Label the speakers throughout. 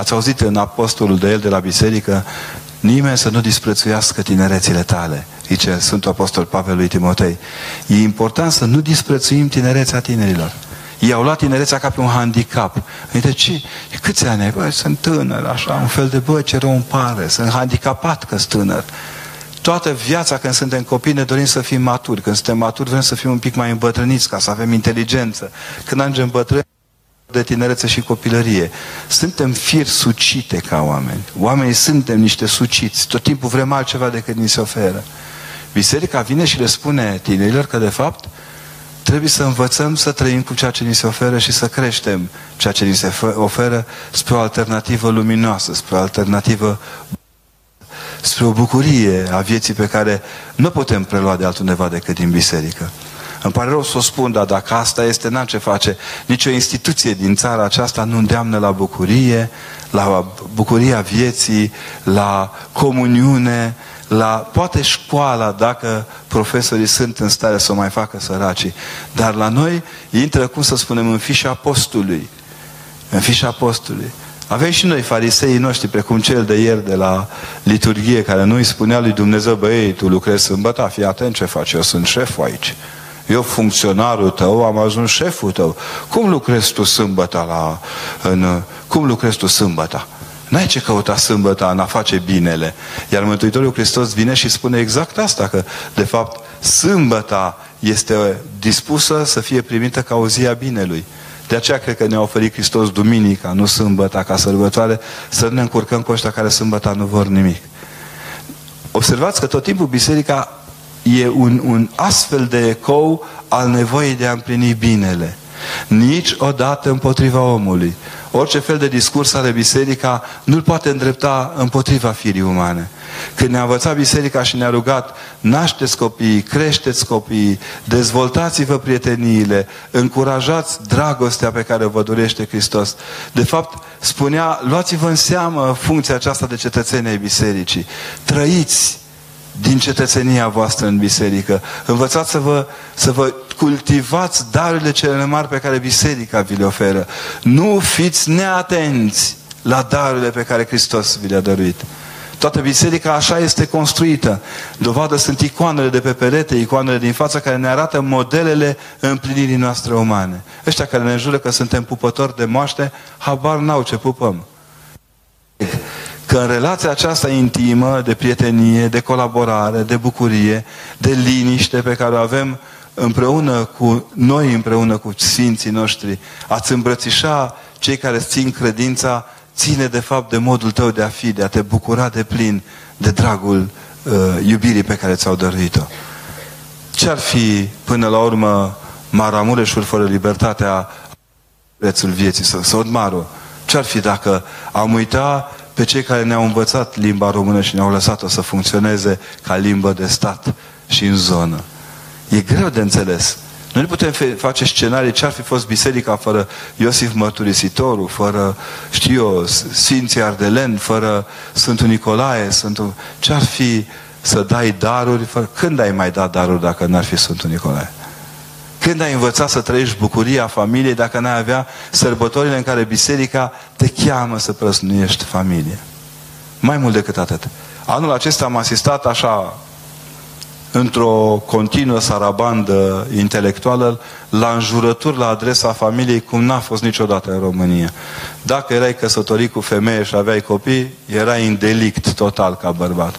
Speaker 1: Ați auzit în apostolul de el de la biserică, nimeni să nu disprețuiască tinerețile tale, zice Sfântul Apostol Pavel lui Timotei. E important să nu disprețuim tinerețea tinerilor. Ei au luat tinerețea ca pe un handicap. De ce? Câți ani ai? Băi, sunt tânăr, așa, un fel de, bă, ce rău îmi pare, sunt handicapat că sunt tânăr. Toată viața când suntem copii ne dorim să fim maturi. Când suntem maturi vrem să fim un pic mai îmbătrâniți ca să avem inteligență. Când ajungem bătrâni de tinerețe și copilărie. Suntem fir sucite ca oameni. Oamenii suntem niște suciți. Tot timpul vrem altceva decât ni se oferă. Biserica vine și le spune tinerilor că de fapt trebuie să învățăm să trăim cu ceea ce ni se oferă și să creștem ceea ce ni se oferă spre o alternativă luminoasă, spre o alternativă spre o bucurie a vieții pe care nu putem prelua de altundeva decât din biserică. Îmi pare rău să o spun, dar dacă asta este, n-am ce face. Nici o instituție din țara aceasta nu îndeamnă la bucurie, la bucuria vieții, la comuniune, la poate școala, dacă profesorii sunt în stare să o mai facă săracii. Dar la noi intră, cum să spunem, în fișa apostului. În fișa apostului. Avem și noi fariseii noștri, precum cel de ieri de la liturghie, care nu îi spunea lui Dumnezeu, băi, tu lucrezi sâmbătă, fii atent ce faci, eu sunt șeful aici. Eu, funcționarul tău, am ajuns șeful tău. Cum lucrezi tu sâmbătă la... În, cum lucrezi tu sâmbătă? N-ai ce căuta sâmbătă în a face binele. Iar Mântuitorul Hristos vine și spune exact asta, că de fapt sâmbăta este dispusă să fie primită ca o zi a binelui. De aceea cred că ne-a oferit Hristos duminica, nu sâmbăta, ca sărbătoare, să nu ne încurcăm cu ăștia care sâmbăta nu vor nimic. Observați că tot timpul biserica e un, un astfel de ecou al nevoii de a împlini binele. Nici odată împotriva omului. Orice fel de discurs are biserica nu-l poate îndrepta împotriva firii umane. Când ne-a învățat biserica și ne-a rugat, nașteți copiii, creșteți copiii, dezvoltați-vă prieteniile, încurajați dragostea pe care vă dorește Hristos. De fapt, spunea, luați-vă în seamă funcția aceasta de cetățenie ai bisericii. Trăiți din cetățenia voastră în biserică. Învățați să vă, să vă cultivați darurile cele mari pe care biserica vi le oferă. Nu fiți neatenți la darurile pe care Hristos vi le-a dăruit. Toată biserica așa este construită. Dovadă sunt icoanele de pe perete, icoanele din față care ne arată modelele împlinirii noastre umane. Ăștia care ne jură că suntem pupători de moaște, habar n-au ce pupăm că în relația aceasta intimă de prietenie, de colaborare, de bucurie, de liniște pe care o avem împreună cu noi, împreună cu Sfinții noștri, ați îmbrățișa cei care țin credința, ține de fapt de modul tău de a fi, de a te bucura de plin de dragul uh, iubirii pe care ți-au dăruit-o. Ce-ar fi până la urmă Maramureșul fără libertatea prețul vieții, Sodmarul? Ce-ar fi dacă am uitat pe cei care ne-au învățat limba română și ne-au lăsat-o să funcționeze ca limbă de stat și în zonă. E greu de înțeles. Noi nu putem face scenarii ce ar fi fost biserica fără Iosif Mărturisitorul, fără, știu eu, Sfinții Ardelen, fără Sfântul Nicolae, Sfântul... ce ar fi să dai daruri? Fără... Când ai mai dat daruri dacă n-ar fi Sfântul Nicolae? Când ai învățat să trăiești bucuria familiei dacă n-ai avea sărbătorile în care biserica te cheamă să prăsnuiești familie? Mai mult decât atât. Anul acesta am asistat așa într-o continuă sarabandă intelectuală la înjurături la adresa familiei cum n-a fost niciodată în România. Dacă erai căsătorit cu femeie și aveai copii, erai în delict total ca bărbat.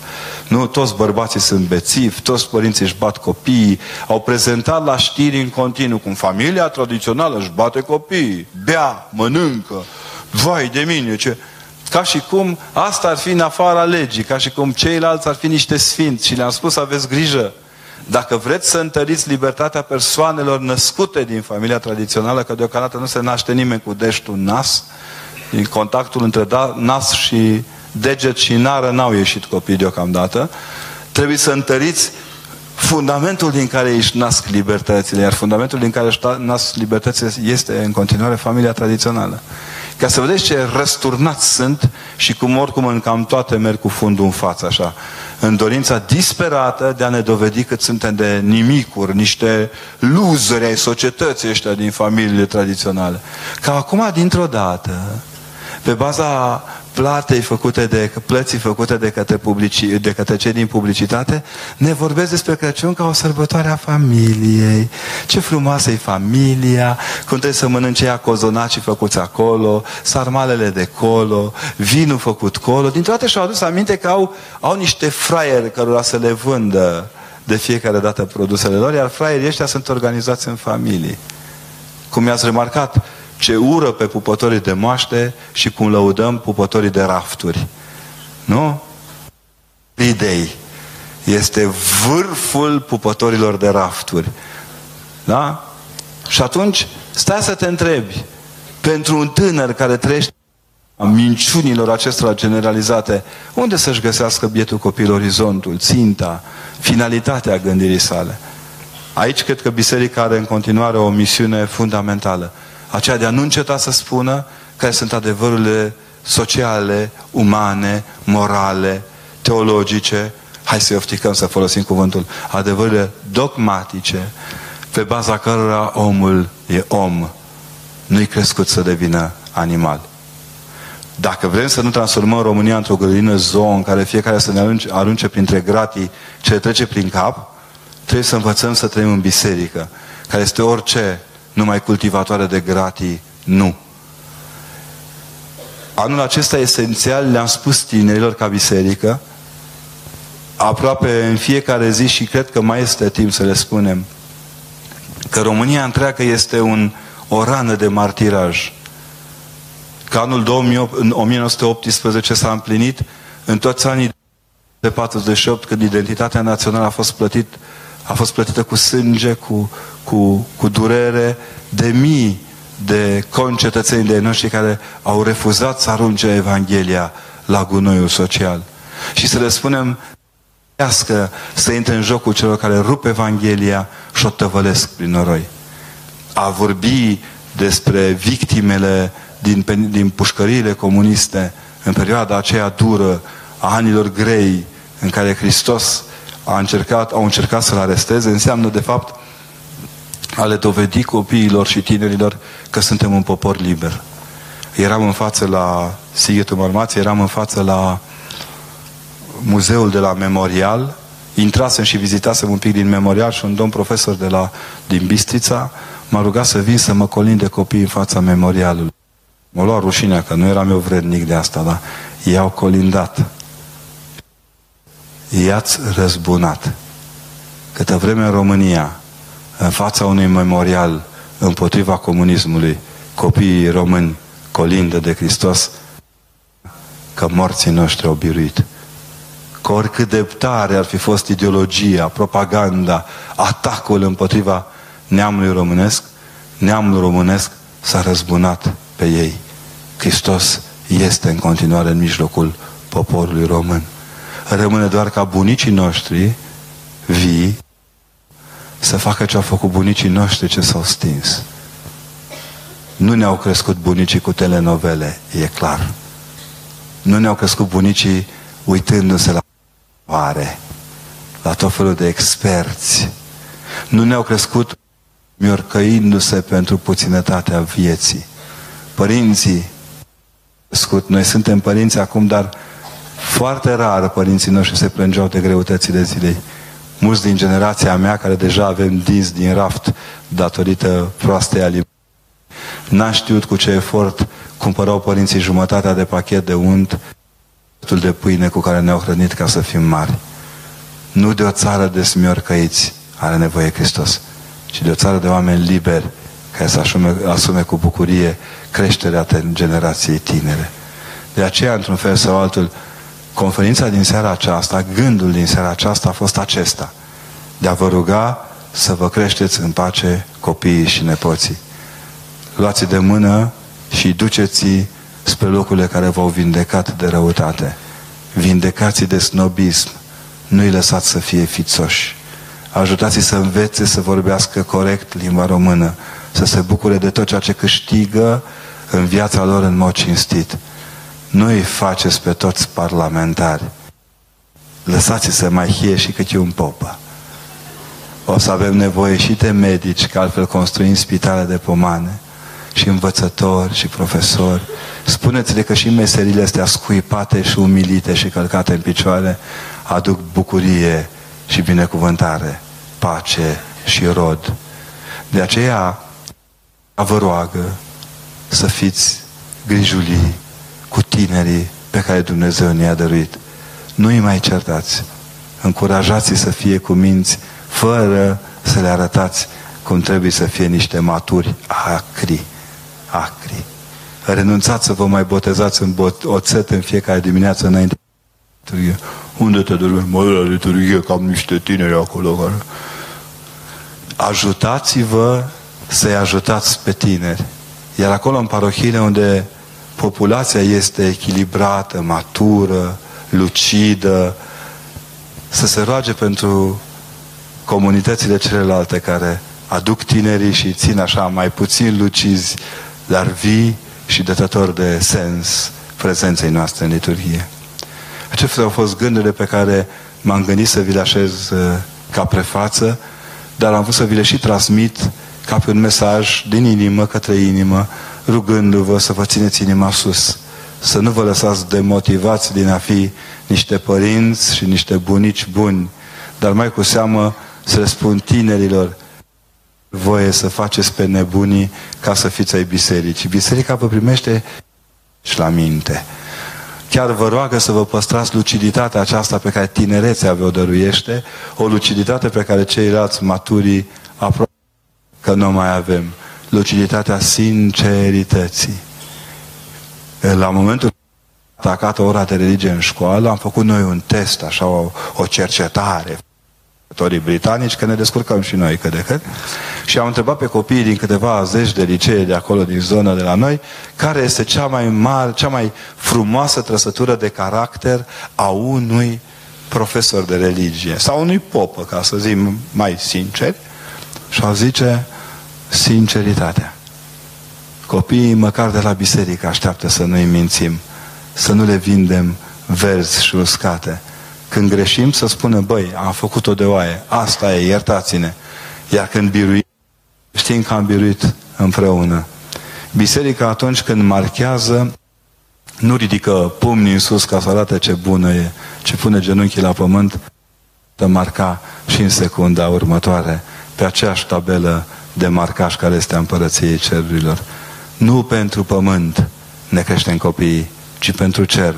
Speaker 1: Nu, toți bărbații sunt bețivi, toți părinții își bat copiii, au prezentat la știri în continuu cum familia tradițională își bate copiii, bea, mănâncă, vai de mine, ce... Ca și cum asta ar fi în afara legii, ca și cum ceilalți ar fi niște sfinți și le-am spus aveți grijă. Dacă vreți să întăriți libertatea persoanelor născute din familia tradițională, că deocamdată nu se naște nimeni cu deștul nas, din contactul între da, nas și deget și nară n-au ieșit copii deocamdată, trebuie să întăriți fundamentul din care își nasc libertățile, iar fundamentul din care își nasc libertățile este în continuare familia tradițională. Ca să vedeți ce răsturnați sunt și cum oricum în cam toate merg cu fundul în față, așa. În dorința disperată de a ne dovedi că suntem de nimicuri, niște luzări ai societății ăștia din familiile tradiționale. Ca acum, dintr-o dată, pe baza platei făcute de, plății făcute de către, publici, de către cei din publicitate, ne vorbesc despre Crăciun ca o sărbătoare a familiei. Ce frumoasă e familia, cum trebuie să mănânce ea cozonacii făcuți acolo, sarmalele de colo, vinul făcut colo. Din toate și-au adus aminte că au, au niște fraieri cărora să le vândă de fiecare dată produsele lor, iar fraierii ăștia sunt organizați în familie. Cum mi-ați remarcat, ce ură pe pupătorii de moaște și cum lăudăm pupătorii de rafturi. Nu? Idei. Este vârful pupătorilor de rafturi. Da? Și atunci, stai să te întrebi, pentru un tânăr care trăiește a minciunilor acestora generalizate, unde să-și găsească bietul copil orizontul, ținta, finalitatea gândirii sale? Aici cred că biserica are în continuare o misiune fundamentală aceea de a nu înceta să spună care sunt adevărurile sociale, umane, morale, teologice, hai să-i ofticăm să folosim cuvântul, adevărurile dogmatice, pe baza cărora omul e om, nu-i crescut să devină animal. Dacă vrem să nu transformăm România într-o grădină zoo în care fiecare să ne arunce, arunce printre gratii ce trece prin cap, trebuie să învățăm să trăim în biserică, care este orice numai cultivatoare de gratii, nu. Anul acesta esențial le-am spus tinerilor ca biserică, aproape în fiecare zi și cred că mai este timp să le spunem, că România întreagă este un, o rană de martiraj. Că anul 2008, în 1918 s-a împlinit în toți anii de 48, când identitatea națională a fost plătit a fost plătită cu sânge, cu, cu, cu durere de mii de concetățeni de noștri care au refuzat să arunce Evanghelia la gunoiul social. Și să le spunem să intre în jocul celor care rup Evanghelia și o tăvălesc prin noroi. A vorbi despre victimele din, din pușcăriile comuniste în perioada aceea dură a anilor grei în care Hristos a încercat, au încercat să-l aresteze, înseamnă de fapt a le dovedi copiilor și tinerilor că suntem un popor liber. Eram în față la Sighetul Mărmației, eram în față la muzeul de la Memorial, intrasem și vizitasem un pic din Memorial și un domn profesor de la, din Bistrița m-a rugat să vin să mă colin de copii în fața Memorialului. Mă lua rușinea că nu eram eu vrednic de asta, dar i-au colindat i-ați răzbunat. Câtă vreme în România, în fața unui memorial împotriva comunismului, copiii români colindă de Hristos, că morții noștri au biruit. Că oricât de tare ar fi fost ideologia, propaganda, atacul împotriva neamului românesc, neamul românesc s-a răzbunat pe ei. Hristos este în continuare în mijlocul poporului român rămâne doar ca bunicii noștri vii să facă ce au făcut bunicii noștri ce s-au stins. Nu ne-au crescut bunicii cu telenovele, e clar. Nu ne-au crescut bunicii uitându-se la oare, la tot felul de experți. Nu ne-au crescut miorcăindu-se pentru puținătatea vieții. Părinții, crescut, noi suntem părinți acum, dar foarte rar părinții noștri se plângeau de greutățile zilei. Mulți din generația mea, care deja avem dinți din raft datorită proastei alimente, n-a știut cu ce efort cumpărau părinții jumătatea de pachet de unt, de pâine cu care ne-au hrănit ca să fim mari. Nu de o țară de smiorcăiți are nevoie Hristos, ci de o țară de oameni liberi care să asume, asume cu bucurie creșterea generației tinere. De aceea, într-un fel sau altul, conferința din seara aceasta, gândul din seara aceasta a fost acesta. De a vă ruga să vă creșteți în pace copiii și nepoții. Luați de mână și duceți spre locurile care v-au vindecat de răutate. Vindecați de snobism. Nu-i lăsați să fie fițoși. Ajutați-i să învețe să vorbească corect limba română, să se bucure de tot ceea ce câștigă în viața lor în mod cinstit nu îi faceți pe toți parlamentari. Lăsați să mai hie și câte un popă. O să avem nevoie și de medici, că altfel construim spitale de pomane, și învățători, și profesori, spuneți-le că și meserile astea scuipate și umilite și călcate în picioare aduc bucurie și binecuvântare, pace și rod. De aceea vă roagă să fiți grijulii cu tinerii pe care Dumnezeu ne-a dăruit. Nu îi mai certați. Încurajați-i să fie cu minți, fără să le arătați cum trebuie să fie niște maturi acri. Acri. Renunțați să vă mai botezați în bot, oțet în fiecare dimineață înainte. Unde te duci? Mă, la liturghie, că am niște tineri acolo care... Ajutați-vă să-i ajutați pe tineri. Iar acolo în parohiile unde populația este echilibrată, matură, lucidă, să se roage pentru comunitățile celelalte care aduc tinerii și țin așa mai puțin lucizi, dar vii și dătători de sens prezenței noastre în liturghie. Acestea au fost gândurile pe care m-am gândit să vi le așez uh, ca prefață, dar am vrut să vi le și transmit ca pe un mesaj din inimă către inimă, rugându-vă să vă țineți inima sus, să nu vă lăsați demotivați din a fi niște părinți și niște bunici buni, dar mai cu seamă să le spun tinerilor, voie să faceți pe nebunii ca să fiți ai bisericii. Biserica vă primește și la minte. Chiar vă roagă să vă păstrați luciditatea aceasta pe care tinerețea vă o dăruiește, o luciditate pe care ceilalți maturii aproape că nu mai avem. Luciditatea sincerității. La momentul atacat ora de religie în școală, am făcut noi un test, așa, o, o cercetare torii britanici, că ne descurcăm și noi cât de cât. Și am întrebat pe copiii din câteva zeci de licee de acolo, din zona de la noi, care este cea mai mare, cea mai frumoasă trăsătură de caracter a unui profesor de religie sau unui popă, ca să zicem mai sincer. Și au zice sinceritatea. Copiii, măcar de la biserică, așteaptă să nu-i mințim, să nu le vindem verzi și uscate, când greșim să spună, băi, am făcut-o de oaie, asta e, iertați-ne. Iar când biruim, știm că am biruit împreună. Biserica atunci când marchează, nu ridică pumnii în sus ca să arate ce bună e, ci pune genunchii la pământ, să marca și în secunda următoare pe aceeași tabelă de marcaj care este a împărăției cerurilor. Nu pentru pământ ne creștem copiii, ci pentru cer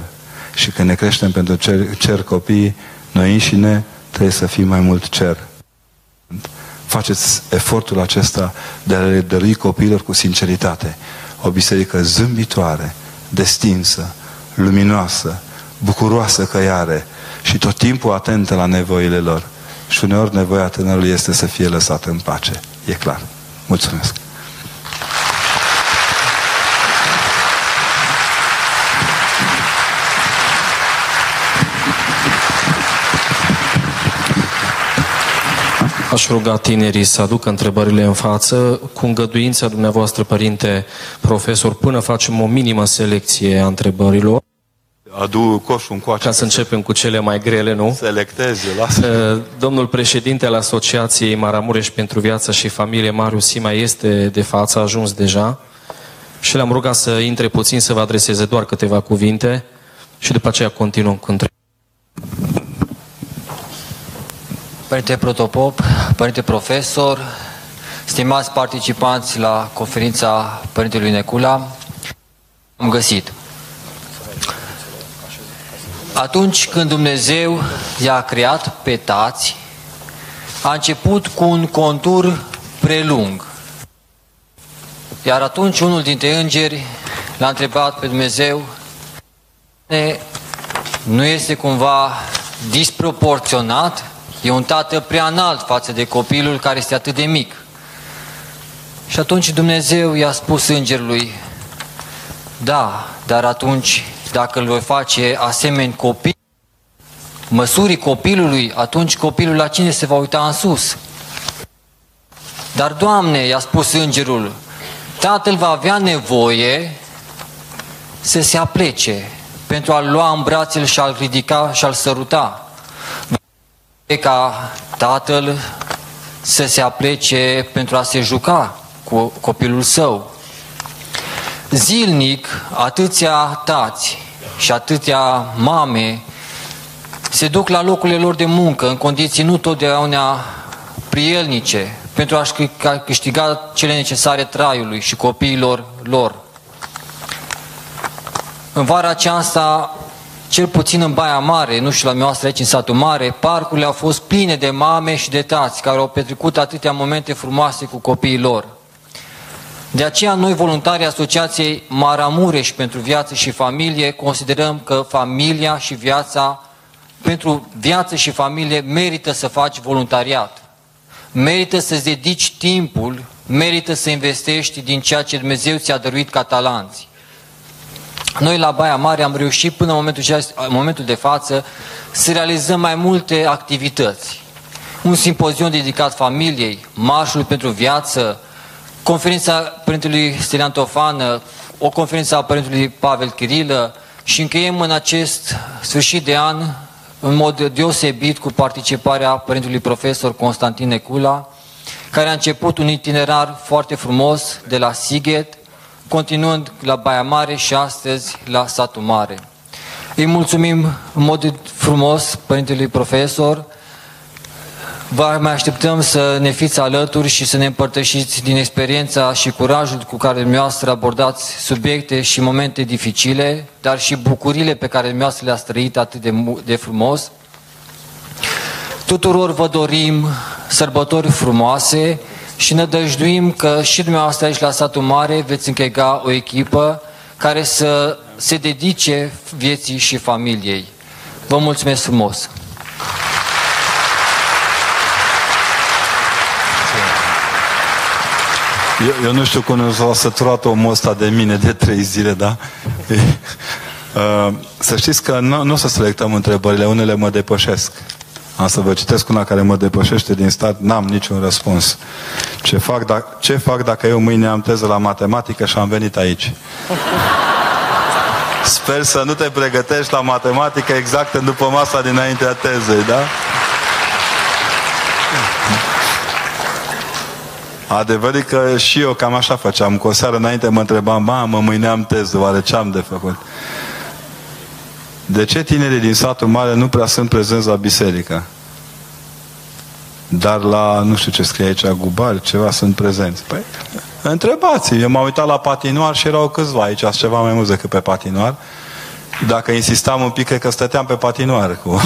Speaker 1: și când ne creștem pentru cer, cer copiii, noi înșine trebuie să fim mai mult cer. Faceți efortul acesta de a le dărui copiilor cu sinceritate. O biserică zâmbitoare, destinsă, luminoasă, bucuroasă căiare și tot timpul atentă la nevoile lor. Și uneori nevoia tânărului este să fie lăsat în pace. E clar. Mulțumesc.
Speaker 2: Aș ruga tinerii să aducă întrebările în față, cu îngăduința dumneavoastră, părinte profesor, până facem o minimă selecție a întrebărilor.
Speaker 1: Adu coșul încoace.
Speaker 2: Ca să începem cu cele mai grele, nu?
Speaker 1: Selecteze, lasă.
Speaker 2: Uh, domnul președinte al Asociației Maramureș pentru Viață și Familie, Marius Sima, este de față, a ajuns deja. Și l-am rugat să intre puțin, să vă adreseze doar câteva cuvinte și după aceea continuăm cu întrebările.
Speaker 3: Părinte Protopop, Părinte Profesor, stimați participanți la conferința Părintelui Necula, am găsit. Atunci când Dumnezeu i-a creat pe tați, a început cu un contur prelung. Iar atunci unul dintre îngeri l-a întrebat pe Dumnezeu, nu este cumva disproporționat E un tată prea înalt față de copilul care este atât de mic. Și atunci Dumnezeu i-a spus îngerului, da, dar atunci dacă îl voi face asemeni copil, măsurii copilului, atunci copilul la cine se va uita în sus? Dar, Doamne, i-a spus îngerul, tatăl va avea nevoie să se aplece pentru a-l lua în brațele și a-l ridica și a-l săruta ca tatăl să se aplece pentru a se juca cu copilul său. Zilnic, atâția tați și atâția mame se duc la locurile lor de muncă în condiții nu totdeauna prielnice pentru a-și câștiga cele necesare traiului și copiilor lor. În vara aceasta, cel puțin în Baia Mare, nu știu la noastră aici în satul mare, parcurile au fost pline de mame și de tați care au petrecut atâtea momente frumoase cu copiii lor. De aceea noi, voluntarii Asociației Maramureș pentru Viață și Familie, considerăm că familia și viața, pentru viață și familie, merită să faci voluntariat. Merită să-ți dedici timpul, merită să investești din ceea ce Dumnezeu ți-a dăruit ca talanți. Noi la Baia Mare am reușit până în momentul, în momentul de față să realizăm mai multe activități. Un simpozion dedicat familiei, marșul pentru viață, conferința Părintelui Stelian Tofană, o conferință a Părintelui Pavel Chirilă și încheiem în acest sfârșit de an în mod deosebit cu participarea Părintelui Profesor Constantin Necula, care a început un itinerar foarte frumos de la Sighet, continuând la Baia Mare și astăzi la Satul Mare. Îi mulțumim în mod frumos Părintelui Profesor, Vă mai așteptăm să ne fiți alături și să ne împărtășiți din experiența și curajul cu care dumneavoastră abordați subiecte și momente dificile, dar și bucurile pe care dumneavoastră le-ați trăit atât de, de frumos. Tuturor vă dorim sărbători frumoase și ne dăjduim că și dumneavoastră aici la satul mare veți închega o echipă care să se dedice vieții și familiei. Vă mulțumesc frumos!
Speaker 1: Eu, eu nu știu cum s-a săturat omul ăsta de mine de trei zile, da? Uh, să știți că nu, nu o să selectăm întrebările, unele mă depășesc. Am să vă citesc una care mă depășește din stat, n-am niciun răspuns. Ce fac, da, ce fac dacă eu mâine am teză la matematică și am venit aici? Sper să nu te pregătești la matematică exact în după masa dinaintea tezei, da? Adevărul că și eu cam așa făceam. Cu o seară înainte mă întrebam, mamă, mâine am teză, oare ce am de făcut? De ce tinerii din satul mare nu prea sunt prezenți la biserică? Dar la, nu știu ce scrie aici, Gubar, ceva sunt prezenți. Păi, întrebați Eu m-am uitat la patinoar și erau câțiva aici, ceva mai mult decât pe patinoar. Dacă insistam un pic, cred că stăteam pe patinoar cu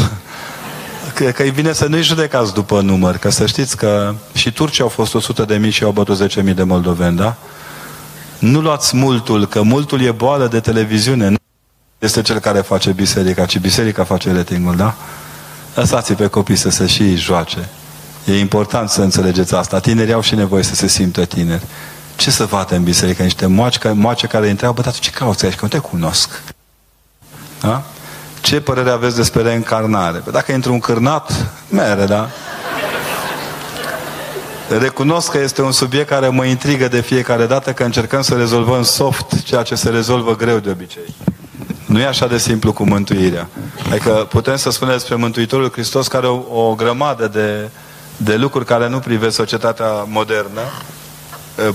Speaker 1: că, că e bine să nu-i judecați după număr, că să știți că și turcii au fost 100 de mii și au bătut 10 mii de moldoveni, da? Nu luați multul, că multul e boală de televiziune. Nu este cel care face biserica, ci biserica face ratingul, da? Lăsați pe copii să se și joace. E important să înțelegeți asta. Tinerii au și nevoie să se simtă tineri. Ce să vadă în biserică? Niște moace, moace care îi întreabă, dar tu ce cauți aici? Că nu te cunosc. Da? Ce părere aveți despre reîncarnare? Păi dacă intru un cârnat, mere, da? Recunosc că este un subiect care mă intrigă de fiecare dată că încercăm să rezolvăm soft ceea ce se rezolvă greu de obicei. Nu e așa de simplu cu mântuirea. Adică putem să spunem despre Mântuitorul Hristos care o, o grămadă de, de lucruri care nu privesc societatea modernă.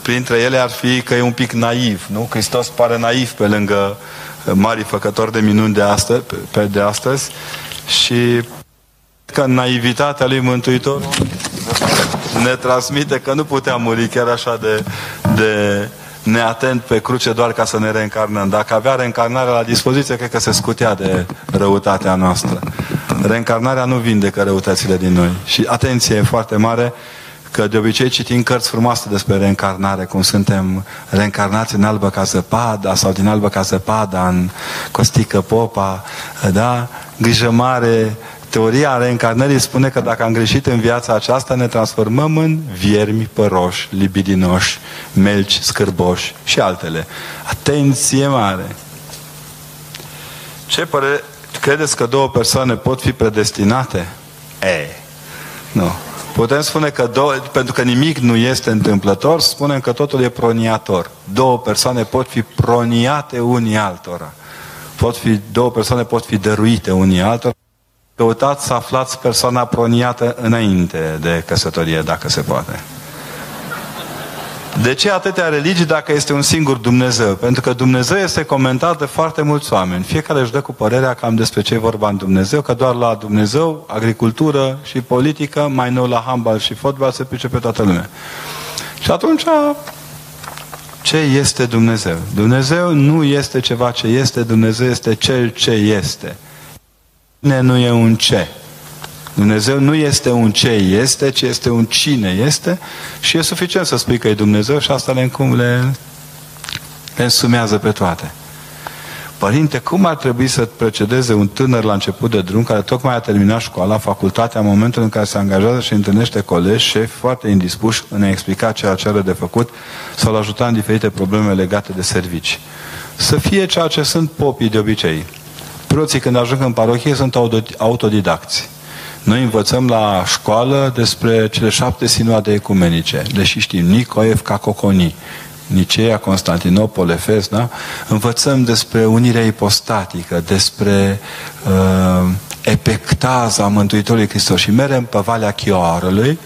Speaker 1: Printre ele ar fi că e un pic naiv, nu? Hristos pare naiv pe lângă mari făcători de minuni de astăzi, pe de astăzi și că naivitatea lui Mântuitor ne transmite că nu putea muri chiar așa de, de neatent pe cruce doar ca să ne reîncarnăm. Dacă avea reîncarnarea la dispoziție, cred că se scutea de răutatea noastră. Reîncarnarea nu vindecă răutățile din noi. Și atenție e foarte mare, că de obicei citim cărți frumoase despre reîncarnare, cum suntem reîncarnați în albă ca zăpada sau din albă ca zăpada în Costică Popa, da? Grijă mare, teoria reîncarnării spune că dacă am greșit în viața aceasta, ne transformăm în viermi păroși, libidinoși, melci, scârboși și altele. Atenție mare! Ce părere? Credeți că două persoane pot fi predestinate? E, nu. Putem spune că, două, pentru că nimic nu este întâmplător, spunem că totul e proniator. Două persoane pot fi proniate unii altora. Pot fi, două persoane pot fi dăruite unii altora. Căutați să aflați persoana proniată înainte de căsătorie, dacă se poate. De ce atâtea religii dacă este un singur Dumnezeu? Pentru că Dumnezeu este comentat de foarte mulți oameni. Fiecare își dă cu părerea cam despre ce e vorba în Dumnezeu, că doar la Dumnezeu, agricultură și politică, mai nou la handbal și fotbal se pricepe toată lumea. Și atunci, ce este Dumnezeu? Dumnezeu nu este ceva ce este, Dumnezeu este cel ce este. Nu e un ce. Dumnezeu nu este un ce este, ci este un cine este și e suficient să spui că e Dumnezeu și asta le, cum le, le însumează pe toate. Părinte, cum ar trebui să precedeze un tânăr la început de drum care tocmai a terminat școala, facultatea, în momentul în care se angajează și întâlnește colegi, șefi foarte indispuși în a explica ceea ce are de făcut sau l ajuta în diferite probleme legate de servici? Să fie ceea ce sunt popii de obicei. Preoții când ajung în parohie sunt autodidacți. Noi învățăm la școală despre cele șapte sinoade ecumenice, deși știm Nicoev ca Coconi, Niceea, Constantinopol, Efes, da? Învățăm despre unirea ipostatică, despre uh, epectaza Mântuitorului Hristos și merem pe Valea Chioarului,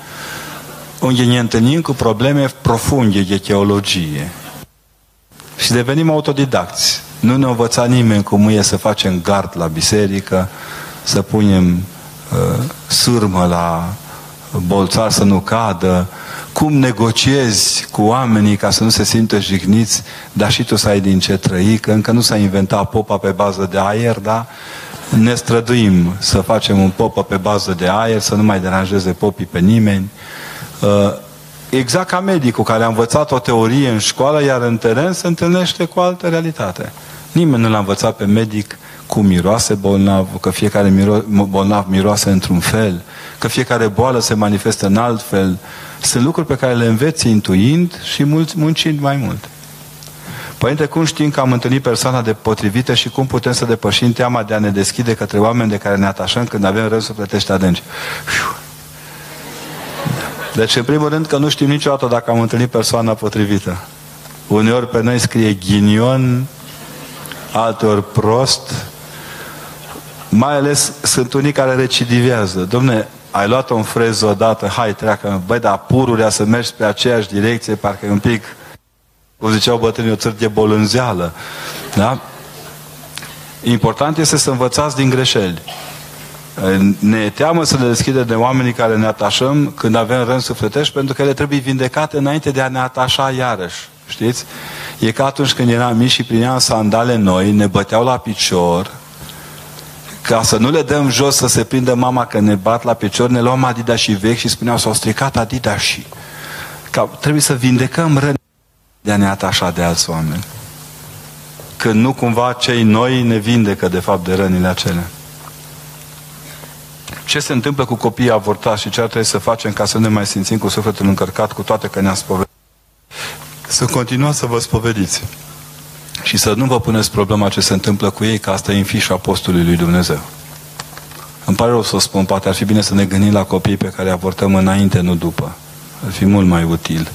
Speaker 1: unde ne întâlnim cu probleme profunde de teologie. Și devenim autodidacți. Nu ne învăța nimeni cum e să facem gard la biserică, să punem uh, sârmă la bolțar să nu cadă, cum negociezi cu oamenii ca să nu se simtă jigniți, dar și tu să ai din ce trăi, că încă nu s-a inventat popa pe bază de aer, da? Ne străduim să facem un popă pe bază de aer, să nu mai deranjeze popii pe nimeni. Uh, exact ca medicul care a învățat o teorie în școală, iar în teren se întâlnește cu altă realitate. Nimeni nu l-a învățat pe medic cum miroase bolnav, că fiecare miro, bolnav miroase într-un fel, că fiecare boală se manifestă în alt fel. Sunt lucruri pe care le înveți intuind și mulți muncind mai mult. Părinte, cum știm că am întâlnit persoana de potrivită și cum putem să depășim teama de a ne deschide către oameni de care ne atașăm când avem rău sufletești adânci? Deci, în primul rând, că nu știm niciodată dacă am întâlnit persoana potrivită. Uneori pe noi scrie ghinion, alteori prost, mai ales sunt unii care recidivează. Domne, ai luat-o în freză odată, hai, treacă, băi, dar pururea să mergi pe aceeași direcție, parcă e un pic, cum ziceau bătrânii, o țări de bolânzeală. Da? Important este să învățați din greșeli. Ne e teamă să ne deschide de oamenii care ne atașăm când avem rând sufletești, pentru că ele trebuie vindecate înainte de a ne atașa iarăși. Știți? E ca atunci când eram mici și primeam sandale noi, ne băteau la picior, ca să nu le dăm jos să se prindă mama că ne bat la picior, ne luam Adidas și vechi și spuneau s-au stricat Adidas și. Ca, trebuie să vindecăm răni de a ne atașa de alți oameni. Când nu cumva cei noi ne vindecă de fapt de rănile acelea. Ce se întâmplă cu copiii avortați și ce ar trebui să facem ca să ne mai simțim cu sufletul încărcat, cu toate că ne-am spovedit? Să continuați să vă spovediți. Și să nu vă puneți problema ce se întâmplă cu ei, că asta e în fișa apostolului lui Dumnezeu. Îmi pare rău să o spun, poate ar fi bine să ne gândim la copiii pe care avortăm înainte, nu după. Ar fi mult mai util.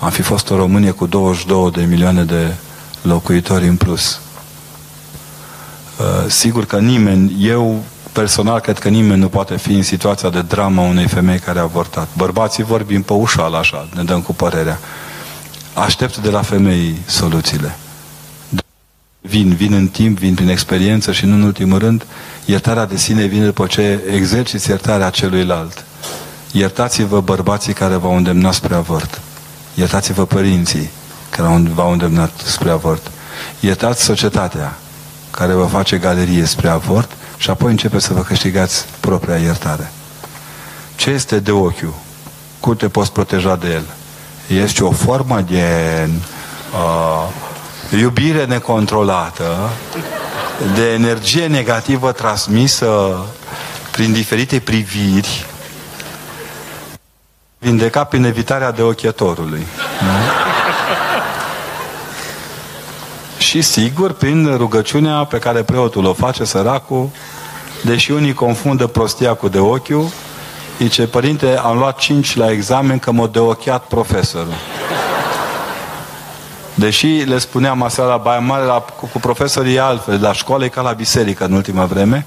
Speaker 1: Am fi fost o Românie cu 22 de milioane de locuitori în plus. Uh, sigur că nimeni, eu personal cred că nimeni nu poate fi în situația de drama unei femei care a avortat. Bărbații vorbim pe ușal așa, ne dăm cu părerea. Aștept de la femei soluțiile vin, vin în timp, vin prin experiență și nu în ultimul rând, iertarea de sine vine după ce exerciți iertarea celuilalt. Iertați-vă bărbații care v-au îndemnat spre avort. Iertați-vă părinții care v-au îndemnat spre avort. Iertați societatea care vă face galerie spre avort și apoi începe să vă câștigați propria iertare. Ce este de ochiul? Cum te poți proteja de el? Este o formă de uh, iubire necontrolată, de energie negativă transmisă prin diferite priviri, vindecat prin evitarea de ochetorului. Și sigur, prin rugăciunea pe care preotul o face săracul, deși unii confundă prostia cu de ochiul, zice, părinte, am luat cinci la examen că m-a deochiat profesorul. Deși le spuneam aseară la Baia Mare, la, cu, cu profesorii altfel, la școală e ca la biserică în ultima vreme,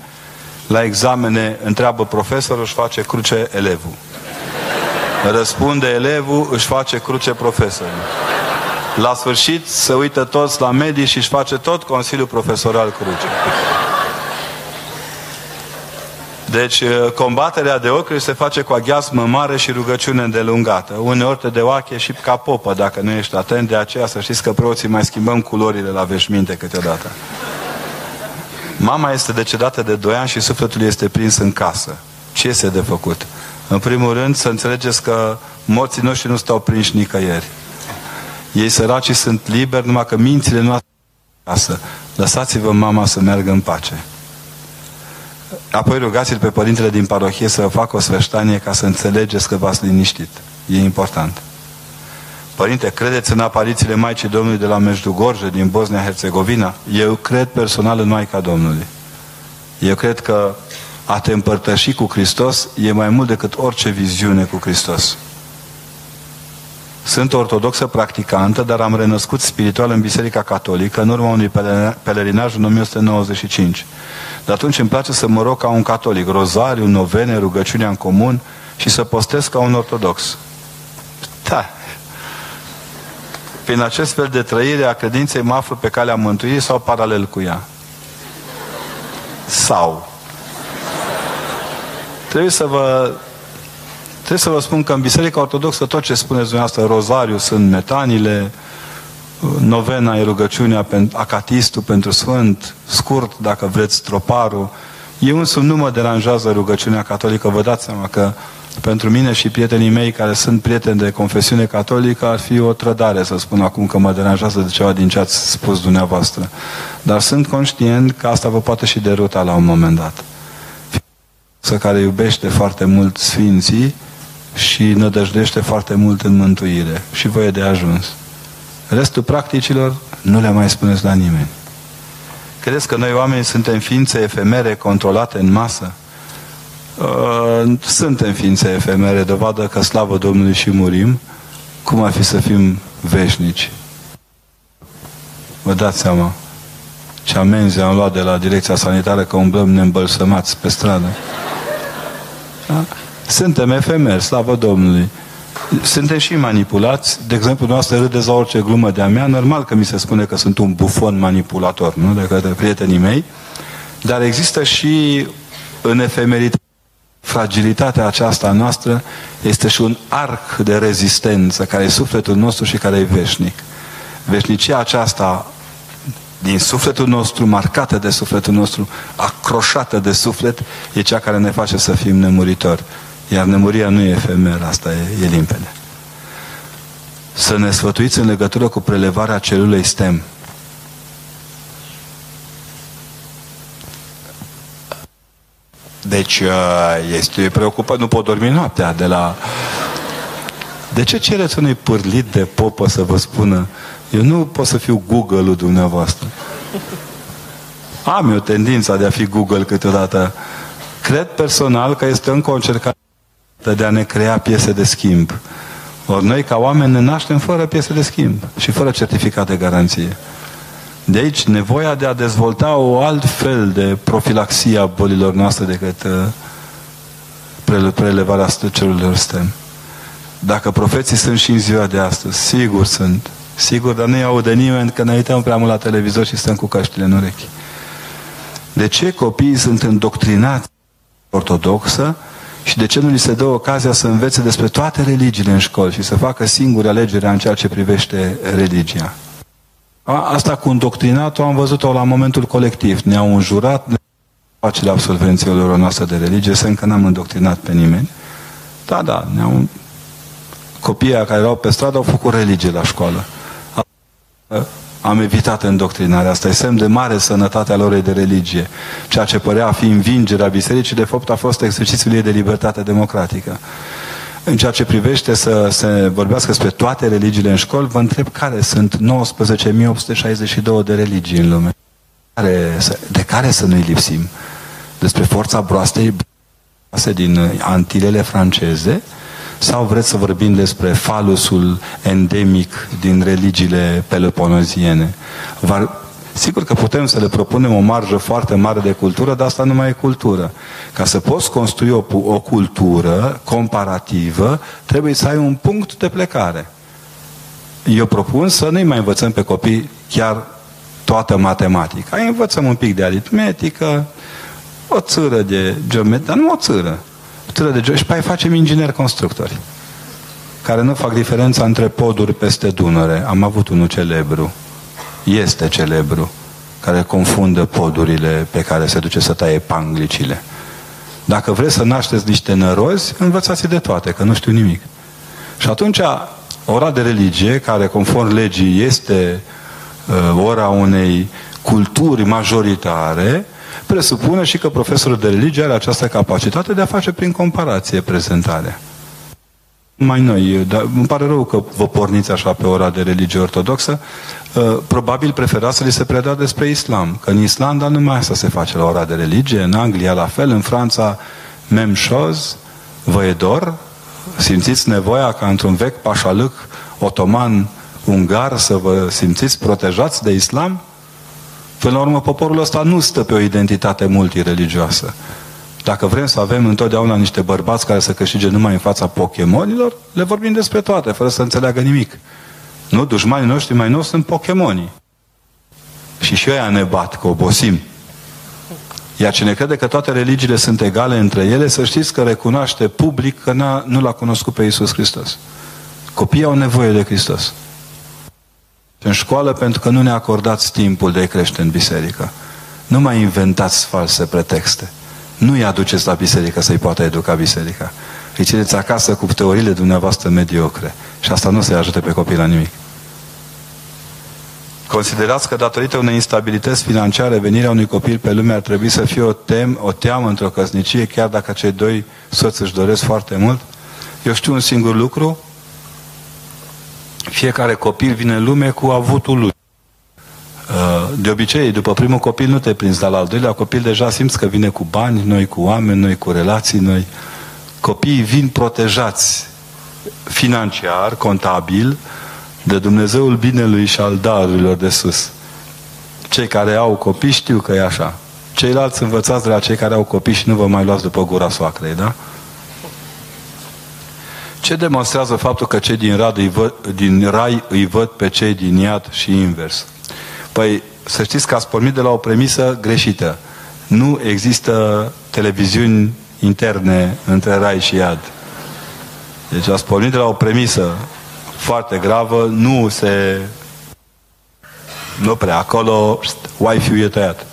Speaker 1: la examene întreabă profesorul, își face cruce elevul. Răspunde elevul, își face cruce profesorul. La sfârșit se uită toți la medii și își face tot Consiliul Profesoral cruce. Deci combaterea de ocri se face cu aghiasmă mare și rugăciune îndelungată. Uneori te de oache și ca popă dacă nu ești atent, de aceea să știți că preoții mai schimbăm culorile la veșminte câteodată. Mama este decedată de 2 ani și sufletul este prins în casă. Ce este de făcut? În primul rând să înțelegeți că morții noștri nu stau prinși nicăieri. Ei săracii sunt liberi, numai că mințile noastre acasă. Lăsați-vă mama să meargă în pace. Apoi rugați-l pe părintele din parohie să facă o sfeștanie ca să înțelegeți că v-ați liniștit. E important. Părinte, credeți în aparițiile Maicii Domnului de la Mejdugorje, din Bosnia-Herzegovina? Eu cred personal în Maica Domnului. Eu cred că a te împărtăși cu Hristos e mai mult decât orice viziune cu Hristos. Sunt ortodoxă practicantă, dar am renăscut spiritual în Biserica Catolică în urma unui pelerinaj în 1995. De atunci îmi place să mă rog ca un catolic, rozariu, novene, rugăciunea în comun și să postez ca un ortodox. Da. Prin acest fel de trăire a credinței mă aflu pe calea mântuirii sau paralel cu ea. Sau. Trebuie să vă trebuie să vă spun că în Biserica Ortodoxă tot ce spuneți dumneavoastră, rozariu sunt metanile, novena e rugăciunea, acatistul pentru Sfânt, scurt, dacă vreți, troparul. Eu însumi nu mă deranjează rugăciunea catolică, vă dați seama că pentru mine și prietenii mei care sunt prieteni de confesiune catolică ar fi o trădare să spun acum că mă deranjează de ceva din ce ați spus dumneavoastră. Dar sunt conștient că asta vă poate și deruta la un moment dat. Să care iubește foarte mult Sfinții și nădăjdește foarte mult în mântuire. Și voi e de ajuns. Restul practicilor nu le mai spuneți la nimeni. Credeți că noi oamenii suntem ființe efemere controlate în masă? Uh, suntem ființe efemere, dovadă că slavă Domnului și murim. Cum ar fi să fim veșnici? Vă dați seama ce amenzi am luat de la direcția sanitară că umblăm neîmbălsămați pe stradă. Da? Suntem efemeri, slavă Domnului suntem și manipulați. De exemplu, noastră râdeți la orice glumă de-a mea. Normal că mi se spune că sunt un bufon manipulator, nu? De către prietenii mei. Dar există și în efemeritate fragilitatea aceasta noastră este și un arc de rezistență care e sufletul nostru și care e veșnic. Veșnicia aceasta din sufletul nostru, marcată de sufletul nostru, acroșată de suflet, e cea care ne face să fim nemuritori. Iar nemuria nu e efemeră, asta e, e limpede. Să ne sfătuiți în legătură cu prelevarea celulei STEM. Deci uh, este preocupat, nu pot dormi noaptea de la... De ce cereți unui pârlit de popă să vă spună eu nu pot să fiu Google-ul dumneavoastră. Am eu tendința de a fi Google câteodată. Cred personal că este încă o încercare de a ne crea piese de schimb. Ori noi, ca oameni, ne naștem fără piese de schimb și fără certificat de garanție. De aici nevoia de a dezvolta o alt fel de profilaxie a bolilor noastre decât uh, prelevarea celulelor STEM. Dacă profeții sunt și în ziua de astăzi, sigur sunt. Sigur, dar nu-i aude nimeni că ne uităm prea mult la televizor și stăm cu căștile în urechi. De ce copiii sunt îndoctrinați ortodoxă și de ce nu li se dă ocazia să învețe despre toate religiile în școli și să facă singuri alegerea în ceea ce privește religia? Asta cu îndoctrinatul am văzut-o la momentul colectiv. Ne-au înjurat facile absolvenților noastre de religie, să încă n-am îndoctrinat pe nimeni. Da, da, ne-au... copiii care erau pe stradă au făcut religie la școală. Am evitat îndoctrinarea. Asta e semn de mare sănătate a lor de religie. Ceea ce părea a fi învingerea bisericii, de fapt a fost exercițiul ei de libertate democratică. În ceea ce privește să se vorbească despre toate religiile în școli, vă întreb care sunt 19.862 de religii în lume. De care să nu-i lipsim? Despre forța broastei din Antilele franceze, sau vreți să vorbim despre falusul endemic din religiile peloponeziene? Sigur că putem să le propunem o marjă foarte mare de cultură, dar asta nu mai e cultură. Ca să poți construi o, o cultură comparativă, trebuie să ai un punct de plecare. Eu propun să nu-i mai învățăm pe copii chiar toată matematica. Îi învățăm un pic de aritmetică, o țără de geometrie, dar nu o țără. O țără de geometrie și pe aia facem ingineri constructori care nu fac diferența între poduri peste Dunăre. Am avut unul celebru, este celebru, care confundă podurile pe care se duce să taie panglicile. Dacă vreți să nașteți niște nărozi, învățați de toate, că nu știu nimic. Și atunci, ora de religie, care conform legii este uh, ora unei culturi majoritare, presupune și că profesorul de religie are această capacitate de a face prin comparație prezentarea. Mai noi, dar îmi pare rău că vă porniți așa pe ora de religie ortodoxă, uh, probabil preferați să li se predea despre islam, că în Islanda numai asta se face la ora de religie, în Anglia la fel, în Franța mem chose, vă e dor, simțiți nevoia ca într-un vechi pașalâc otoman ungar să vă simțiți protejați de islam? Până la urmă, poporul ăsta nu stă pe o identitate multireligioasă. Dacă vrem să avem întotdeauna niște bărbați care să câștige numai în fața Pokémonilor, le vorbim despre toate, fără să înțeleagă nimic. Nu? Dușmanii noștri mai nou sunt Pokémonii. Și și ăia ne bat, că obosim. Iar cine crede că toate religiile sunt egale între ele, să știți că recunoaște public că nu l-a cunoscut pe Iisus Hristos. Copiii au nevoie de Hristos. În școală pentru că nu ne acordați timpul de a crește în biserică. Nu mai inventați false pretexte. Nu-i aduceți la biserică să-i poată educa biserica. Îi țineți acasă cu teoriile dumneavoastră mediocre. Și asta nu se ajute pe copii la nimic. Considerați că datorită unei instabilități financiare, venirea unui copil pe lume ar trebui să fie o, tem, o teamă într-o căsnicie, chiar dacă cei doi soți își doresc foarte mult? Eu știu un singur lucru. Fiecare copil vine în lume cu avutul lui. De obicei, după primul copil nu te prinzi, dar la al doilea copil deja simți că vine cu bani, noi cu oameni, noi cu relații, noi. Copiii vin protejați financiar, contabil, de Dumnezeul binelui și al darurilor de sus. Cei care au copii știu că e așa. Ceilalți învățați de la cei care au copii și nu vă mai luați după gura soacrei, da? Ce demonstrează faptul că cei din, rad îi văd, din rai îi văd pe cei din iad și invers? Păi, să știți că ați pornit de la o premisă greșită. Nu există televiziuni interne între rai și iad. Deci ați pornit de la o premisă foarte gravă, nu se... Nu prea, acolo Wi-Fi-ul e tăiat.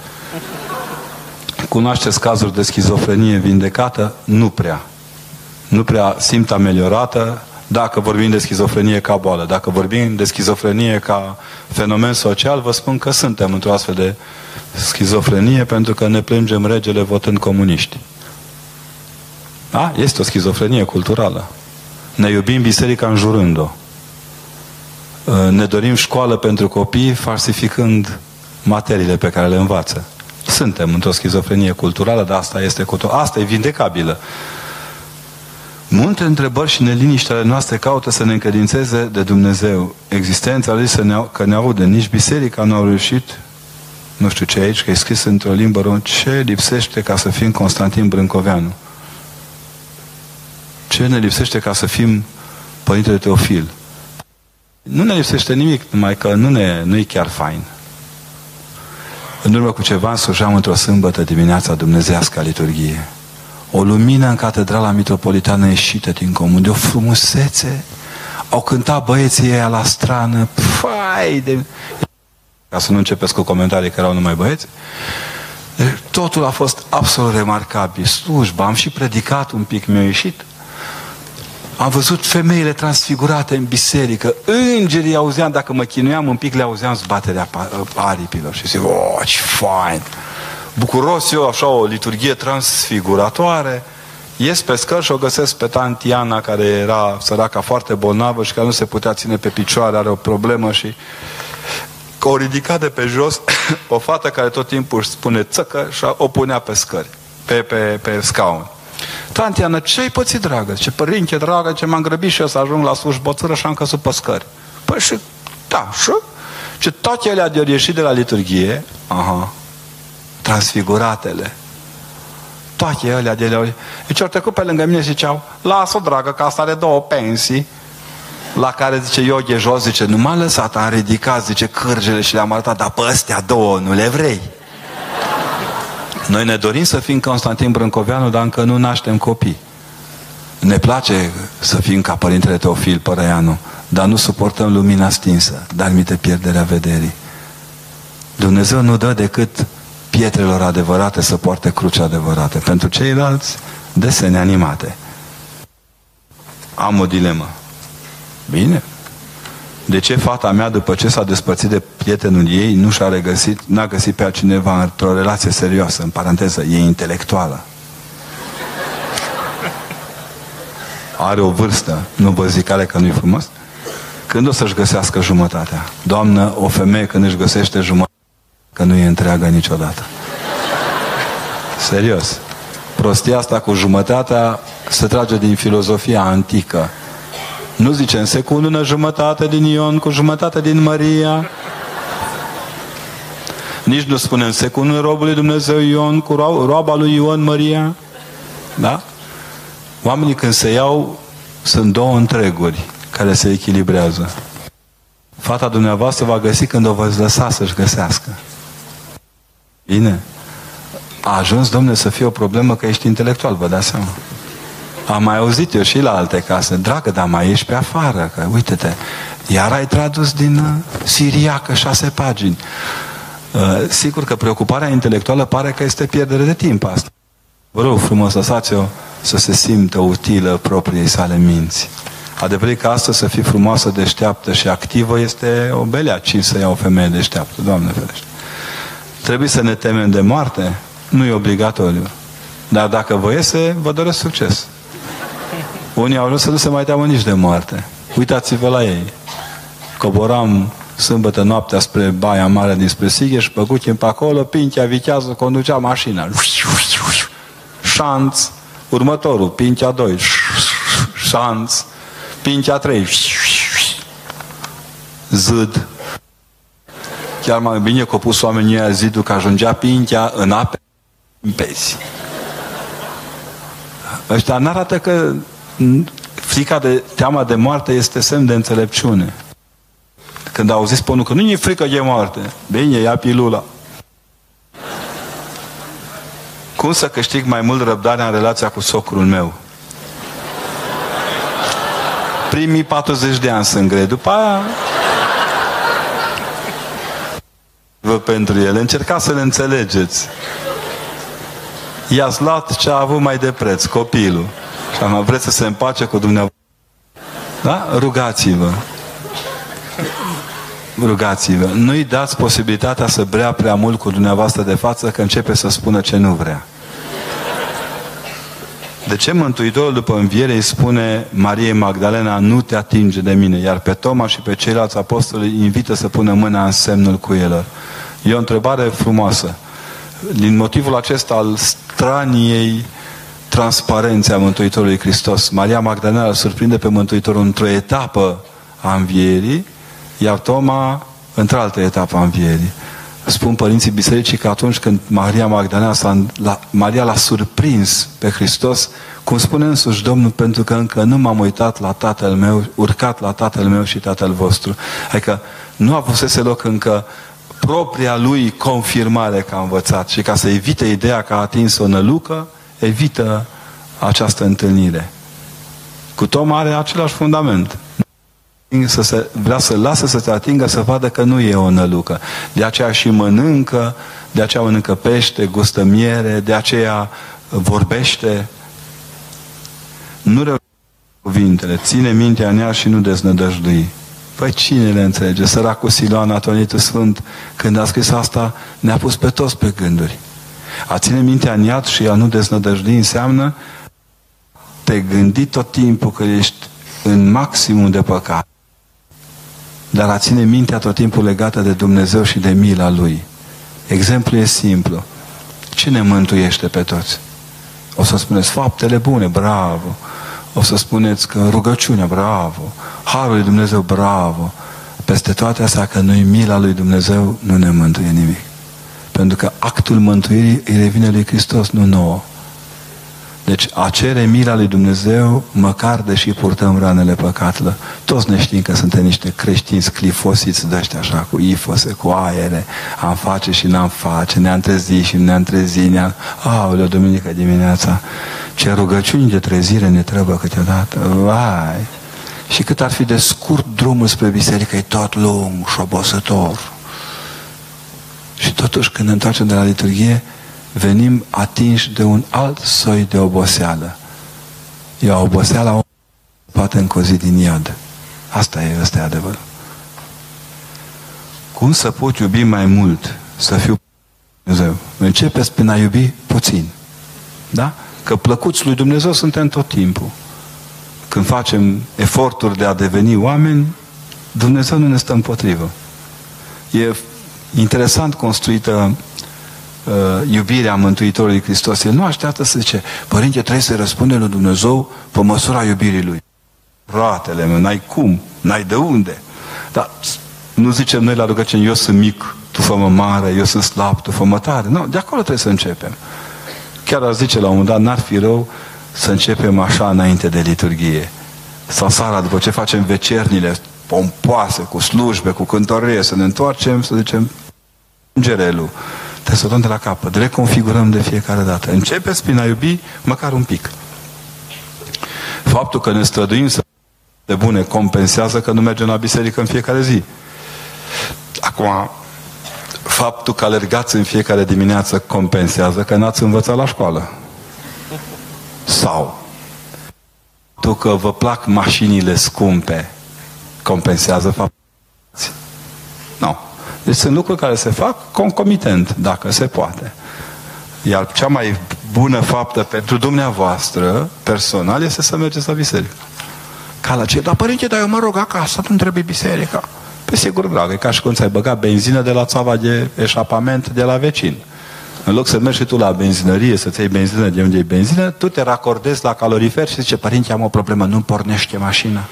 Speaker 1: Cunoașteți cazuri de schizofrenie vindecată? Nu prea. Nu prea simt ameliorată, dacă vorbim de schizofrenie ca boală. Dacă vorbim de schizofrenie ca fenomen social, vă spun că suntem într-o astfel de schizofrenie pentru că ne plângem regele votând comuniști. Da? Este o schizofrenie culturală. Ne iubim biserica înjurând-o. Ne dorim școală pentru copii falsificând materiile pe care le învață. Suntem într-o schizofrenie culturală, dar asta este, asta e vindecabilă. Multe întrebări și neliniștele noastre caută să ne încredințeze de Dumnezeu. Existența lui să ne, că ne aude. Nici biserica nu a reușit, nu știu ce aici, că e scris într-o limbă română, ce lipsește ca să fim Constantin Brâncoveanu? Ce ne lipsește ca să fim Părintele Teofil? Nu ne lipsește nimic, numai că nu, ne, nu e chiar fain. În urmă cu ceva însujam într-o sâmbătă dimineața dumnezească a liturghie o lumină în catedrala mitropolitană ieșită din comun, de o frumusețe. Au cântat băieții ăia la strană, fai de... Ca să nu începeți cu comentarii că erau numai băieți. Totul a fost absolut remarcabil. Slujba, am și predicat un pic, mi-a ieșit. Am văzut femeile transfigurate în biserică. Îngerii auzeam, dacă mă chinuiam un pic, le auzeam zbaterea aripilor. Și zic, oh, ce fain! Bucuros eu, așa o liturghie transfiguratoare, ies pe scări și o găsesc pe tantiana care era săraca foarte bolnavă și care nu se putea ține pe picioare, are o problemă și o ridica de pe jos o fată care tot timpul își spune țăcă și o punea pe scări, pe, pe, pe scaun. Tantiana, ce-ai pățit, dragă? Ce părinte, dragă, ce m-am grăbit și eu să ajung la slujbă țără și am căzut pe scări. Păi și, da, și? Și toate ele de ieșit de la liturghie, aha, transfiguratele. Toate ele de ele. Deci au trecut pe lângă mine și ziceau, lasă-o dragă, că asta are două pensii. La care zice Ioghe jos, zice, nu m-a lăsat, am ridicat, zice, cârgele și le-am arătat, dar pe astea două nu le vrei. Noi ne dorim să fim Constantin Brâncoveanu, dar încă nu naștem copii. Ne place să fim ca Părintele Teofil Părăianu, dar nu suportăm lumina stinsă, dar mite pierderea vederii. Dumnezeu nu dă decât pietrelor adevărate să poarte cruce adevărate. Pentru ceilalți, desene animate. Am o dilemă. Bine. De ce fata mea, după ce s-a despărțit de prietenul ei, nu și-a regăsit, n-a găsit pe altcineva într-o relație serioasă, în paranteză, e intelectuală. Are o vârstă, nu vă zic ale că nu-i frumos? Când o să-și găsească jumătatea? Doamnă, o femeie când își găsește jumătatea, că nu e întreagă niciodată. Serios. Prostia asta cu jumătatea se trage din filozofia antică. Nu zice în secundă jumătate din Ion cu jumătate din Maria. Nici nu spune în secundă robului Dumnezeu Ion cu ro roaba lui Ion Maria. Da? Oamenii când se iau sunt două întreguri care se echilibrează. Fata dumneavoastră va găsi când o veți lăsa să-și găsească. Bine. A ajuns, domnule, să fie o problemă că ești intelectual, vă dați seama. Am mai auzit eu și la alte case. Dragă, dar mai ești pe afară, că uite-te, iar ai tradus din uh, siriacă șase pagini. Uh, sigur că preocuparea intelectuală pare că este pierdere de timp asta. Vă rog frumos, lăsați-o să se simtă utilă propriei sale minți. Adevărul că astăzi să fii frumoasă, deșteaptă și activă este o belea ci să ia o femeie deșteaptă, Doamne ferește. Trebuie să ne temem de moarte? Nu e obligatoriu. Dar dacă vă iese, vă doresc succes. Unii au ajuns să nu se mai teamă nici de moarte. Uitați-vă la ei. Coboram sâmbătă noaptea spre Baia Mare dinspre Sigheș, păcuchim pe acolo, Pintea vichează, conducea mașina. Șanț, următorul, Pintea 2, șanț, Pintea 3, zâd. Chiar mai bine că au pus oamenii aia zidul că ajungea Pintea în ape, în pesi. Ăștia n-arată că frica de teama de moarte este semn de înțelepciune. Când au zis ponul că nu e frică de moarte, bine, ia pilula. Cum să câștig mai mult răbdarea în relația cu socrul meu? Primii 40 de ani sunt grei, după aia vă pentru el. Încercați să le înțelegeți. I-ați luat ce a avut mai de preț, copilul. Și am vreți să se împace cu Dumnezeu. Da? Rugați-vă. Rugați-vă. Nu-i dați posibilitatea să brea prea mult cu dumneavoastră de față că începe să spună ce nu vrea. De ce Mântuitorul după înviere îi spune Mariei Magdalena, nu te atinge de mine, iar pe Toma și pe ceilalți apostoli îi invită să pună mâna în semnul cu el. E o întrebare frumoasă. Din motivul acesta al straniei transparenței a Mântuitorului Hristos. Maria Magdalena îl surprinde pe Mântuitorul într-o etapă a învierii, iar Toma într-altă etapă a învierii. Spun părinții bisericii că atunci când Maria Magdalena s-a, la, Maria l-a surprins pe Hristos, cum spune însuși Domnul, pentru că încă nu m-am uitat la tatăl meu, urcat la tatăl meu și tatăl vostru. Adică nu a avusese loc încă propria lui confirmare că a învățat și ca să evite ideea că a atins o nălucă, evită această întâlnire. Cu Toma are același fundament. Să se, vrea să lasă să se atingă, să vadă că nu e o nălucă. De aceea și mănâncă, de aceea mănâncă pește, gustă miere, de aceea vorbește. Nu reușește cuvintele, ține mintea în ea și nu deznădăjdui. Păi cine le înțelege? Săracul Siloan Atonitul Sfânt, când a scris asta, ne-a pus pe toți pe gânduri. A ține mintea în iad și a nu deznădăjdui înseamnă te gândi tot timpul că ești în maximum de păcat. Dar a ține mintea tot timpul legată de Dumnezeu și de mila Lui. Exemplul e simplu. Cine mântuiește pe toți? O să spuneți faptele bune, bravo. O să spuneți că rugăciunea, bravo. Harul lui Dumnezeu, bravo. peste toate astea că noi mila lui Dumnezeu nu ne mântuie nimic. Pentru că actul mântuirii îi revine lui Hristos, nu nouă. Deci a cere mila lui Dumnezeu, măcar deși purtăm ranele păcatelor. Toți ne știm că suntem niște creștini sclifosiți de ăștia așa, cu ifose, cu aere, am face și n-am face, ne-am trezit și ne-am trezit, ne-am... Aoleu, duminică dimineața, ce rugăciuni de trezire ne trebuie câteodată, vai! Și cât ar fi de scurt drumul spre biserică, e tot lung și obosător. Și totuși când ne întoarcem de la liturghie, venim atinși de un alt soi de oboseală. E o oboseală poate încozi din iad. Asta e, ăsta e adevărul. Cum să pot iubi mai mult? Să fiu Dumnezeu. Începeți prin a iubi puțin. Da? Că plăcuți lui Dumnezeu suntem tot timpul. Când facem eforturi de a deveni oameni, Dumnezeu nu ne stă împotrivă. E interesant construită uh, iubirea Mântuitorului Hristos. El nu așteaptă să zice, Părinte, trebuie să răspunde lui Dumnezeu pe măsura iubirii Lui. Roatele meu, n-ai cum, n-ai de unde. Dar nu zicem noi la rugăciune, eu sunt mic, tu fă mare, eu sunt slab, tu fă tare. Nu, de acolo trebuie să începem. Chiar ar zice la un moment dat, n-ar fi rău să începem așa înainte de liturghie. Sau seara, după ce facem vecernile pompoase, cu slujbe, cu cântărie, să ne întoarcem, să zicem, îngerelul. Trebuie să o dăm de la capăt. Reconfigurăm de fiecare dată. Începeți prin a iubi măcar un pic. Faptul că ne străduim să de bune compensează că nu mergem la biserică în fiecare zi. Acum, faptul că alergați în fiecare dimineață compensează că n-ați învățat la școală. Sau faptul că vă plac mașinile scumpe compensează faptul Nu. Deci sunt lucruri care se fac concomitent, dacă se poate. Iar cea mai bună faptă pentru dumneavoastră, personal, este să mergeți la biserică. Ca la ce? Dar părinte, dar eu mă rog acasă, nu trebuie biserica. Pe păi sigur, dragă, e ca și când ți-ai băgat benzină de la țava de eșapament de la vecin. În loc să mergi și tu la benzinărie să-ți iei benzină de unde e benzină, tu te racordezi la calorifer și zice, părinte, am o problemă, nu pornește mașina.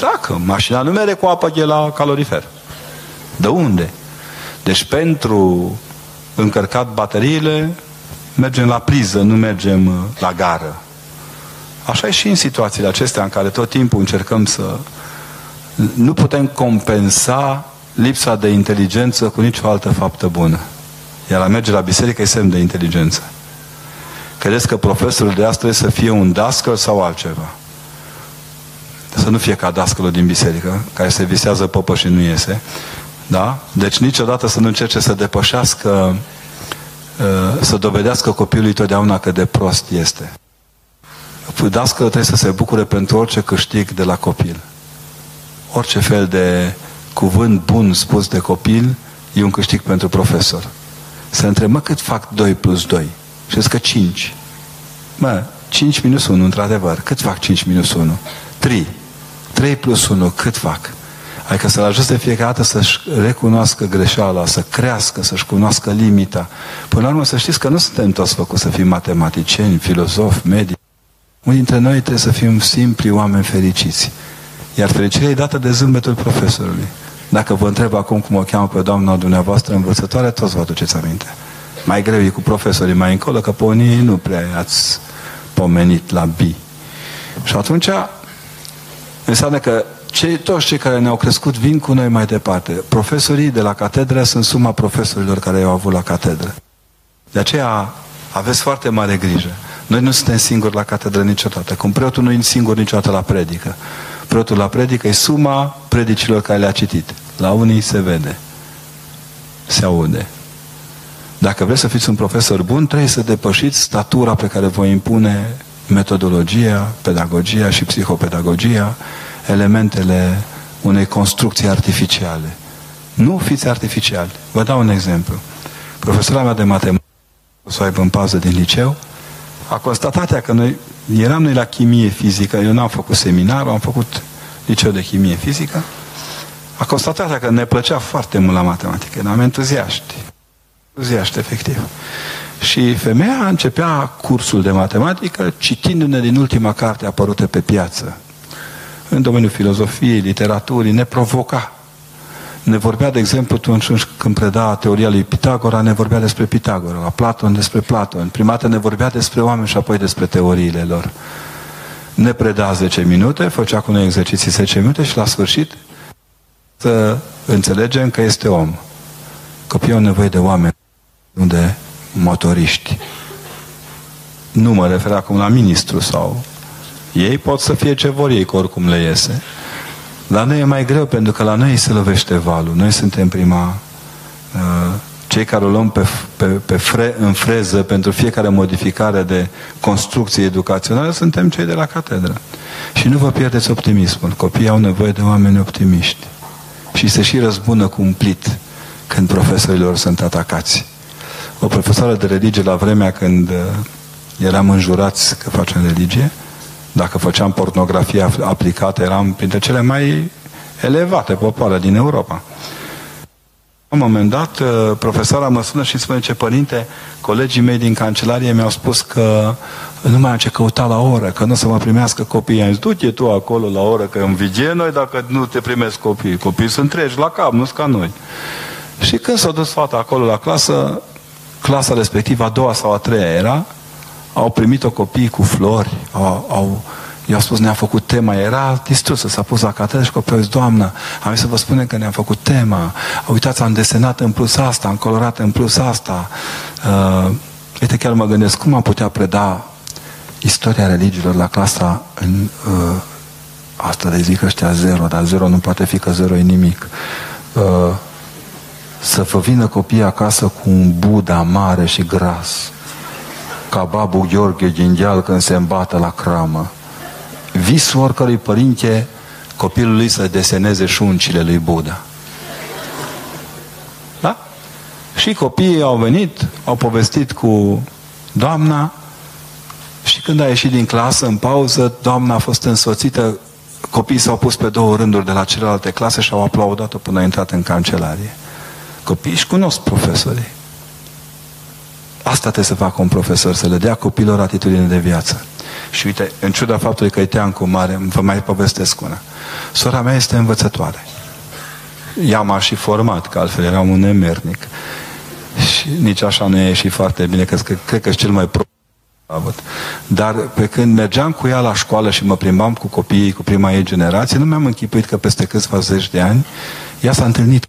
Speaker 1: Dacă mașina nu merge cu apă de la calorifer. De unde? Deci pentru încărcat bateriile, mergem la priză, nu mergem uh, la gară. Așa e și în situațiile acestea în care tot timpul încercăm să... Nu putem compensa lipsa de inteligență cu nicio altă faptă bună. Iar a merge la biserică e semn de inteligență. Credeți că profesorul de astăzi să fie un dascăl sau altceva? Să nu fie ca dascălul din biserică, care se visează popă și nu iese. Da? Deci niciodată să nu încerce să depășească, uh, să dovedească copilului totdeauna că de prost este. Dascălul trebuie să se bucure pentru orice câștig de la copil. Orice fel de cuvânt bun spus de copil e un câștig pentru profesor. Să întreb, mă, cât fac 2 plus 2? Și zic că 5. Mă, 5 minus 1, într-adevăr. Cât fac 5 minus 1? 3. 3 plus 1, cât fac? Adică să-l ajute fiecare dată să-și recunoască greșeala, să crească, să-și cunoască limita. Până la urmă să știți că nu suntem toți făcuți să fim matematicieni, filozofi, medici. Unii dintre noi trebuie să fim simpli oameni fericiți. Iar fericirea e dată de zâmbetul profesorului. Dacă vă întreb acum cum o cheamă pe doamna dumneavoastră învățătoare, toți vă aduceți aminte. Mai greu e cu profesorii mai încolo, că pe unii nu prea ați pomenit la bi. Și atunci înseamnă că cei, toți cei care ne-au crescut vin cu noi mai departe. Profesorii de la catedră sunt suma profesorilor care i-au avut la catedră. De aceea aveți foarte mare grijă. Noi nu suntem singuri la catedră niciodată. Cum preotul nu e singur niciodată la predică. Preotul la predică e suma predicilor care le-a citit. La unii se vede. Se aude. Dacă vreți să fiți un profesor bun, trebuie să depășiți statura pe care vă impune metodologia, pedagogia și psihopedagogia, elementele unei construcții artificiale. Nu fiți artificiali. Vă dau un exemplu. Profesora mea de matematică, o să o aibă în pauză din liceu, a constatat că noi eram noi la chimie fizică, eu n-am făcut seminar, am făcut liceu de chimie fizică, a constatat că ne plăcea foarte mult la matematică, eram entuziaști. Entuziaști, efectiv. Și femeia începea cursul de matematică citindu-ne din ultima carte apărută pe piață. În domeniul filozofiei, literaturii, ne provoca. Ne vorbea, de exemplu, atunci când preda teoria lui Pitagora, ne vorbea despre Pitagora, la Platon despre Platon. Prima dată ne vorbea despre oameni și apoi despre teoriile lor. Ne preda 10 minute, făcea cu noi exerciții 10 minute și la sfârșit să înțelegem că este om. Copiii au nevoie de oameni, nu de motoriști. Nu mă refer acum la ministru sau... Ei pot să fie ce vor ei, că oricum le iese. La noi e mai greu, pentru că la noi se lovește valul. Noi suntem prima... Uh, cei care o luăm pe, pe, pe fre, în freză pentru fiecare modificare de construcție educațională, suntem cei de la catedră. Și nu vă pierdeți optimismul. Copiii au nevoie de oameni optimiști. Și se și răzbună cumplit când profesorilor sunt atacați. O profesoară de religie la vremea când uh, eram înjurați că facem religie, dacă făceam pornografie aplicată, eram printre cele mai elevate popoare din Europa. La un moment dat, uh, profesoara mă sună și îmi spune ce părinte, colegii mei din cancelarie mi-au spus că nu mai am ce căuta la oră, că nu o să mă primească copiii. Am zis, du-te tu acolo la oră, că învigie noi dacă nu te primesc copii. Copiii sunt treci la cap, nu ca noi. Și când s-a dus fata acolo la clasă, clasa respectivă, a doua sau a treia era, au primit-o copii cu flori, au, au, i-au spus, ne-a făcut tema, era distrusă, s-a pus la catedră și copiii au zis, Doamnă, am zis să vă spunem că ne-am făcut tema, uitați, am desenat în plus asta, am colorat în plus asta. Uh, uite, chiar mă gândesc, cum am putea preda istoria religiilor la clasa în, uh, asta de zic ăștia zero, dar zero nu poate fi că zero e nimic. Uh, să vă vină copiii acasă cu un Buddha mare și gras, ca babul Gheorghe Ghindeal când se îmbată la cramă. Visul oricărui părinte copilul lui să deseneze șuncile lui Buddha. Da? Și copiii au venit, au povestit cu doamna și când a ieșit din clasă în pauză, doamna a fost însoțită, copiii s-au pus pe două rânduri de la celelalte clase și au aplaudat-o până a intrat în cancelarie. Copiii își cunosc profesorii. Asta trebuie să facă un profesor, să le dea copilor atitudine de viață. Și uite, în ciuda faptului că e teancul mare, vă mai povestesc una. Sora mea este învățătoare. Ea m-a și format, că altfel eram un nemernic. Și nici așa nu e și foarte bine, că cred că e cel mai pro avut. Dar pe când mergeam cu ea la școală și mă plimbam cu copiii, cu prima ei generație, nu mi-am închipuit că peste câțiva zeci de ani ea s-a întâlnit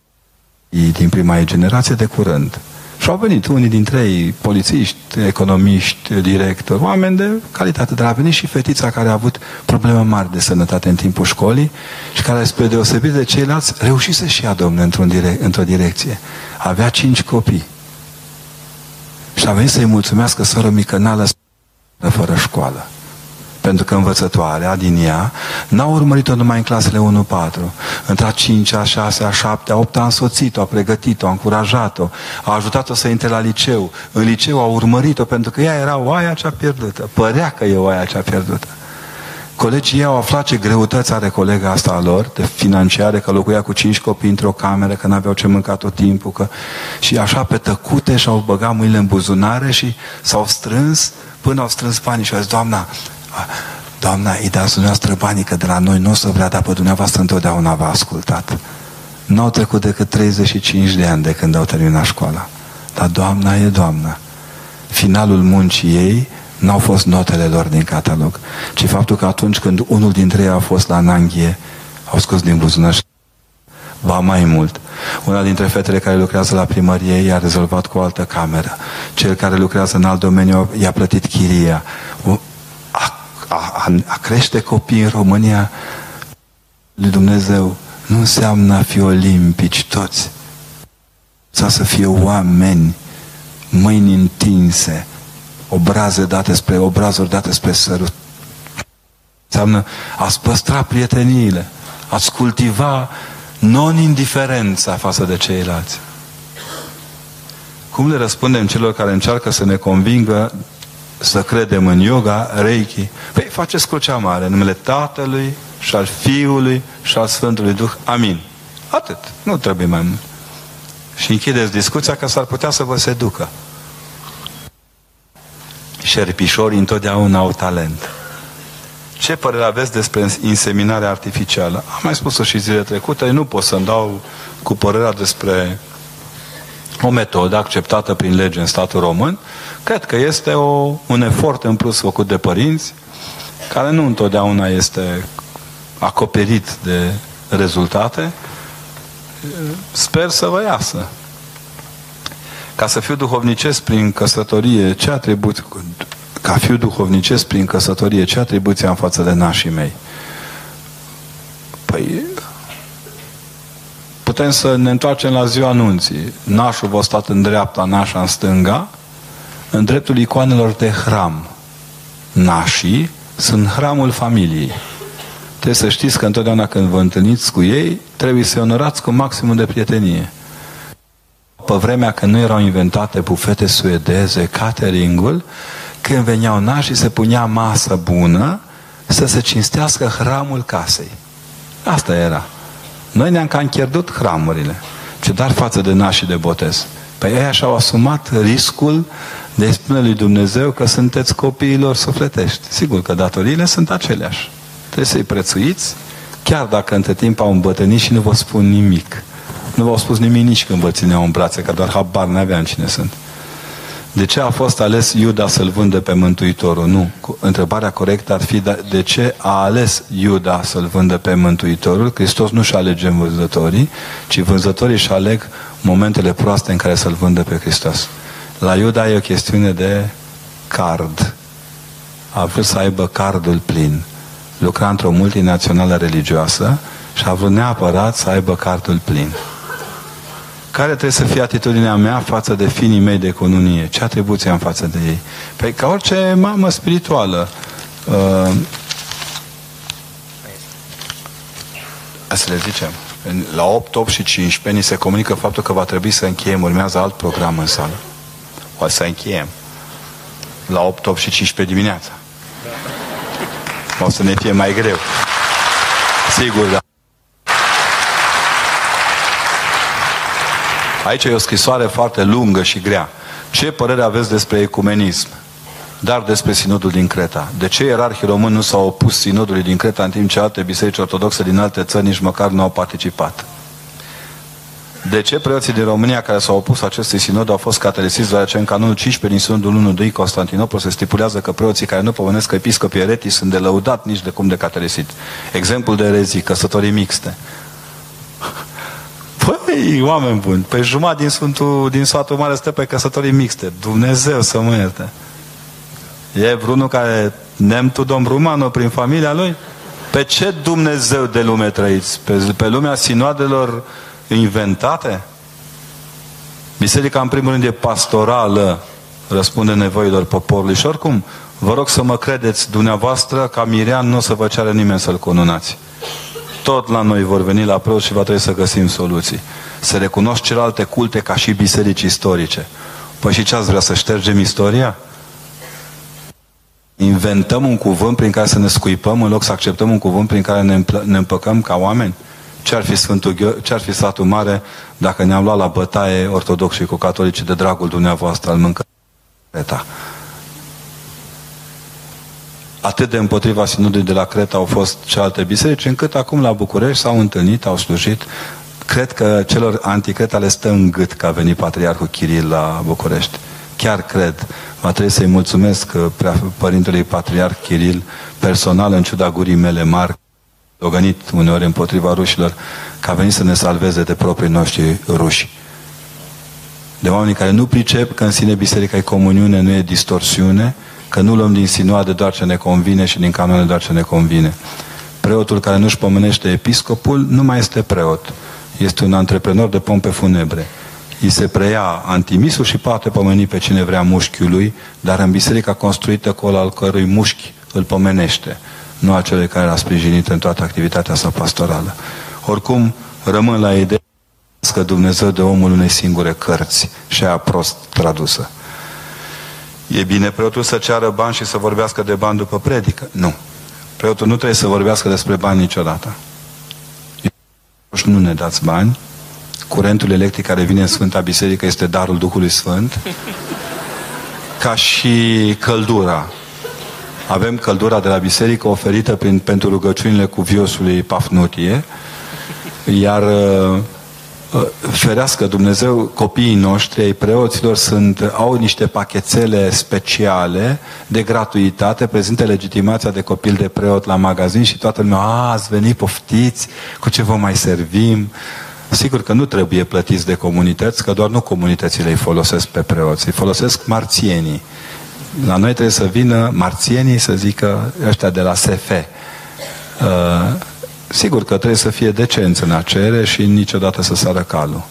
Speaker 1: din prima ei generație de curând. Și au venit unii dintre ei, polițiști, economiști, directori, oameni de calitate. Dar a venit și fetița care a avut probleme mari de sănătate în timpul școlii și care, spre deosebire de ceilalți, reușise și ea, domne, într-o direc- într direcție. Avea cinci copii. Și a venit să-i mulțumească soră mică, n-a lăsat fără școală pentru că învățătoarea din ea n-a urmărit-o numai în clasele 1-4. Între a 5 a 6 a 7 a 8 a însoțit-o, a pregătit-o, a încurajat-o, a ajutat-o să intre la liceu. În liceu a urmărit-o pentru că ea era oaia cea pierdută. Părea că e oaia cea pierdută. Colegii ei au aflat ce greutăți are colega asta a lor, de financiare, că locuia cu cinci copii într-o cameră, că n-aveau ce mânca tot timpul, că... și așa pe tăcute și-au băgat mâinile în buzunare și s-au strâns până au strâns banii și au zis, Doamna, Doamna, îi dați dumneavoastră banii, că de la noi nu o să vrea, dar pe dumneavoastră întotdeauna v-a ascultat. Nu au trecut decât 35 de ani de când au terminat școala. Dar Doamna e Doamna. Finalul muncii ei n-au fost notele lor din catalog, ci faptul că atunci când unul dintre ei a fost la Nanghie, au scos din buzunar și Ba mai mult, una dintre fetele care lucrează la primărie i-a rezolvat cu o altă cameră. Cel care lucrează în alt domeniu i-a plătit chiria a, a crește copii în România lui Dumnezeu nu înseamnă a fi olimpici toți. Sau să fie oameni, mâini întinse, obraze date spre, obrazuri date spre sărut. Înseamnă a-ți păstra prieteniile, a-ți cultiva non-indiferența față de ceilalți. Cum le răspundem celor care încearcă să ne convingă să credem în yoga, reiki, păi faceți crucea mare, numele Tatălui și al Fiului și al Sfântului Duh. Amin. Atât. Nu trebuie mai mult. Și închideți discuția că s-ar putea să vă seducă. Șerpișorii întotdeauna au talent. Ce părere aveți despre inseminarea artificială? Am mai spus-o și zile trecute, nu pot să-mi dau cu părerea despre o metodă acceptată prin lege în statul român. Cred că este o, un efort în plus făcut de părinți, care nu întotdeauna este acoperit de rezultate. Sper să vă iasă. Ca să fiu duhovnicesc prin căsătorie, ce atribuții, ca fiu duhovnicesc prin căsătorie, ce atribuții am față de nașii mei? Păi, putem să ne întoarcem la ziua anunții. Nașul vă stat în dreapta, nașa în stânga, în dreptul icoanelor de hram. Nașii sunt hramul familiei. Trebuie să știți că întotdeauna când vă întâlniți cu ei, trebuie să-i onorați cu maximum de prietenie. Pe vremea când nu erau inventate bufete suedeze, cateringul, când veneau nașii se punea masă bună să se cinstească hramul casei. Asta era. Noi ne-am cam pierdut hramurile. Ce dar față de nașii de botez. Păi ei și-au asumat riscul de spune lui Dumnezeu că sunteți copiilor sufletești. Sigur că datoriile sunt aceleași. Trebuie să-i prețuiți, chiar dacă între timp au îmbătrânit și nu vă spun nimic. Nu v-au spus nimic nici când vă țineau în brațe, că doar habar n-aveam cine sunt. De ce a fost ales Iuda să-l vândă pe Mântuitorul? Nu. Întrebarea corectă ar fi de ce a ales Iuda să-l vândă pe Mântuitorul? Hristos nu-și alege vânzătorii, ci vânzătorii își aleg momentele proaste în care să-l vândă pe Hristos. La Iuda e o chestiune de card. A vrut să aibă cardul plin. Lucra într-o multinațională religioasă și a vrut neapărat să aibă cardul plin. Care trebuie să fie atitudinea mea față de finii mei de cununie? Ce atribuții am față de ei? Păi ca orice mamă spirituală. Uh, să le zicem. La 8, 8 și 15 ni se comunică faptul că va trebui să încheiem. Urmează alt program în sală. O să încheiem. La 8, 8 și 15 dimineața. O să ne fie mai greu. Sigur, da. Aici e o scrisoare foarte lungă și grea. Ce părere aveți despre ecumenism? Dar despre sinodul din Creta. De ce ierarhii români nu s-au opus sinodului din Creta în timp ce alte biserici ortodoxe din alte țări nici măcar nu au participat? De ce preoții din România care s-au opus acestui sinod au fost catalesiți deoarece în canonul 15 din sinodul 1-2 Constantinopol se stipulează că preoții care nu pomenesc episcopii eretii sunt de lăudat nici de cum de catalesit. Exemplul de erezii, căsătorii mixte. Păi, oameni buni, pe jumătate din, Sfântul, din satul mare stă pe căsătorii mixte. Dumnezeu să mă ierte. E vreunul care nemtu domn Rumanu prin familia lui? Pe ce Dumnezeu de lume trăiți? Pe, pe lumea sinoadelor inventate? Biserica, în primul rând, e pastorală, răspunde nevoilor poporului. Și oricum, vă rog să mă credeți, dumneavoastră, ca Mirian, nu o să vă ceară nimeni să-l conunați tot la noi vor veni la preot și va trebui să găsim soluții. Să recunosc celelalte culte ca și biserici istorice. Păi și ce ați vrea, să ștergem istoria? Inventăm un cuvânt prin care să ne scuipăm în loc să acceptăm un cuvânt prin care ne, ne împăcăm ca oameni? Ce ar fi Sfântul ce ar fi satul mare dacă ne-am luat la bătaie ortodoxi cu catolici de dragul dumneavoastră al mâncării? Atât de împotriva sinodului de la Creta au fost celelalte biserici, încât acum la București s-au întâlnit, au slujit. Cred că celor anticreta le stă în gât că a venit Patriarhul Chiril la București. Chiar cred. Va trebui să-i mulțumesc uh, Părintelui Patriarh Chiril personal, în ciuda gurii mele mari, ogănit uneori împotriva rușilor, că a venit să ne salveze de proprii noștri ruși. De oameni care nu pricep că în sine biserica e comuniune, nu e distorsiune, că nu luăm din sinoade doar ce ne convine și din canoane doar ce ne convine. Preotul care nu-și pomenește episcopul nu mai este preot. Este un antreprenor de pompe funebre. Îi se preia antimisul și poate pomeni pe cine vrea mușchiul lui, dar în biserica construită cu al cărui mușchi îl pomenește, nu acele care l-a sprijinit în toată activitatea sa pastorală. Oricum, rămân la ideea că Dumnezeu de omul unei singure cărți și a prost tradusă. E bine preotul să ceară bani și să vorbească de bani după predică? Nu. Preotul nu trebuie să vorbească despre bani niciodată. Nu ne dați bani. Curentul electric care vine în Sfânta Biserică este darul Duhului Sfânt. Ca și căldura. Avem căldura de la biserică oferită prin, pentru rugăciunile cu viosului Pafnutie, iar uh, uh, ferească Dumnezeu, copiii noștri, ai preoților, sunt, au niște pachetele speciale de gratuitate, prezintă legitimația de copil de preot la magazin și toată lumea, a, ați venit, poftiți, cu ce vă mai servim? Sigur că nu trebuie plătiți de comunități, că doar nu comunitățile îi folosesc pe preoți, îi folosesc marțienii. La noi trebuie să vină marțienii să zică ăștia de la SF. Uh, sigur că trebuie să fie decenți în a cere și niciodată să sară calul.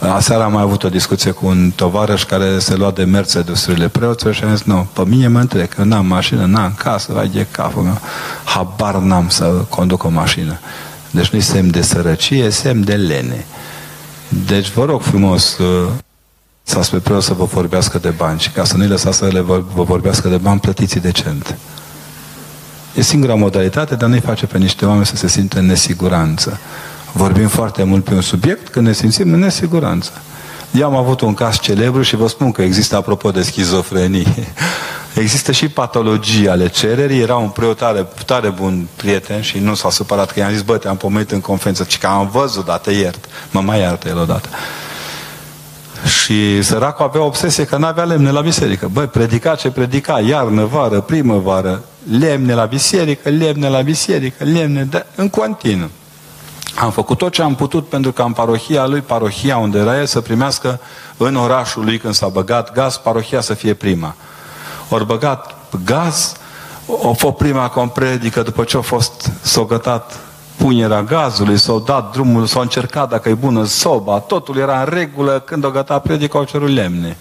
Speaker 1: Aseară am mai avut o discuție cu un tovarăș care se lua de mercedes preoților și a zis, nu, pe mine mă întrec, că n-am mașină, n-am casă, vai de capul meu, habar n-am să conduc o mașină. Deci nu-i semn de sărăcie, e semn de lene. Deci vă rog frumos, uh, să spre preot să vă vorbească de bani și ca să nu-i lăsați să le vă, vă vorbească de bani, plătiți decent. E singura modalitate, dar nu-i face pe niște oameni să se simtă în nesiguranță. Vorbim foarte mult pe un subiect când ne simțim în nesiguranță. Eu am avut un caz celebru și vă spun că există, apropo de schizofrenie, există și patologii ale cererii. Era un preot tare, tare bun prieten și nu s-a supărat că i-am zis, bă, te-am pomenit în conferință, ci că am văzut, dar te iert. Mă mai iartă el odată. Și săracul avea obsesie că n-avea lemne la biserică. Băi, predica ce predica, iarnă, vară, primăvară, lemne la biserică, lemne la biserică, lemne, de... în continuu. Am făcut tot ce am putut pentru ca în parohia lui, parohia unde era el, să primească în orașul lui când s-a băgat gaz, parohia să fie prima. Ori băgat gaz, o fost prima compredică după ce a fost sogătat punerea gazului, s-au dat drumul, s-au încercat dacă e bună soba, totul era în regulă, când o gata predica au cerut lemne.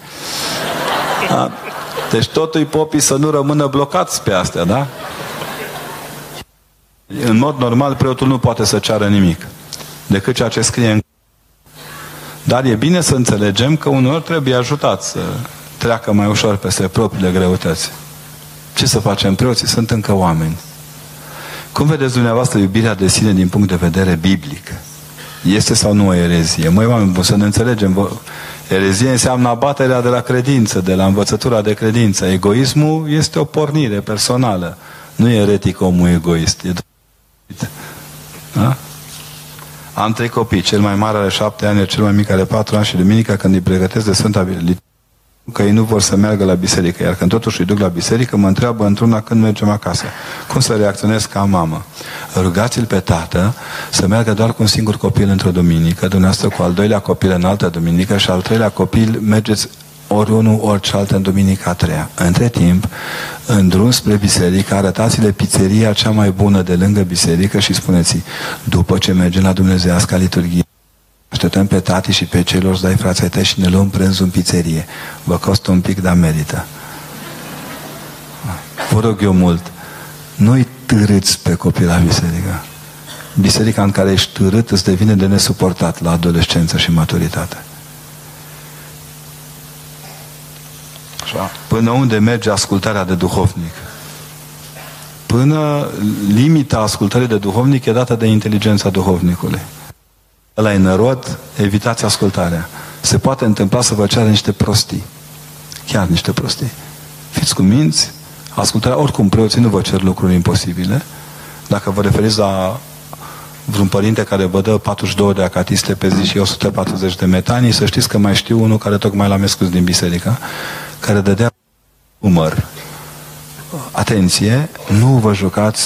Speaker 1: Da? Deci totul popii să nu rămână blocați pe astea, da? În mod normal, preotul nu poate să ceară nimic, decât ceea ce scrie în dar e bine să înțelegem că uneori trebuie ajutat să treacă mai ușor peste propriile greutăți. Ce să facem? Preoții sunt încă oameni. Cum vedeți dumneavoastră iubirea de sine din punct de vedere biblic? Este sau nu o erezie? Măi, oameni buni, să ne înțelegem. Erezie înseamnă abaterea de la credință, de la învățătura de credință. Egoismul este o pornire personală. Nu e eretic omul egoist. E da? Am trei copii. Cel mai mare are șapte ani, cel mai mic are patru ani și duminica când îi pregătesc de Sfânta Liturghie că ei nu vor să meargă la biserică, iar când totuși îi duc la biserică, mă întreabă într-una când mergem acasă. Cum să reacționez ca mamă? Rugați-l pe tată să meargă doar cu un singur copil într-o duminică, dumneavoastră cu al doilea copil în altă duminică și al treilea copil mergeți ori unul, ori cealaltă în duminica a treia. Între timp, în drum spre biserică, arătați-le pizzeria cea mai bună de lângă biserică și spuneți după ce mergem la Dumnezeiasca liturghie, Așteptăm pe tati și pe celor dai frații tăi și ne luăm prânzul în pizzerie. Vă costă un pic, dar merită. Vă rog eu mult, nu-i târâți pe copii la biserică. Biserica în care ești târât îți devine de nesuportat la adolescență și maturitate. Așa. Până unde merge ascultarea de duhovnic? Până limita ascultării de duhovnic e dată de inteligența duhovnicului ăla e nărod, evitați ascultarea. Se poate întâmpla să vă ceară niște prostii. Chiar niște prostii. Fiți cu minți, ascultarea, oricum preoții nu vă cer lucruri imposibile. Dacă vă referiți la vreun părinte care vă dă 42 de acatiste pe zi și 140 de metanii, să știți că mai știu unul care tocmai l-am escus din biserică, care dădea umăr. Atenție, nu vă jucați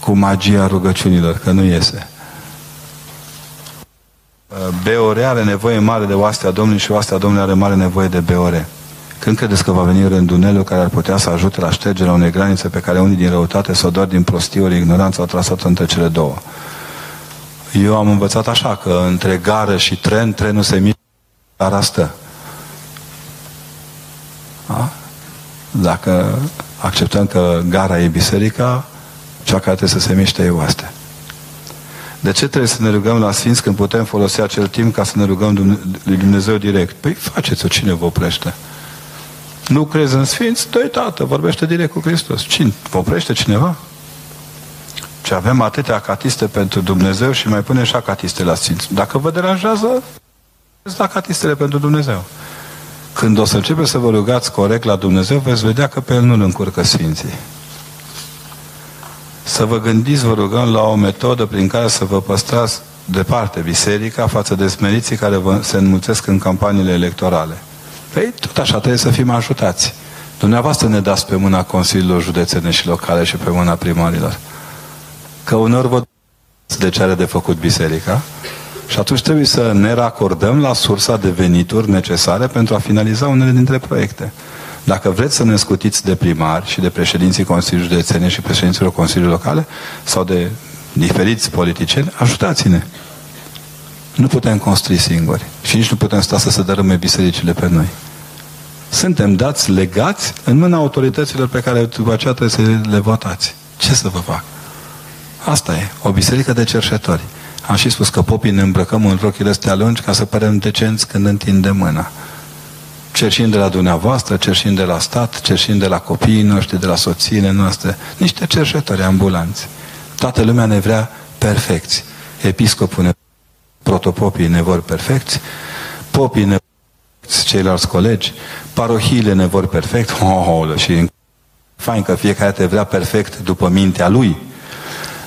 Speaker 1: cu magia rugăciunilor, că nu iese. Beore are nevoie mare de oastea Domnului și oastea Domnului are mare nevoie de Beore. Când credeți că va veni rândunelul care ar putea să ajute la ștergerea unei granițe pe care unii din răutate sau doar din prostie ori ignoranță au trasat între cele două? Eu am învățat așa, că între gară și tren, trenul se mișcă, dar stă. Da? Dacă acceptăm că gara e biserica, cea care trebuie să se miște e oastea. De ce trebuie să ne rugăm la Sfinți când putem folosi acel timp ca să ne rugăm lui Dumnezeu direct? Păi faceți-o, cine vă oprește? Nu crezi în Sfinți? dă Tată, vorbește direct cu Hristos. Cine? Vă oprește cineva? Ce avem atâtea acatiste pentru Dumnezeu și mai pune și acatiste la Sfinți. Dacă vă deranjează, la acatistele pentru Dumnezeu. Când o să începeți să vă rugați corect la Dumnezeu, veți vedea că pe El nu-L încurcă Sfinții. Să vă gândiți, vă rugăm, la o metodă prin care să vă păstrați departe biserica față de smeriții care vă, se înmulțesc în campaniile electorale. Păi tot așa trebuie să fim ajutați. Dumneavoastră ne dați pe mâna Consiliilor Județene și Locale și pe mâna primarilor. Că uneori vă de ce are de făcut biserica și atunci trebuie să ne racordăm la sursa de venituri necesare pentru a finaliza unele dintre proiecte. Dacă vreți să ne scutiți de primari și de președinții Consiliului Județene și președinților Consiliului Locale sau de diferiți politicieni, ajutați-ne. Nu putem construi singuri și nici nu putem sta să se dărâme bisericile pe noi. Suntem dați legați în mâna autorităților pe care după aceea trebuie să le votați. Ce să vă fac? Asta e, o biserică de cerșetori. Am și spus că popii ne îmbrăcăm în rochile astea lungi ca să părem decenți când întindem mâna. Cerșind de la dumneavoastră, cerșind de la stat, cerșind de la copiii noștri, de la soțiile noastre, niște cerșetori ambulanți. Toată lumea ne vrea perfecți. Episcopul ne protopopii ne vor perfecți, popii ne ceilalți colegi, parohiile ne vor perfect, oh, oh, și fain că fiecare te vrea perfect după mintea lui.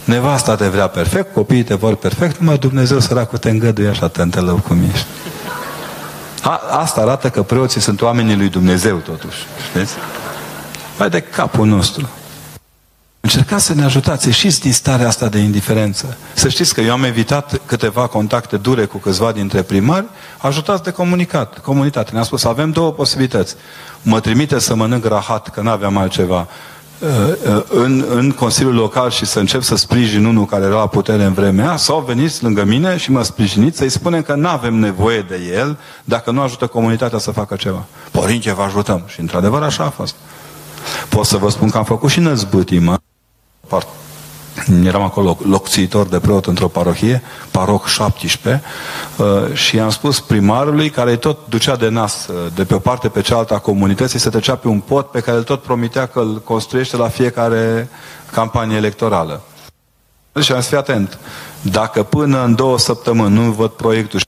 Speaker 1: Nevasta te vrea perfect, copiii te vor perfect, numai Dumnezeu săracul te îngăduie așa tântelău cum ești. A, asta arată că preoții sunt oamenii lui Dumnezeu totuși. Știți? Mai de capul nostru. Încercați să ne ajutați, ieșiți din starea asta de indiferență. Să știți că eu am evitat câteva contacte dure cu câțiva dintre primari, ajutați de comunicat, comunitate. Ne-am spus, avem două posibilități. Mă trimite să mănânc rahat, că n-aveam altceva, uh, uh, în, în Consiliul Local și să încep să sprijin unul care era la putere în vremea aia, sau veniți lângă mine și mă sprijiniți să-i spunem că nu avem nevoie de el dacă nu ajută comunitatea să facă ceva. Părinte, vă ajutăm. Și într-adevăr așa a fost. Pot să vă spun că am făcut și năzbâtimă eram acolo locțitor de preot într-o parohie, paroc 17, uh, și am spus primarului, care tot ducea de nas uh, de pe o parte pe cealaltă a comunității, să trecea pe un pod pe care el tot promitea că îl construiește la fiecare campanie electorală. Și am zis, atent, dacă până în două săptămâni nu văd proiectul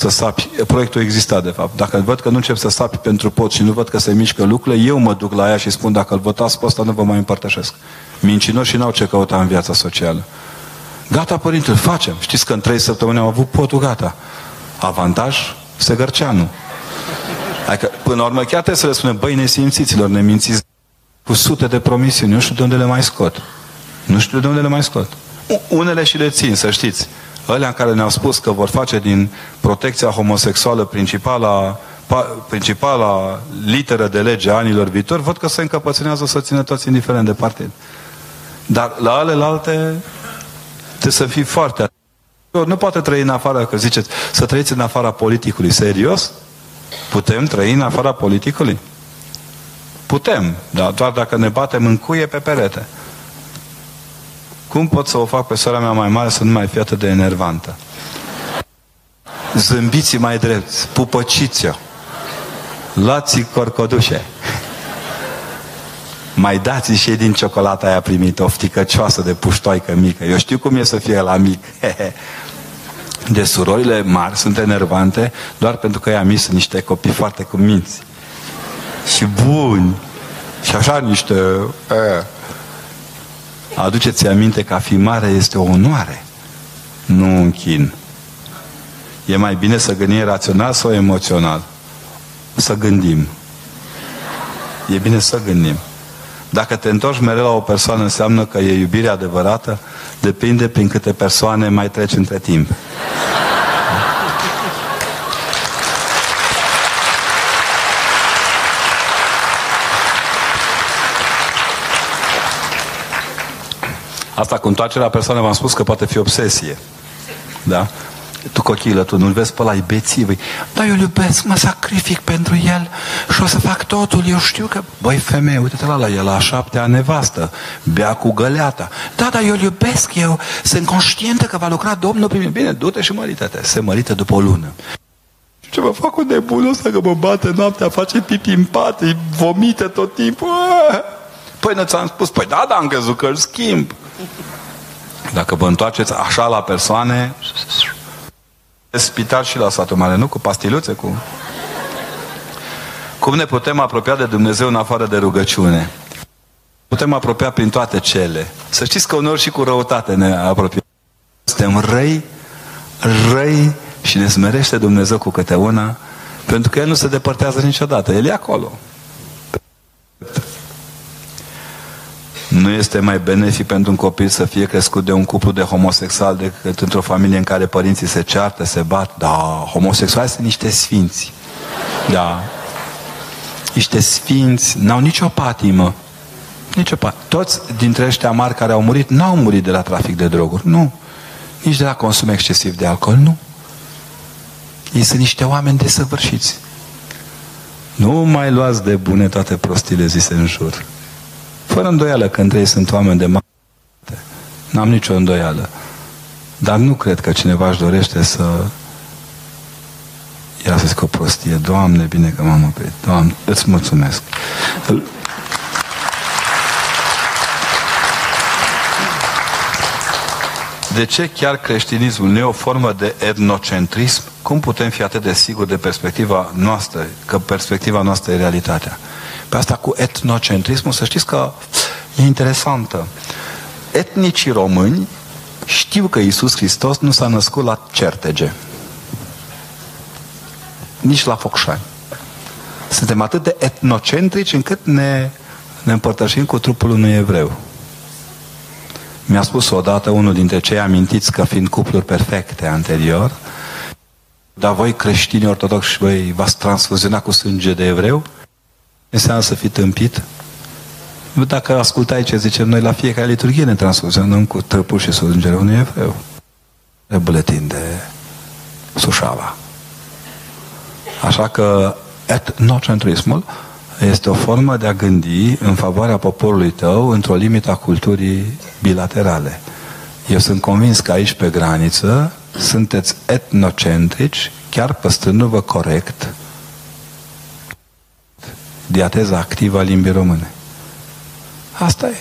Speaker 1: să sapi, proiectul exista de fapt. Dacă văd că nu încep să sapi pentru pot și nu văd că se mișcă lucrurile, eu mă duc la ea și spun dacă îl votați pe ăsta nu vă mai împărtășesc. Mincinoși n-au ce căuta în viața socială. Gata, părinte, îl facem. Știți că în trei săptămâni am avut potul gata. Avantaj, Segărceanu. Adică, până la urmă, chiar trebuie să le spunem, băi, nesimțiților, ne mințiți cu sute de promisiuni. Nu știu de unde le mai scot. Nu știu de unde le mai scot. Unele și le țin, să știți. Ălea care ne-au spus că vor face din protecția homosexuală principala, principala literă de lege a anilor viitori, văd că se încăpățânează să țină toți indiferent de partid. Dar la alelalte trebuie să fii foarte nu poate trăi în afara, că ziceți, să trăiți în afara politicului. Serios? Putem trăi în afara politicului? Putem, dar doar dacă ne batem în cuie pe perete. Cum pot să o fac pe sora mea mai mare să nu mai fie atât de enervantă? Zâmbiți mai drept, pupăciți-o. Luați corcodușe. Mai dați și din ciocolata aia primită, o fticăcioasă de puștoaică mică. Eu știu cum e să fie la mic. De surorile mari sunt enervante doar pentru că ea mici sunt niște copii foarte cuminți. Și buni. Și așa niște... Uh, Aduceți aminte că a fi mare este o onoare, nu un chin. E mai bine să gândim rațional sau emoțional? Să gândim. E bine să gândim. Dacă te întorci mereu la o persoană, înseamnă că e iubire adevărată? Depinde prin câte persoane mai treci între timp. Asta cu întoarcerea persoanei v-am spus că poate fi obsesie. Da? Tu cochilă, tu nu-l vezi pe ăla, e bețivă. Da, eu îl iubesc, mă sacrific pentru el și o să fac totul. Eu știu că... Băi, femeie, uite-te la, la el la șaptea nevastă, bea cu găleata. Da, da, eu îl iubesc, eu sunt conștientă că va lucra Domnul prin Bine, du-te și mărită-te. Se mărită după o lună. Ce mă fac un nebun ăsta că mă bate noaptea, face pipi în pat, vomite tot timpul. Păi nu ți-am spus, păi da, da, am crezut că îl schimb. Dacă vă întoarceți așa la persoane, spital și la satul mare, nu? Cu pastiluțe, cu... Cum ne putem apropia de Dumnezeu în afară de rugăciune? putem apropia prin toate cele. Să știți că uneori și cu răutate ne apropiem. Suntem răi, răi și ne smerește Dumnezeu cu câte una, pentru că El nu se depărtează niciodată. El e acolo. Nu este mai benefic pentru un copil să fie crescut de un cuplu de homosexual decât într-o familie în care părinții se ceartă, se bat. Da, homosexuali sunt niște sfinți. Da. Niște sfinți, n-au nicio patimă. Nici o patimă. Toți dintre ăștia mari care au murit, n-au murit de la trafic de droguri. Nu. Nici de la consum excesiv de alcool. Nu. Ei sunt niște oameni desăvârșiți. Nu mai luați de bune toate prostile zise în jur. Fără îndoială că între ei sunt oameni de mare. N-am nicio îndoială. Dar nu cred că cineva își dorește să Ia să zic o prostie. Doamne, bine că m-am oprit. Doamne, îți mulțumesc. De ce chiar creștinismul nu e o formă de etnocentrism? Cum putem fi atât de siguri de perspectiva noastră, că perspectiva noastră e realitatea? Pe asta cu etnocentrismul, să știți că e interesantă. Etnicii români știu că Isus Hristos nu s-a născut la Certege. Nici la Focșani. Suntem atât de etnocentrici încât ne, ne împărtășim cu trupul unui evreu. Mi-a spus odată unul dintre cei amintiți că fiind cupluri perfecte anterior, dar voi creștini ortodoxi, voi v-ați transfuziona cu sânge de evreu? Înseamnă să fii tâmpit? Dacă ascultai ce zicem noi la fiecare liturghie, ne transfuzionăm cu trăpul și sângele unui evreu. E buletin de Sușava. Așa că etnocentrismul este o formă de a gândi în favoarea poporului tău într-o limită a culturii bilaterale. Eu sunt convins că aici pe graniță sunteți etnocentrici, chiar păstrându-vă corect diateza activă a limbii române. Asta e.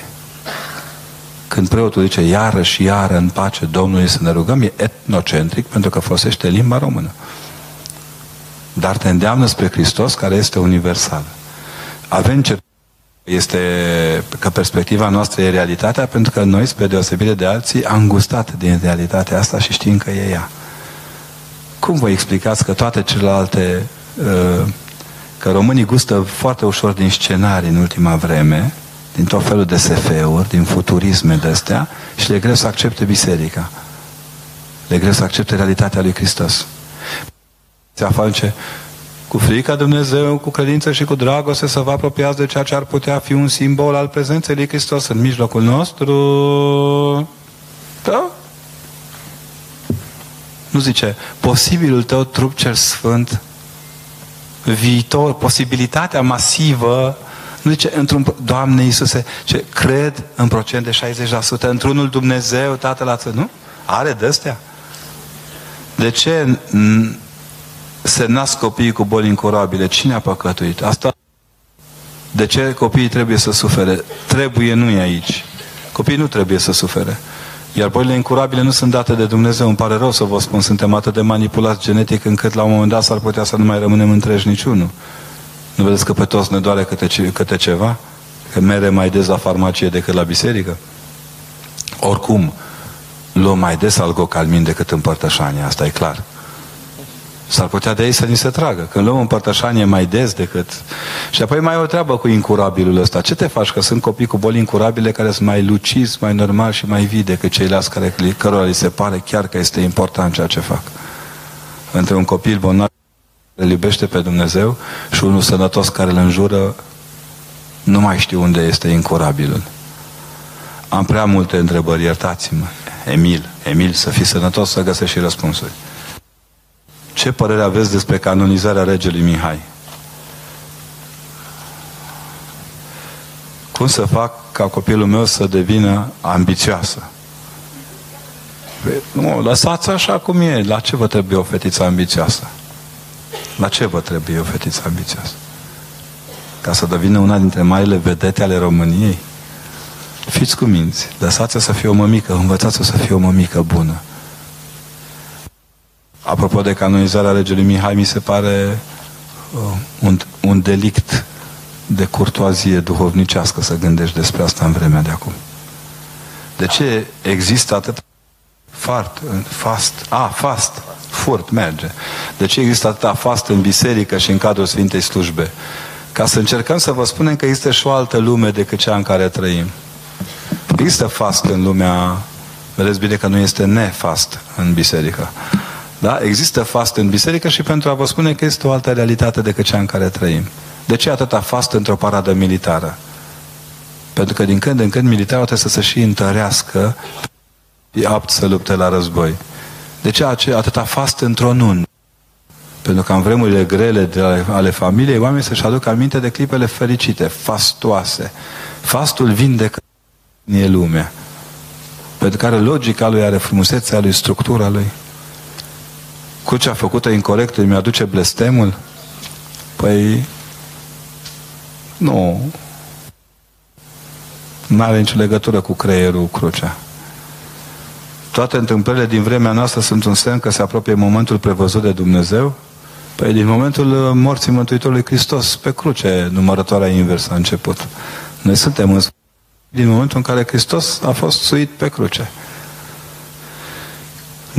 Speaker 1: Când preotul zice iară și iară în pace Domnului să ne rugăm, e etnocentric pentru că folosește limba română. Dar te îndeamnă spre Hristos care este universal. Avem ce este că perspectiva noastră e realitatea pentru că noi, spre deosebire de alții, am gustat din realitatea asta și știm că e ea. Cum vă explicați că toate celelalte uh, că românii gustă foarte ușor din scenarii în ultima vreme, din tot felul de SF-uri, din futurisme de astea și le greu să accepte biserica. Le greu să accepte realitatea lui Hristos. Se face cu frica Dumnezeu, cu credință și cu dragoste să vă apropiați de ceea ce ar putea fi un simbol al prezenței lui Hristos în mijlocul nostru. Da? Nu zice, posibilul tău trup cel sfânt viitor, posibilitatea masivă, nu zice, într-un, Doamne Iisuse, ce cred în procent de 60%, într-unul Dumnezeu, Tatăl Ață, nu? Are de astea. De ce se nasc copiii cu boli incurabile? Cine a păcătuit? Asta de ce copiii trebuie să sufere? Trebuie, nu e aici. Copiii nu trebuie să sufere. Iar bolile incurabile nu sunt date de Dumnezeu. Îmi pare rău să vă spun, suntem atât de manipulați genetic încât la un moment dat s-ar putea să nu mai rămânem întreji niciunul. Nu vedeți că pe toți ne doare câte, câte ceva? Că mere mai des la farmacie decât la biserică? Oricum, luăm mai des algocalmin decât împărtășania, asta e clar. S-ar putea de ei să ni se tragă. Când luăm împărtășanie mai des decât... Și apoi mai e o treabă cu incurabilul ăsta. Ce te faci? Că sunt copii cu boli incurabile care sunt mai lucizi, mai normali și mai vii decât ceilalți care, cărora li se pare chiar că este important ceea ce fac. Între un copil bolnav îl iubește pe Dumnezeu și unul sănătos care îl înjură, nu mai știu unde este incurabilul. Am prea multe întrebări, iertați-mă. Emil, Emil, să fii sănătos, să găsești și răspunsuri. Ce părere aveți despre canonizarea regelui Mihai? Cum să fac ca copilul meu să devină ambițioasă? Nu, lăsați așa cum e. La ce vă trebuie o fetiță ambițioasă? La ce vă trebuie o fetiță ambițioasă? Ca să devină una dintre marile vedete ale României? Fiți cu minți. Lăsați-o să fie o mămică. Învățați-o să fie o mămică bună. Apropo de canonizarea regelui Mihai, mi se pare uh, un, un delict de curtoazie duhovnicească să gândești despre asta în vremea de acum. De ce există atât fart, fast, a, fast, furt, merge. De ce există atâta fast în biserică și în cadrul Sfintei Slujbe? Ca să încercăm să vă spunem că există și o altă lume decât cea în care trăim. Există fast în lumea, vedeți bine că nu este nefast în biserică. Da? Există fast în biserică și pentru a vă spune că este o altă realitate decât cea în care trăim. De ce atâta fast într-o paradă militară? Pentru că din când în când militarul trebuie să se și întărească e apt să lupte la război. De ce atâta fast într-o nun? Pentru că în vremurile grele de ale, ale familiei, oamenii să-și aducă aminte de clipele fericite, fastoase. Fastul vindecă e lumea. Pentru care logica lui are frumusețea lui, structura lui. Crucea făcută incorrect îmi aduce blestemul? Păi, nu. Nu are nicio legătură cu creierul crucea. Toate întâmplările din vremea noastră sunt un semn că se apropie momentul prevăzut de Dumnezeu? Păi din momentul uh, morții Mântuitorului Hristos pe cruce, numărătoarea inversă a început. Noi suntem în din momentul în care Hristos a fost suit pe cruce.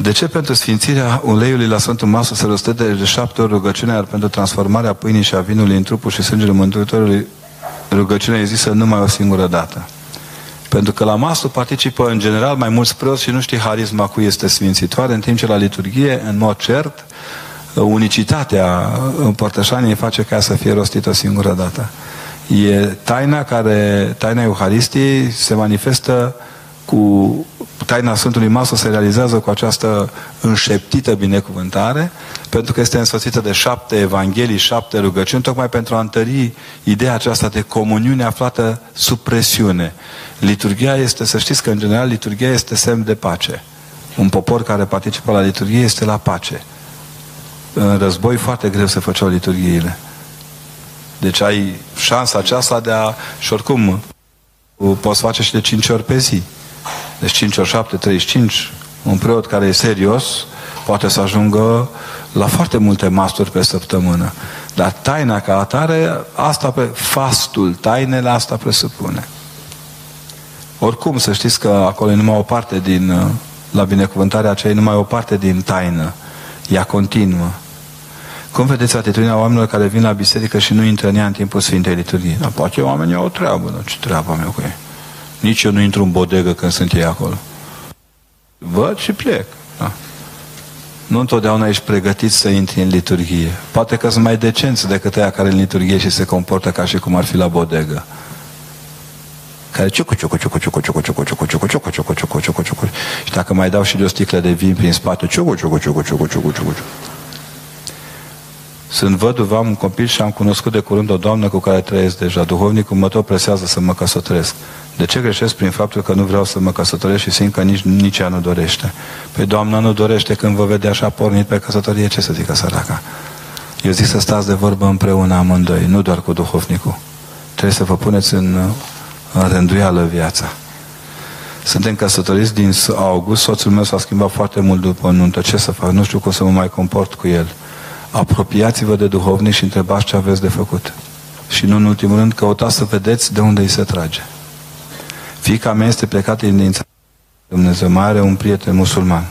Speaker 1: De ce pentru sfințirea uleiului la Sfântul Masă se rostește de șapte ori rugăciunea, iar pentru transformarea pâinii și a vinului în trupul și sângele Mântuitorului rugăciunea e zisă numai o singură dată? Pentru că la masă participă în general mai mulți preoți și nu știi harisma cui este sfințitoare, în timp ce la liturghie, în mod cert, unicitatea împărtășaniei face ca să fie rostită o singură dată. E taina care, taina Euharistiei se manifestă cu taina Sfântului Masă se realizează cu această înșeptită binecuvântare, pentru că este însoțită de șapte evanghelii, șapte rugăciuni, tocmai pentru a întări ideea aceasta de comuniune aflată sub presiune. Liturgia este, să știți că în general liturgia este semn de pace. Un popor care participă la liturgie este la pace. În război foarte greu se făceau liturghiile. Deci ai șansa aceasta de a... Și oricum, poți face și de 5 ori pe zi. Deci 5 ori 7, 35. Un preot care e serios poate să ajungă la foarte multe masturi pe săptămână. Dar taina ca atare, asta pe fastul, tainele asta presupune. Oricum, să știți că acolo e numai o parte din, la binecuvântarea aceea, e numai o parte din taină. Ea continuă. Cum vedeți atitudinea oamenilor care vin la biserică și nu intră în ea în timpul Sfintei Liturghii? Da, poate oamenii au o treabă, nu? Ce treabă am eu cu ei? Nici eu nu intru în bodegă când sunt ei acolo. Văd și plec. Da. Nu întotdeauna ești pregătit să intri în liturghie. Poate că sunt mai decenți decât aia care în liturghie și se comportă ca și cum ar fi la bodegă. Care ciucu, ciucu, ciucu, ciucu, ciucu, ciucu, ciucu, ciucu, ciucu, ciucu, ciucu, ciucu, ciucu. Și dacă mai dau și de o sticlă de vin prin spate, ciucu, ciucu, ciucu, ciucu, ciucu, ciucu, ciucu. Sunt văduv, am un copil și am cunoscut de curând o doamnă cu care trăiesc deja. Duhovnicul mă tot presează să mă căsătoresc. De ce greșesc prin faptul că nu vreau să mă căsătoresc și simt că nici, nici ea nu dorește? Păi doamna nu dorește când vă vede așa pornit pe căsătorie, ce să zică săraca? Eu zic să stați de vorbă împreună amândoi, nu doar cu duhovnicul. Trebuie să vă puneți în, în rânduială viața. Suntem căsătoriți din august, soțul meu s-a schimbat foarte mult după nuntă. Ce să fac? Nu știu cum să mă mai comport cu el apropiați-vă de duhovnic și întrebați ce aveți de făcut. Și nu în ultimul rând, căutați să vedeți de unde îi se trage. Fica mea este plecată din țară. Dumnezeu mai are un prieten musulman.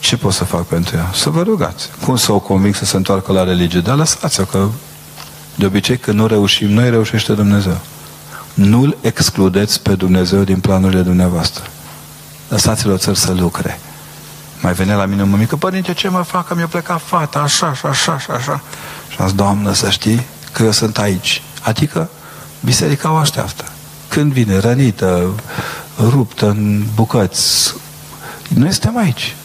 Speaker 1: Ce pot să fac pentru ea? Să vă rugați. Cum să o conving să se întoarcă la religie? Dar lăsați-o, că de obicei când nu reușim, noi reușește Dumnezeu. Nu-L excludeți pe Dumnezeu din planurile dumneavoastră. Lăsați-l o țări să lucre. Mai venea la mine o mămică, părinte, ce mă fac? Că mi-a plecat fata, așa, și așa, și așa. Și am zis, Doamnă, să știi că eu sunt aici. Adică, biserica o așteaptă. Când vine rănită, ruptă în bucăți, noi suntem aici.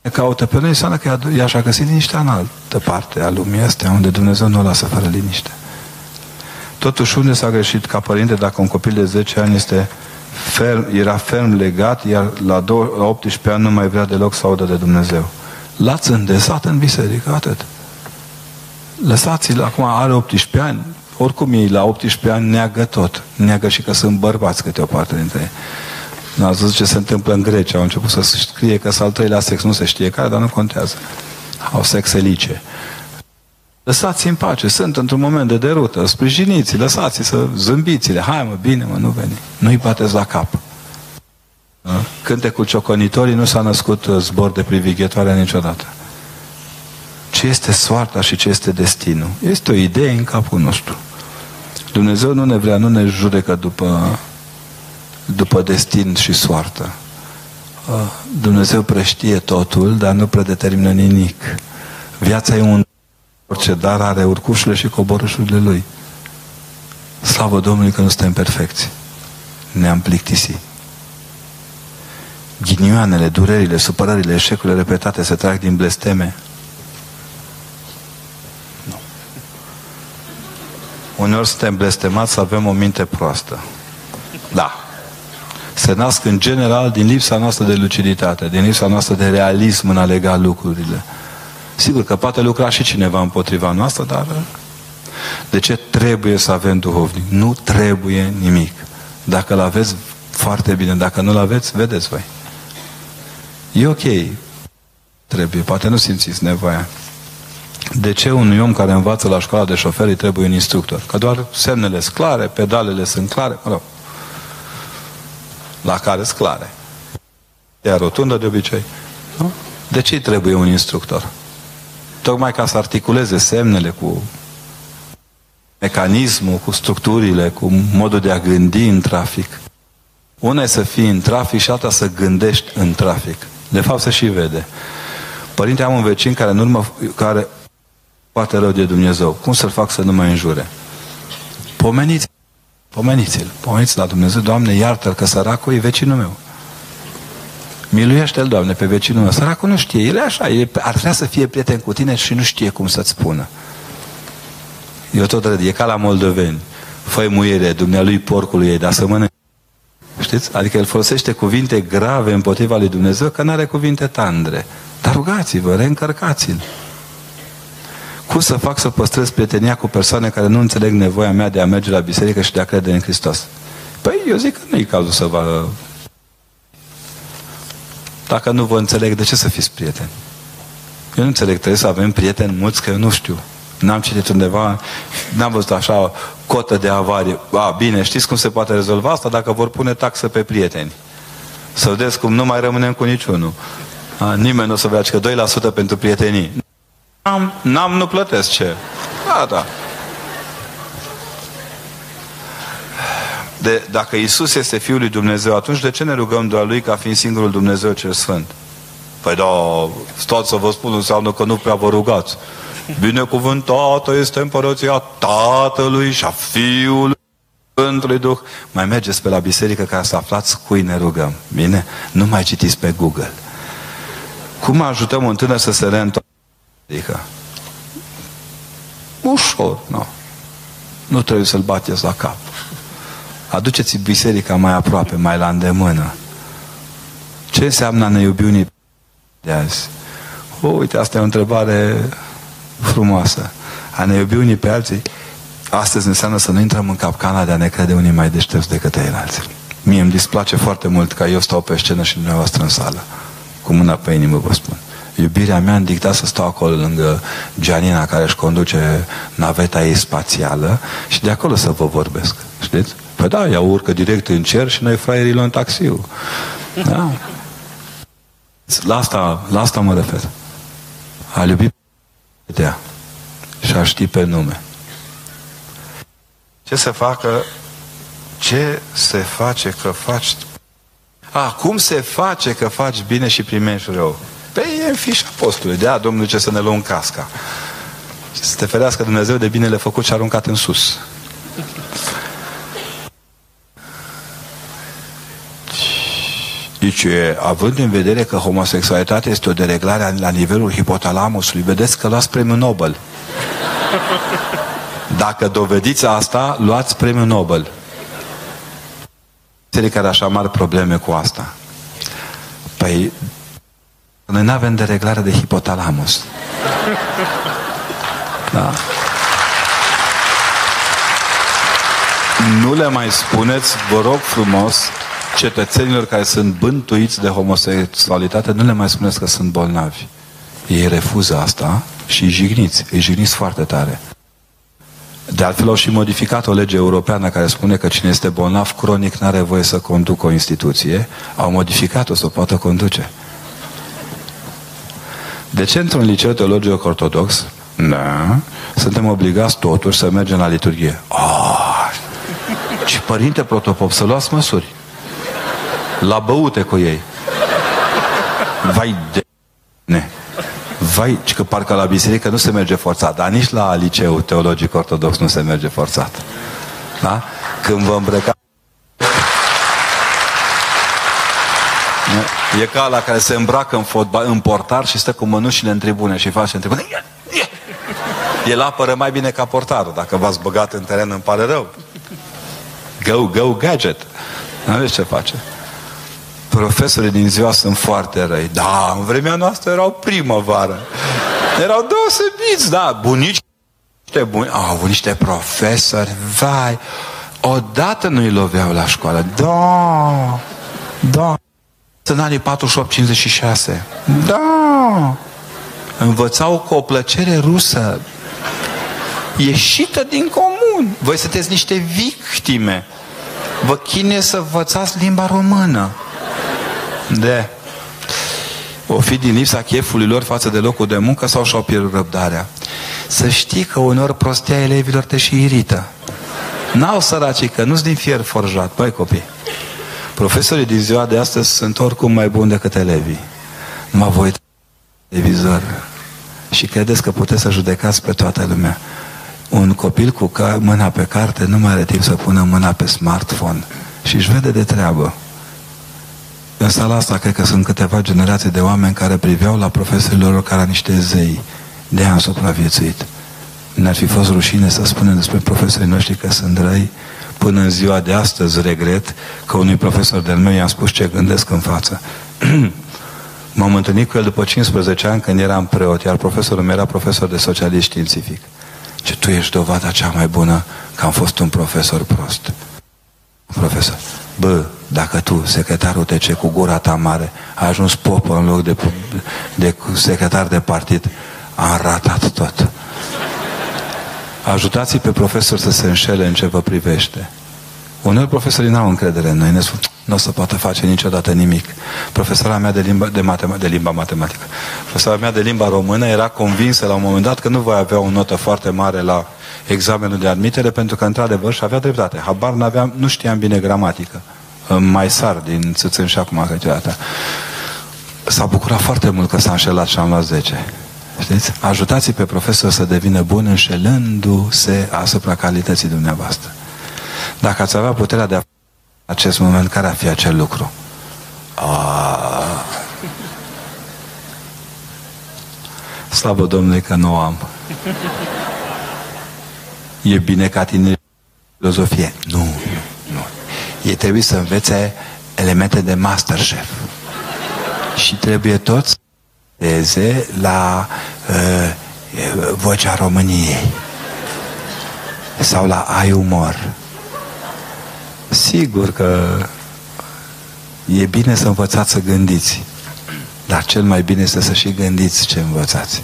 Speaker 1: Ne caută pe noi, înseamnă că ea și-a găsit liniștea în altă parte a lumii astea, unde Dumnezeu nu o lasă fără liniște. Totuși, unde s-a greșit ca părinte dacă un copil de 10 ani este ferm, era ferm legat, iar la, la 18 ani nu mai vrea deloc să audă de Dumnezeu. L-ați îndesat în biserică, atât. Lăsați-l, acum are 18 ani, oricum ei la 18 ani neagă tot. Neagă și că sunt bărbați câte o parte dintre ei. Nu ați văzut ce se întâmplă în Grecia. Au început să scrie că s al treilea sex, nu se știe care, dar nu contează. Au sex elice. Lăsați în pace, sunt într-un moment de derută, sprijiniți lăsați să zâmbiți-le, hai mă, bine mă, nu veni. Nu-i bateți la cap. Cântecul cioconitorii nu s-a născut uh, zbor de privighetoare niciodată. Ce este soarta și ce este destinul? Este o idee în capul nostru. Dumnezeu nu ne vrea, nu ne judecă după, după destin și soartă. Uh, Dumnezeu preștie totul, dar nu predetermină nimic. Viața e un orice dar are urcușurile și coborâșurile lui. Slavă Domnului că nu suntem perfecți. Ne-am plictisit. Ghinioanele, durerile, supărările, eșecurile repetate se trag din blesteme. Nu. Uneori suntem blestemați să avem o minte proastă. Da. Se nasc în general din lipsa noastră de luciditate, din lipsa noastră de realism în a lega lucrurile. Sigur că poate lucra și cineva împotriva noastră, dar de ce trebuie să avem duhovnic? Nu trebuie nimic. Dacă îl aveți, foarte bine. Dacă nu-l aveți, vedeți voi. E ok. Trebuie. Poate nu simțiți nevoia. De ce unui om care învață la școala de șoferi trebuie un instructor? Că doar semnele sunt clare, pedalele sunt clare, mă rog. La care sunt clare. E rotundă de obicei. Nu? De ce trebuie un instructor? Tocmai ca să articuleze semnele cu mecanismul, cu structurile, cu modul de a gândi în trafic. Una e să fii în trafic și alta să gândești în trafic. De fapt se și vede. Părinte, am un vecin care în urmă, care poate rău de Dumnezeu. Cum să-l fac să nu mai înjure? Pomeniți, pomeniți-l. Pomeniți la Dumnezeu, Doamne, iartă-l că săracul e vecinul meu. Miluiește-l, Doamne, pe vecinul meu. Săracul nu știe. El e așa. El ar vrea să fie prieten cu tine și nu știe cum să-ți spună. Eu tot râd. E ca la moldoveni. Făi muiere, dumnealui porcului ei, dar să mănânc. Știți? Adică el folosește cuvinte grave împotriva lui Dumnezeu, că nu are cuvinte tandre. Dar rugați-vă, reîncărcați-l. Cum să fac să păstrez prietenia cu persoane care nu înțeleg nevoia mea de a merge la biserică și de a crede în Hristos? Păi eu zic că nu e cazul să vă dacă nu vă înțeleg, de ce să fiți prieteni? Eu nu înțeleg, trebuie să avem prieteni mulți, că eu nu știu. N-am citit undeva, n-am văzut așa cotă de avarie. A, bine, știți cum se poate rezolva asta? Dacă vor pune taxă pe prieteni. Să vedeți cum nu mai rămânem cu niciunul. A, nimeni nu o să vrea că 2% pentru prietenii. N-am, n-am, nu plătesc ce. Da, da. De, dacă Isus este Fiul lui Dumnezeu, atunci de ce ne rugăm doar Lui ca fiind singurul Dumnezeu cel Sfânt? Păi da, stați să vă spun, înseamnă că nu prea vă rugați. Binecuvântată este împărăția Tatălui și a Fiului Sfântului Duh. Mai mergeți pe la biserică ca să aflați cui ne rugăm. Bine? Nu mai citiți pe Google. Cum ajutăm un tânăr să se reîntoarcă? Adică, ușor, nu. Nu trebuie să-l bateți la cap. Aduceți biserica mai aproape, mai la îndemână. Ce înseamnă a ne iubi unii de azi? O, uite, asta e o întrebare frumoasă. A ne iubi unii pe alții, astăzi înseamnă să nu intrăm în capcana de a ne crede unii mai deștepți decât alții. Mie îmi displace foarte mult ca eu stau pe scenă și dumneavoastră în sală. Cu mâna pe inimă vă spun. Iubirea mea îmi dicta să stau acolo lângă Gianina care își conduce naveta ei spațială și de acolo să vă vorbesc. Știți? Păi da, ea urcă direct în cer și noi fraierii luăm taxiul. Da? La asta, la asta mă refer. A iubi pe și a ști pe nume. Ce se facă? Ce se face că faci? A, cum se face că faci bine și primești rău? Păi e în fișa postului. De a, Domnul ce să ne luăm casca. Să te ferească Dumnezeu de binele făcut și aruncat în sus. Deci, având în vedere că homosexualitatea este o dereglare la nivelul hipotalamusului, vedeți că luați premiul Nobel. Dacă dovediți asta, luați premiul Nobel. Țării care așa mari probleme cu asta. Păi, noi nu avem dereglare de hipotalamus. Da. Nu le mai spuneți, vă rog frumos, cetățenilor care sunt bântuiți de homosexualitate, nu le mai spuneți că sunt bolnavi. Ei refuză asta și îi jigniți, îi jigniți foarte tare. De altfel au și modificat o lege europeană care spune că cine este bolnav cronic nu are voie să conducă o instituție. Au modificat-o să o poată conduce. De ce într-un liceu teologic ortodox da, suntem obligați totuși să mergem la liturghie? Oh, și părinte protopop, să luați măsuri. La băute cu ei. Vai de... Ne. Vai, că parcă la biserică nu se merge forțat, dar nici la liceu teologic ortodox nu se merge forțat. Da? Când vă îmbrăca... E ca la care se îmbracă în, fotbal, în portar și stă cu mănușile în tribune și face în tribune. El apără mai bine ca portarul. Dacă v-ați băgat în teren, îmi pare rău. Go, go, gadget. Nu aveți ce face. Profesorii din ziua sunt foarte răi. Da, în vremea noastră erau primăvară. Erau deosebiți, da, bunici. Buni, au avut niște profesori, vai, odată nu-i loveau la școală. Da, da. În anii 48-56. Da. Învățau cu o plăcere rusă. Ieșită din comun. Voi sunteți niște victime. Vă chine să învățați limba română. De. O fi din lipsa chefului lor față de locul de muncă sau și-au pierdut răbdarea. Să știi că uneori prostia elevilor te și irită. N-au săracii, că nu-s din fier forjat. Băi copii, profesorii din ziua de astăzi sunt oricum mai buni decât elevii. Mă voi televizor și credeți că puteți să judecați pe toată lumea. Un copil cu mâna pe carte nu mai are timp să pună mâna pe smartphone și își vede de treabă. În sala asta cred că sunt câteva generații de oameni care priveau la profesorii lor ca la niște zei de a supraviețuit. Ne-ar fi fost rușine să spunem despre profesorii noștri că sunt răi. Până în ziua de astăzi regret că unui profesor de-al meu i-am spus ce gândesc în față. M-am întâlnit cu el după 15 ani când eram preot, iar profesorul meu era profesor de socialist științific. Și tu ești dovada cea mai bună că am fost un profesor prost. Profesor, bă, dacă tu, secretarul TC cu gura ta mare, a ajuns popă în loc de, de secretar de partid, am ratat tot. Ajutați pe profesor să se înșele în ce vă privește. Uneori profesorii n-au încredere în noi, ne spun, nu o să poată face niciodată nimic. Profesora mea de limba, de, matem- de limba matematică, profesora mea de limba română era convinsă la un moment dat că nu voi avea o notă foarte mare la examenul de admitere, pentru că într-adevăr și avea dreptate. Habar n-aveam, nu știam bine gramatică. Mai sar din țâțân și acum câteodată. S-a bucurat foarte mult că s-a înșelat și am luat 10. Știți? Ajutați pe profesor să devină bun înșelându-se asupra calității dumneavoastră. Dacă ați avea puterea de a acest moment, care ar fi acel lucru? Ah. Slavă Domnului că nu am. E bine ca tine filozofie. Nu, nu, nu. Ei trebuie să învețe elemente de masterchef. Și trebuie toți să la uh, vocea României sau la ai umor. Sigur că e bine să învățați să gândiți, dar cel mai bine este să și gândiți ce învățați.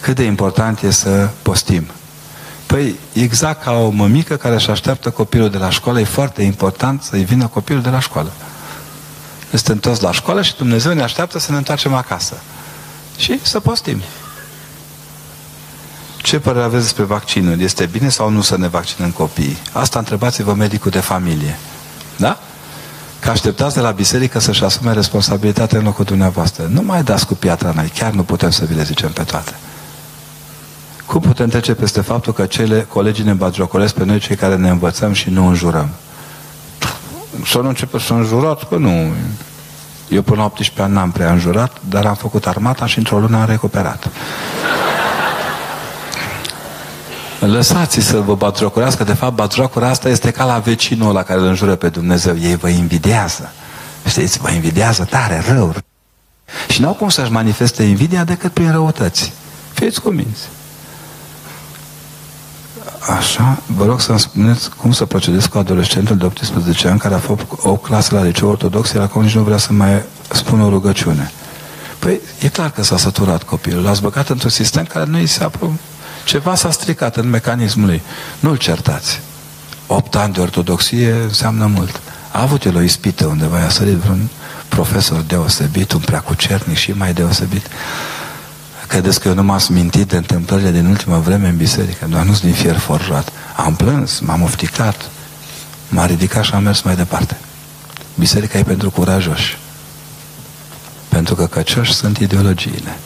Speaker 1: Cât de important e să postim. Păi, exact ca o mămică care își așteaptă copilul de la școală, e foarte important să-i vină copilul de la școală. Suntem toți la școală și Dumnezeu ne așteaptă să ne întoarcem acasă. Și să postim. Ce părere aveți despre vaccinuri? Este bine sau nu să ne vaccinăm copiii? Asta întrebați-vă medicul de familie. Da? Că așteptați de la biserică să-și asume responsabilitatea în locul dumneavoastră. Nu mai dați cu piatra noi. Chiar nu putem să vi le zicem pe toate. Cum putem trece peste faptul că cele colegii ne bagiocoresc pe noi cei care ne învățăm și nu înjurăm? Să nu începe să înjurați, că nu. Eu până la 18 ani n-am prea înjurat, dar am făcut armata și într-o lună am recuperat. Lăsați să vă batjocurească. De fapt, batjocura asta este ca la vecinul la care îl înjură pe Dumnezeu. Ei vă invidiază. Știți, vă invidiază tare, rău. Și n-au cum să-și manifeste invidia decât prin răutăți. Fiți cuminți. Așa, vă rog să-mi spuneți cum să procedez cu adolescentul de 18 ani care a făcut o clasă la liceu ortodox, iar acum nici nu vrea să mai spun o rugăciune. Păi e clar că s-a săturat copilul. L-ați băgat într-un sistem care nu i se apro... Ceva s-a stricat în mecanismul lui. Nu-l certați. Opt ani de ortodoxie înseamnă mult. A avut el o ispită undeva, a sărit vreun profesor deosebit, un preacucernic și mai deosebit. Credeți că eu nu m-am mintit de întâmplările din ultima vreme în biserică? Doar nu din fier forjat. Am plâns, m-am ofticat, m-a ridicat și am mers mai departe. Biserica e pentru curajoși. Pentru că căcioși sunt ideologiile.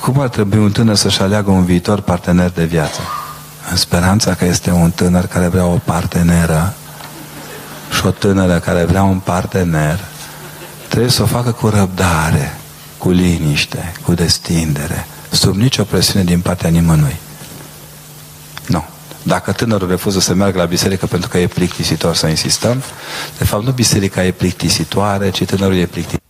Speaker 1: Cum ar trebui un tânăr să-și aleagă un viitor partener de viață? În speranța că este un tânăr care vrea o parteneră și o tânără care vrea un partener, trebuie să o facă cu răbdare, cu liniște, cu destindere, sub nicio presiune din partea nimănui. Nu. Dacă tânărul refuză să meargă la biserică pentru că e plictisitor, să insistăm, de fapt nu biserica e plictisitoare, ci tânărul e plictisitor.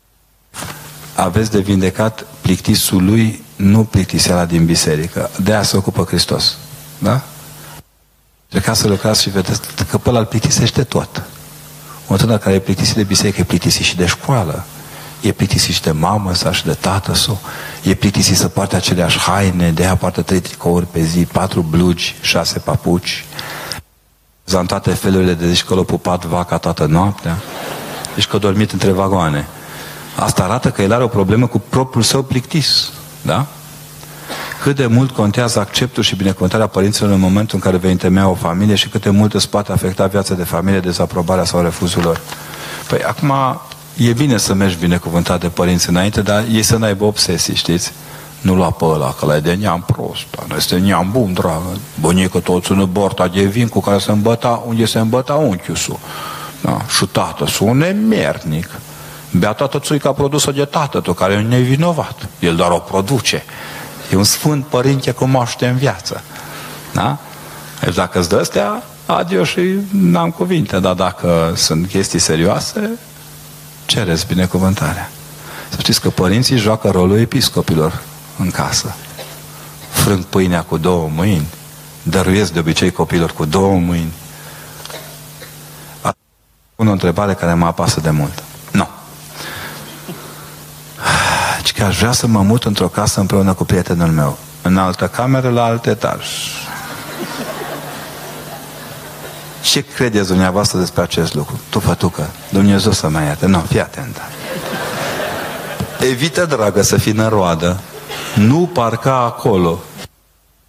Speaker 1: Aveți de vindecat plictisul lui, nu plictiseala din biserică. De aia se ocupă Hristos. Da? Încercați să lucrați și vedeți că pe ăla îl plictisește tot. Un tânăr care e plictisit de biserică e plictisit și de școală. E plictisit și de mamă sa și de tată sau E plictisit să poarte aceleași haine, de aia poartă trei tricouri pe zi, patru blugi, șase papuci. În toate felurile de zici că l-a pupat vaca toată noaptea. Deci că a dormit între vagoane. Asta arată că el are o problemă cu propriul său plictis. Da? cât de mult contează acceptul și binecuvântarea părinților în momentul în care vei întemeia o familie și cât de mult îți poate afecta viața de familie, dezaprobarea sau refuzul lor. Păi acum e bine să mergi binecuvântat de părinți înainte, dar ei să n-aibă obsesii, știți? Nu lua pe ăla, că e de neam prost, dar este neam bun, dragă. Bunică toți în borta de vin cu care se îmbăta, unde se îmbăta unchiul su. Da? Și tată, su un nemernic. Bea toată țuica produsă de tată, tu, care e un nevinovat. El doar o produce. E un sfânt părinte cu moaște în viață. Da? Deci dacă îți dă astea, adio și n-am cuvinte, dar dacă sunt chestii serioase, cereți binecuvântarea. Să știți că părinții joacă rolul episcopilor în casă. Frâng pâinea cu două mâini, dăruiesc de obicei copilor cu două mâini. Pun o întrebare care mă apasă de mult. Nu ci că aș vrea să mă mut într-o casă împreună cu prietenul meu. În altă cameră, la alt etaj. Ce credeți dumneavoastră despre acest lucru? Tu, fătucă, Dumnezeu să mai ierte. Nu, fii atentă. Evită, dragă, să fii năroadă. Nu parca acolo.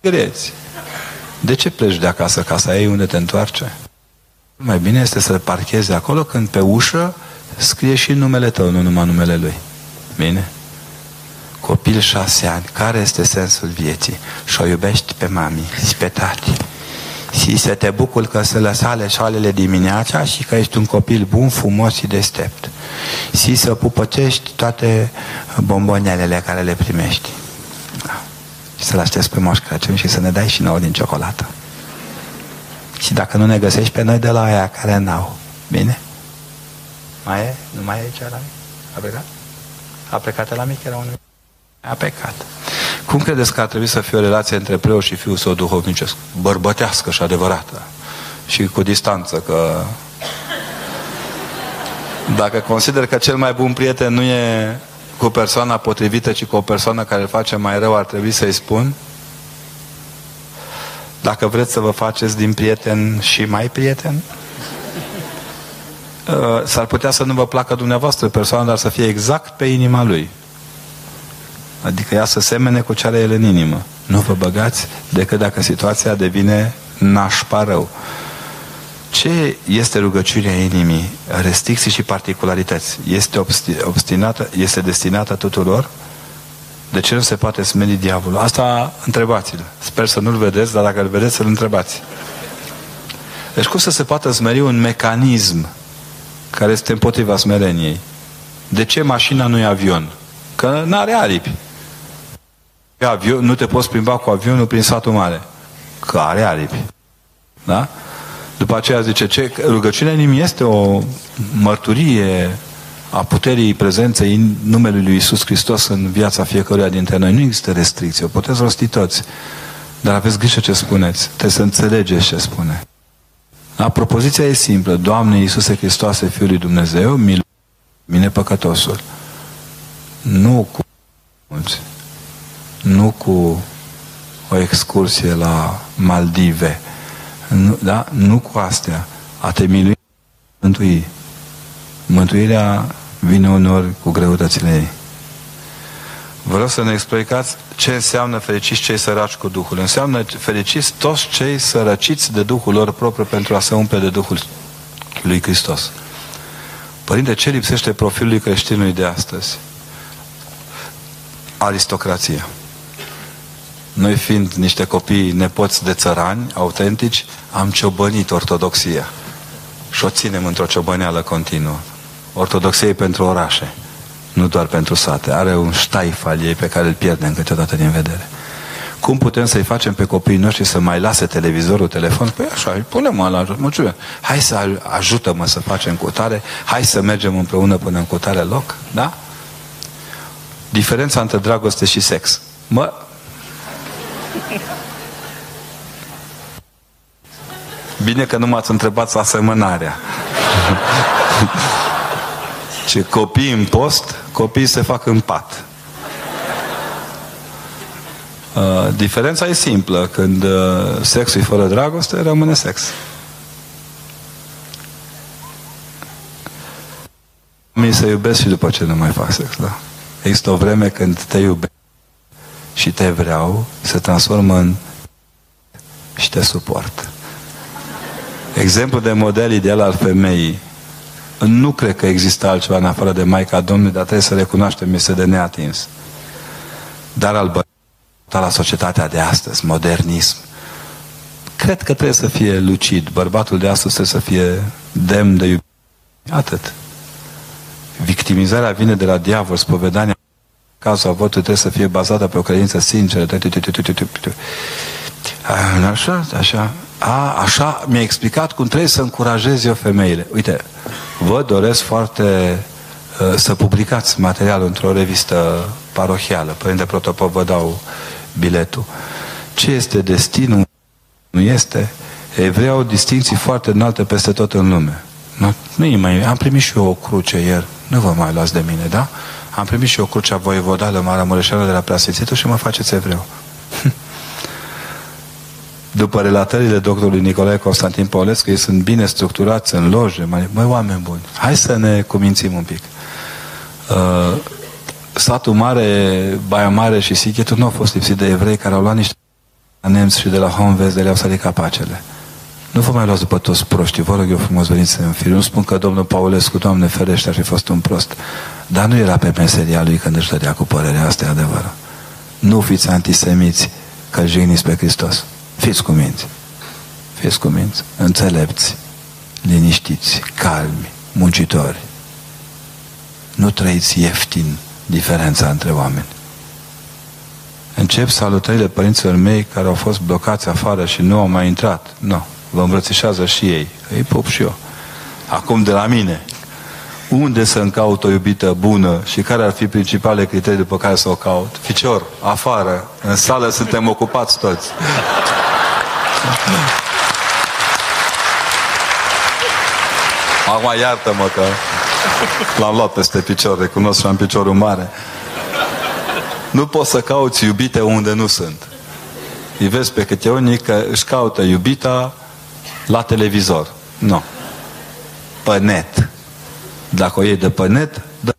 Speaker 1: Creți. De ce pleci de acasă? Casa ei unde te întoarce? Mai bine este să parchezi acolo când pe ușă scrie și numele tău, nu numai numele lui. Bine? Copil șase ani, care este sensul vieții? Și o iubești pe mami și pe tati. Și să te bucuri că se lăsa șoalele dimineața și că ești un copil bun, frumos și destept. Și să pupăcești toate bombonelele care le primești. Da. Și să-l aștepți pe Moș Crăciun și să ne dai și nouă din ciocolată. Și dacă nu ne găsești pe noi de la aia care n-au. Bine? Mai e? Nu mai e aici la mic? A plecat? A plecat la mic? Era un a pecat. Cum credeți că ar trebui să fie o relație între preot și fiul său duhovnicesc? Bărbătească și adevărată. Și cu distanță, că... Dacă consider că cel mai bun prieten nu e cu persoana potrivită, ci cu o persoană care îl face mai rău, ar trebui să-i spun? Dacă vreți să vă faceți din prieten și mai prieten? Uh, s-ar putea să nu vă placă dumneavoastră persoana, dar să fie exact pe inima lui. Adică ea să semene cu ce are el în inimă. Nu vă băgați decât dacă situația devine nașpa rău. Ce este rugăciunea inimii? Restricții și particularități. Este obstinată, este destinată tuturor? De ce nu se poate smeri diavolul? Asta întrebați-l. Sper să nu-l vedeți, dar dacă îl vedeți, să-l întrebați. Deci cum să se poată smeri un mecanism care este împotriva smereniei? De ce mașina nu e avion? Că nu are aripi avion, nu te poți plimba cu avionul prin satul mare. Că are aripi. Da? După aceea zice, ce, rugăciunea inimii este o mărturie a puterii prezenței numelui lui Isus Hristos în viața fiecăruia dintre noi. Nu există restricție, o puteți rosti toți. Dar aveți grijă ce spuneți. Trebuie să înțelegeți ce spune. Da? Propoziția e simplă. Doamne Iisuse Hristoase, Fiul lui Dumnezeu, mine păcătosul. Nu cu mulți. Nu cu o excursie la Maldive. Nu, da? nu cu astea. A te milui, mântui. Mântuirea vine uneori cu greutățile ei. Vreau să ne explicați ce înseamnă fericiți cei săraci cu Duhul. Înseamnă fericiți toți cei sărăciți de Duhul lor propriu pentru a se umple de Duhul lui Hristos. Părinte, ce lipsește profilului creștinului de astăzi? Aristocrația. Noi fiind niște copii nepoți de țărani, autentici, am ciobănit ortodoxia. Și o ținem într-o ciobăneală continuă. Ortodoxia e pentru orașe, nu doar pentru sate. Are un ștaif al ei pe care îl pierdem câteodată din vedere. Cum putem să-i facem pe copiii noștri să mai lase televizorul, telefon? Păi așa, îi punem la mulțumesc. Hai să ajută-mă să facem cutare, hai să mergem împreună până în cutare loc, da? Diferența între dragoste și sex. Mă... Bine că nu m-ați întrebat asemănarea. Ce copii în post, copiii se fac în pat. Uh, diferența e simplă. Când uh, sexul e fără dragoste, rămâne sex. Mi se iubesc și după ce nu mai fac sex, da? Există o vreme când te iubesc și te vreau, se transformă în și te suport. Exemplu de model ideal al femeii. Nu cred că există altceva în afară de Maica Domnului, dar trebuie să recunoaștem, este de neatins. Dar al bă la societatea de astăzi, modernism. Cred că trebuie să fie lucid. Bărbatul de astăzi trebuie să fie demn de iubire. Atât. Victimizarea vine de la diavol, spovedania cazul avortului trebuie să fie bazată pe o credință sinceră. Așa, așa. A, așa mi-a explicat cum trebuie să încurajez eu femeile. Uite, vă doresc foarte uh, să publicați material într-o revistă parohială. Părinte Protopop vă dau biletul. Ce este destinul? Nu este? Evrei au distinții foarte înalte peste tot în lume. Nu, nu mai, am primit și eu o cruce ieri. Nu vă mai luați de mine, da? Am primit și eu crucea voievodală Maramureșeană de la Preasfințitul și mă faceți evreu. După relatările doctorului Nicolae Constantin Paulescu, ei sunt bine structurați în loje, mai, măi, oameni buni, hai să ne cumințim un pic. Uh, satul mare, Baia Mare și Sighetul nu au fost lipsit de evrei care au luat niște nemți și de la Honvez de le-au sărit capacele. Nu vă mai luați după toți proștii, vă rog eu frumos veniți în fir. Nu spun că domnul Paulescu, Doamne ferește, ar fi fost un prost. Dar nu era pe meseria lui când își dădea cu părerea asta, adevărul. Nu fiți antisemiți că jigniți pe Hristos. Fiți cu minți. Fiți cu minți. Înțelepți, liniștiți, calmi, muncitori. Nu trăiți ieftin diferența între oameni. Încep salutările părinților mei care au fost blocați afară și nu au mai intrat. Nu. Vă îmbrățișează și ei. Îi pup și eu. Acum de la mine. Unde să-mi caut o iubită bună și care ar fi principalele criterii după care să o caut? Ficior, afară, în sală suntem ocupați toți. Acum iartă-mă că l-am luat peste picior, recunosc și am piciorul mare. Nu poți să cauți iubite unde nu sunt. Îi vezi pe câte unii că își caută iubita la televizor. Nu. Pe net. Dacă o iei de pe net, dă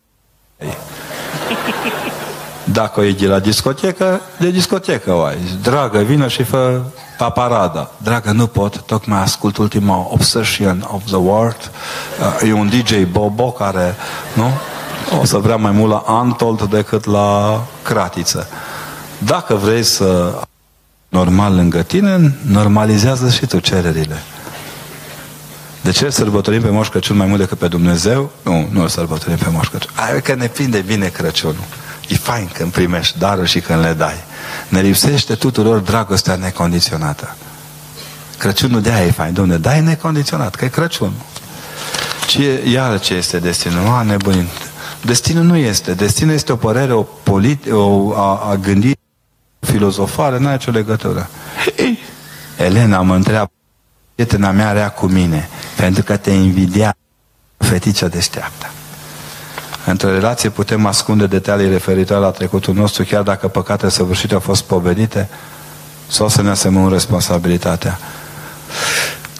Speaker 1: Dacă o iei de la discotecă, de discotecă o ai. Dragă, vină și fă paparada. Dragă, nu pot, tocmai ascult ultima Obsession of the World. Uh, e un DJ Bobo care, nu? O să vrea mai mult la Untold decât la Cratiță. Dacă vrei să normal lângă tine, normalizează și tu cererile. De ce sărbătorim pe Moș Crăciun mai mult decât pe Dumnezeu? Nu, nu îl sărbătorim pe Moș Crăciun. Ai că ne prinde bine Crăciunul. E fain când primești darul și când le dai. Ne lipsește tuturor dragostea necondiționată. Crăciunul de aia e fain. Domne, dai necondiționat, că e Crăciun. Ce, iar ce este destinul? A, nebunit. Destinul nu este. Destinul este o părere, o, polit, o a, a gândi filozofare, n-are nicio legătură. Elena mă întreabă, prietena mea rea cu mine, pentru că te invidia feticea deșteaptă. Într-o relație putem ascunde detalii referitoare la trecutul nostru, chiar dacă păcatele săvârșite au fost povedite, sau să ne asemăm responsabilitatea.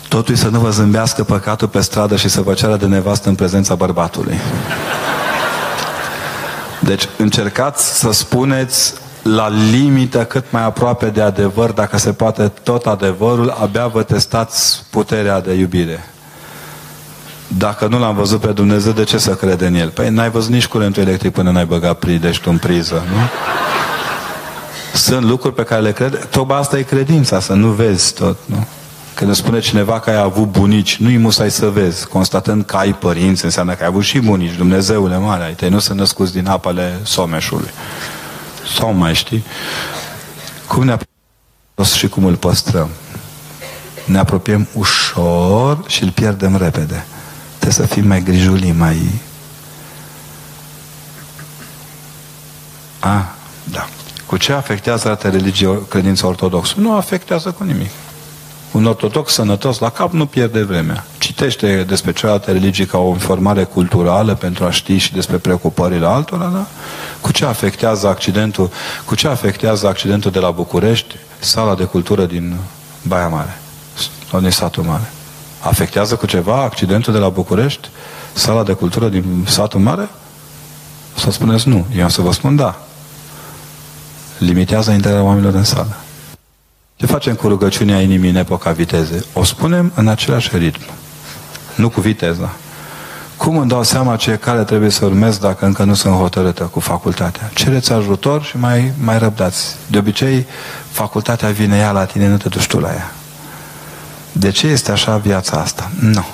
Speaker 1: Totul să nu vă zâmbească păcatul pe stradă și să vă ceară de nevastă în prezența bărbatului. Deci încercați să spuneți la limită cât mai aproape de adevăr, dacă se poate tot adevărul, abia vă testați puterea de iubire. Dacă nu l-am văzut pe Dumnezeu, de ce să crede în El? Păi n-ai văzut nici curentul electric până n-ai băgat pridești în priză, nu? Sunt lucruri pe care le cred. Tocmai asta e credința, să nu vezi tot, nu? Când îți spune cineva că ai avut bunici, nu-i musai să vezi. Constatând că ai părinți, înseamnă că ai avut și bunici, Dumnezeule mare, ai tăi nu sunt născuți din apele someșului. Sau mai știi? Cum ne apropiem și cum îl păstrăm? Ne apropiem ușor și îl pierdem repede. Trebuie să fim mai grijuli, mai... A, da. Cu ce afectează altă religie credința ortodoxă? Nu afectează cu nimic. Un ortodox sănătos la cap nu pierde vremea. Citește despre celelalte religii ca o informare culturală pentru a ști și despre preocupările altora, da? Cu ce afectează accidentul, cu ce afectează accidentul de la București, sala de cultură din Baia Mare, sau din satul mare? Afectează cu ceva accidentul de la București, sala de cultură din satul mare? Să spuneți nu. Eu am să vă spun da. Limitează intrarea oamenilor în sală. Ce facem cu rugăciunea inimii în epoca viteze? O spunem în același ritm, nu cu viteza. Cum îmi dau seama ce care trebuie să urmez dacă încă nu sunt hotărâtă cu facultatea? Cereți ajutor și mai, mai răbdați. De obicei, facultatea vine ea la tine, nu te duci tu la ea. De ce este așa viața asta? Nu.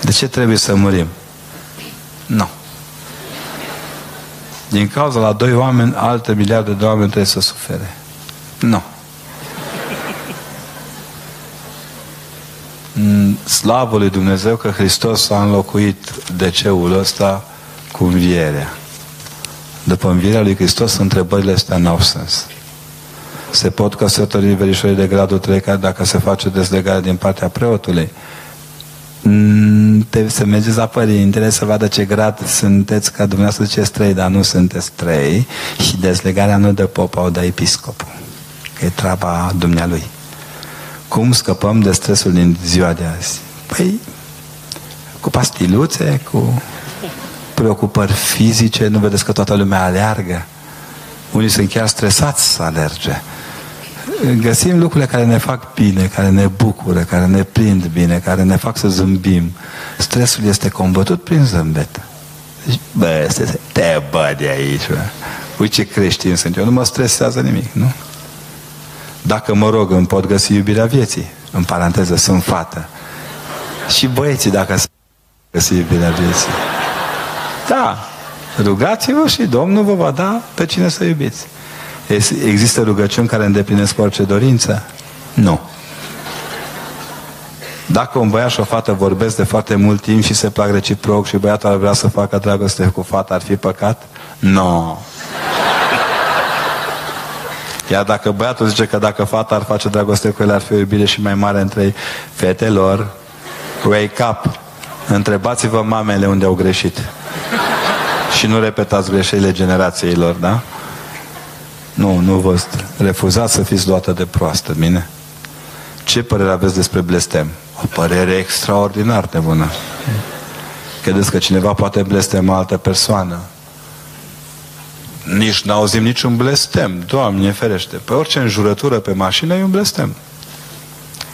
Speaker 1: De ce trebuie să murim? Nu. Din cauza la doi oameni, alte miliarde de oameni trebuie să sufere. Nu. Mm, slavă lui Dumnezeu că Hristos a înlocuit deceul ăsta cu învierea. După învierea lui Hristos, întrebările astea n-au sens. Se pot căsători verișorii de gradul 3 dacă se face deslegare din partea preotului. Mm, trebuie să mergeți la părintele să vadă ce grad sunteți, ca dumneavoastră ziceți trei, dar nu sunteți trei și deslegarea nu de popa, o de episcopul. Că e treaba dumnealui. Cum scăpăm de stresul din ziua de azi? Păi, cu pastiluțe, cu preocupări fizice, nu vedeți că toată lumea aleargă? Unii sunt chiar stresați să alerge găsim lucrurile care ne fac bine, care ne bucură, care ne prind bine, care ne fac să zâmbim. Stresul este combătut prin zâmbet. Deci, bă, este, te bă de aici, bă. Uite ce creștin sunt eu, nu mă stresează nimic, nu? Dacă mă rog, îmi pot găsi iubirea vieții. În paranteză, sunt fată. Și băieții, dacă să găsi iubirea vieții. Da, rugați-vă și Domnul vă va da pe cine să iubiți. Există rugăciuni care îndeplinesc orice dorință? Nu. Dacă un băiat și o fată vorbesc de foarte mult timp și se plac reciproc și băiatul ar vrea să facă dragoste cu fata, ar fi păcat? Nu. No. Iar dacă băiatul zice că dacă fata ar face dragoste cu el, ar fi o iubire și mai mare între ei, fetelor, wake up! Întrebați-vă mamele unde au greșit. și nu repetați greșelile generațiilor, da? Nu, nu vă refuzați să fiți luată de proastă, bine? Ce părere aveți despre blestem? O părere extraordinar de bună. Credeți că cineva poate blestema altă persoană? Nici n-auzim niciun blestem. Doamne ferește. Pe orice înjurătură pe mașină e un blestem.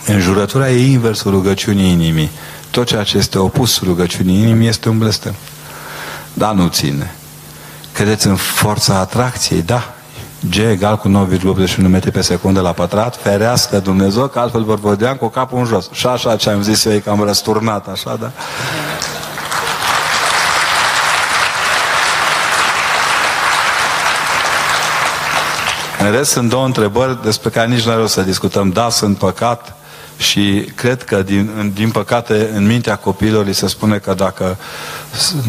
Speaker 1: Înjurătura e inversul rugăciunii inimii. Tot ceea ce este opus rugăciunii inimii este un blestem. Da, nu ține. Credeți în forța atracției? Da. G egal cu 9,81 metri pe secundă la pătrat, ferească Dumnezeu, că altfel vor vedea cu capul în jos. Și așa ce am zis eu e cam răsturnat, așa, da? În rest, sunt două întrebări despre care nici nu are o să discutăm. Da, sunt păcat și cred că, din, din păcate, în mintea copiilor li se spune că dacă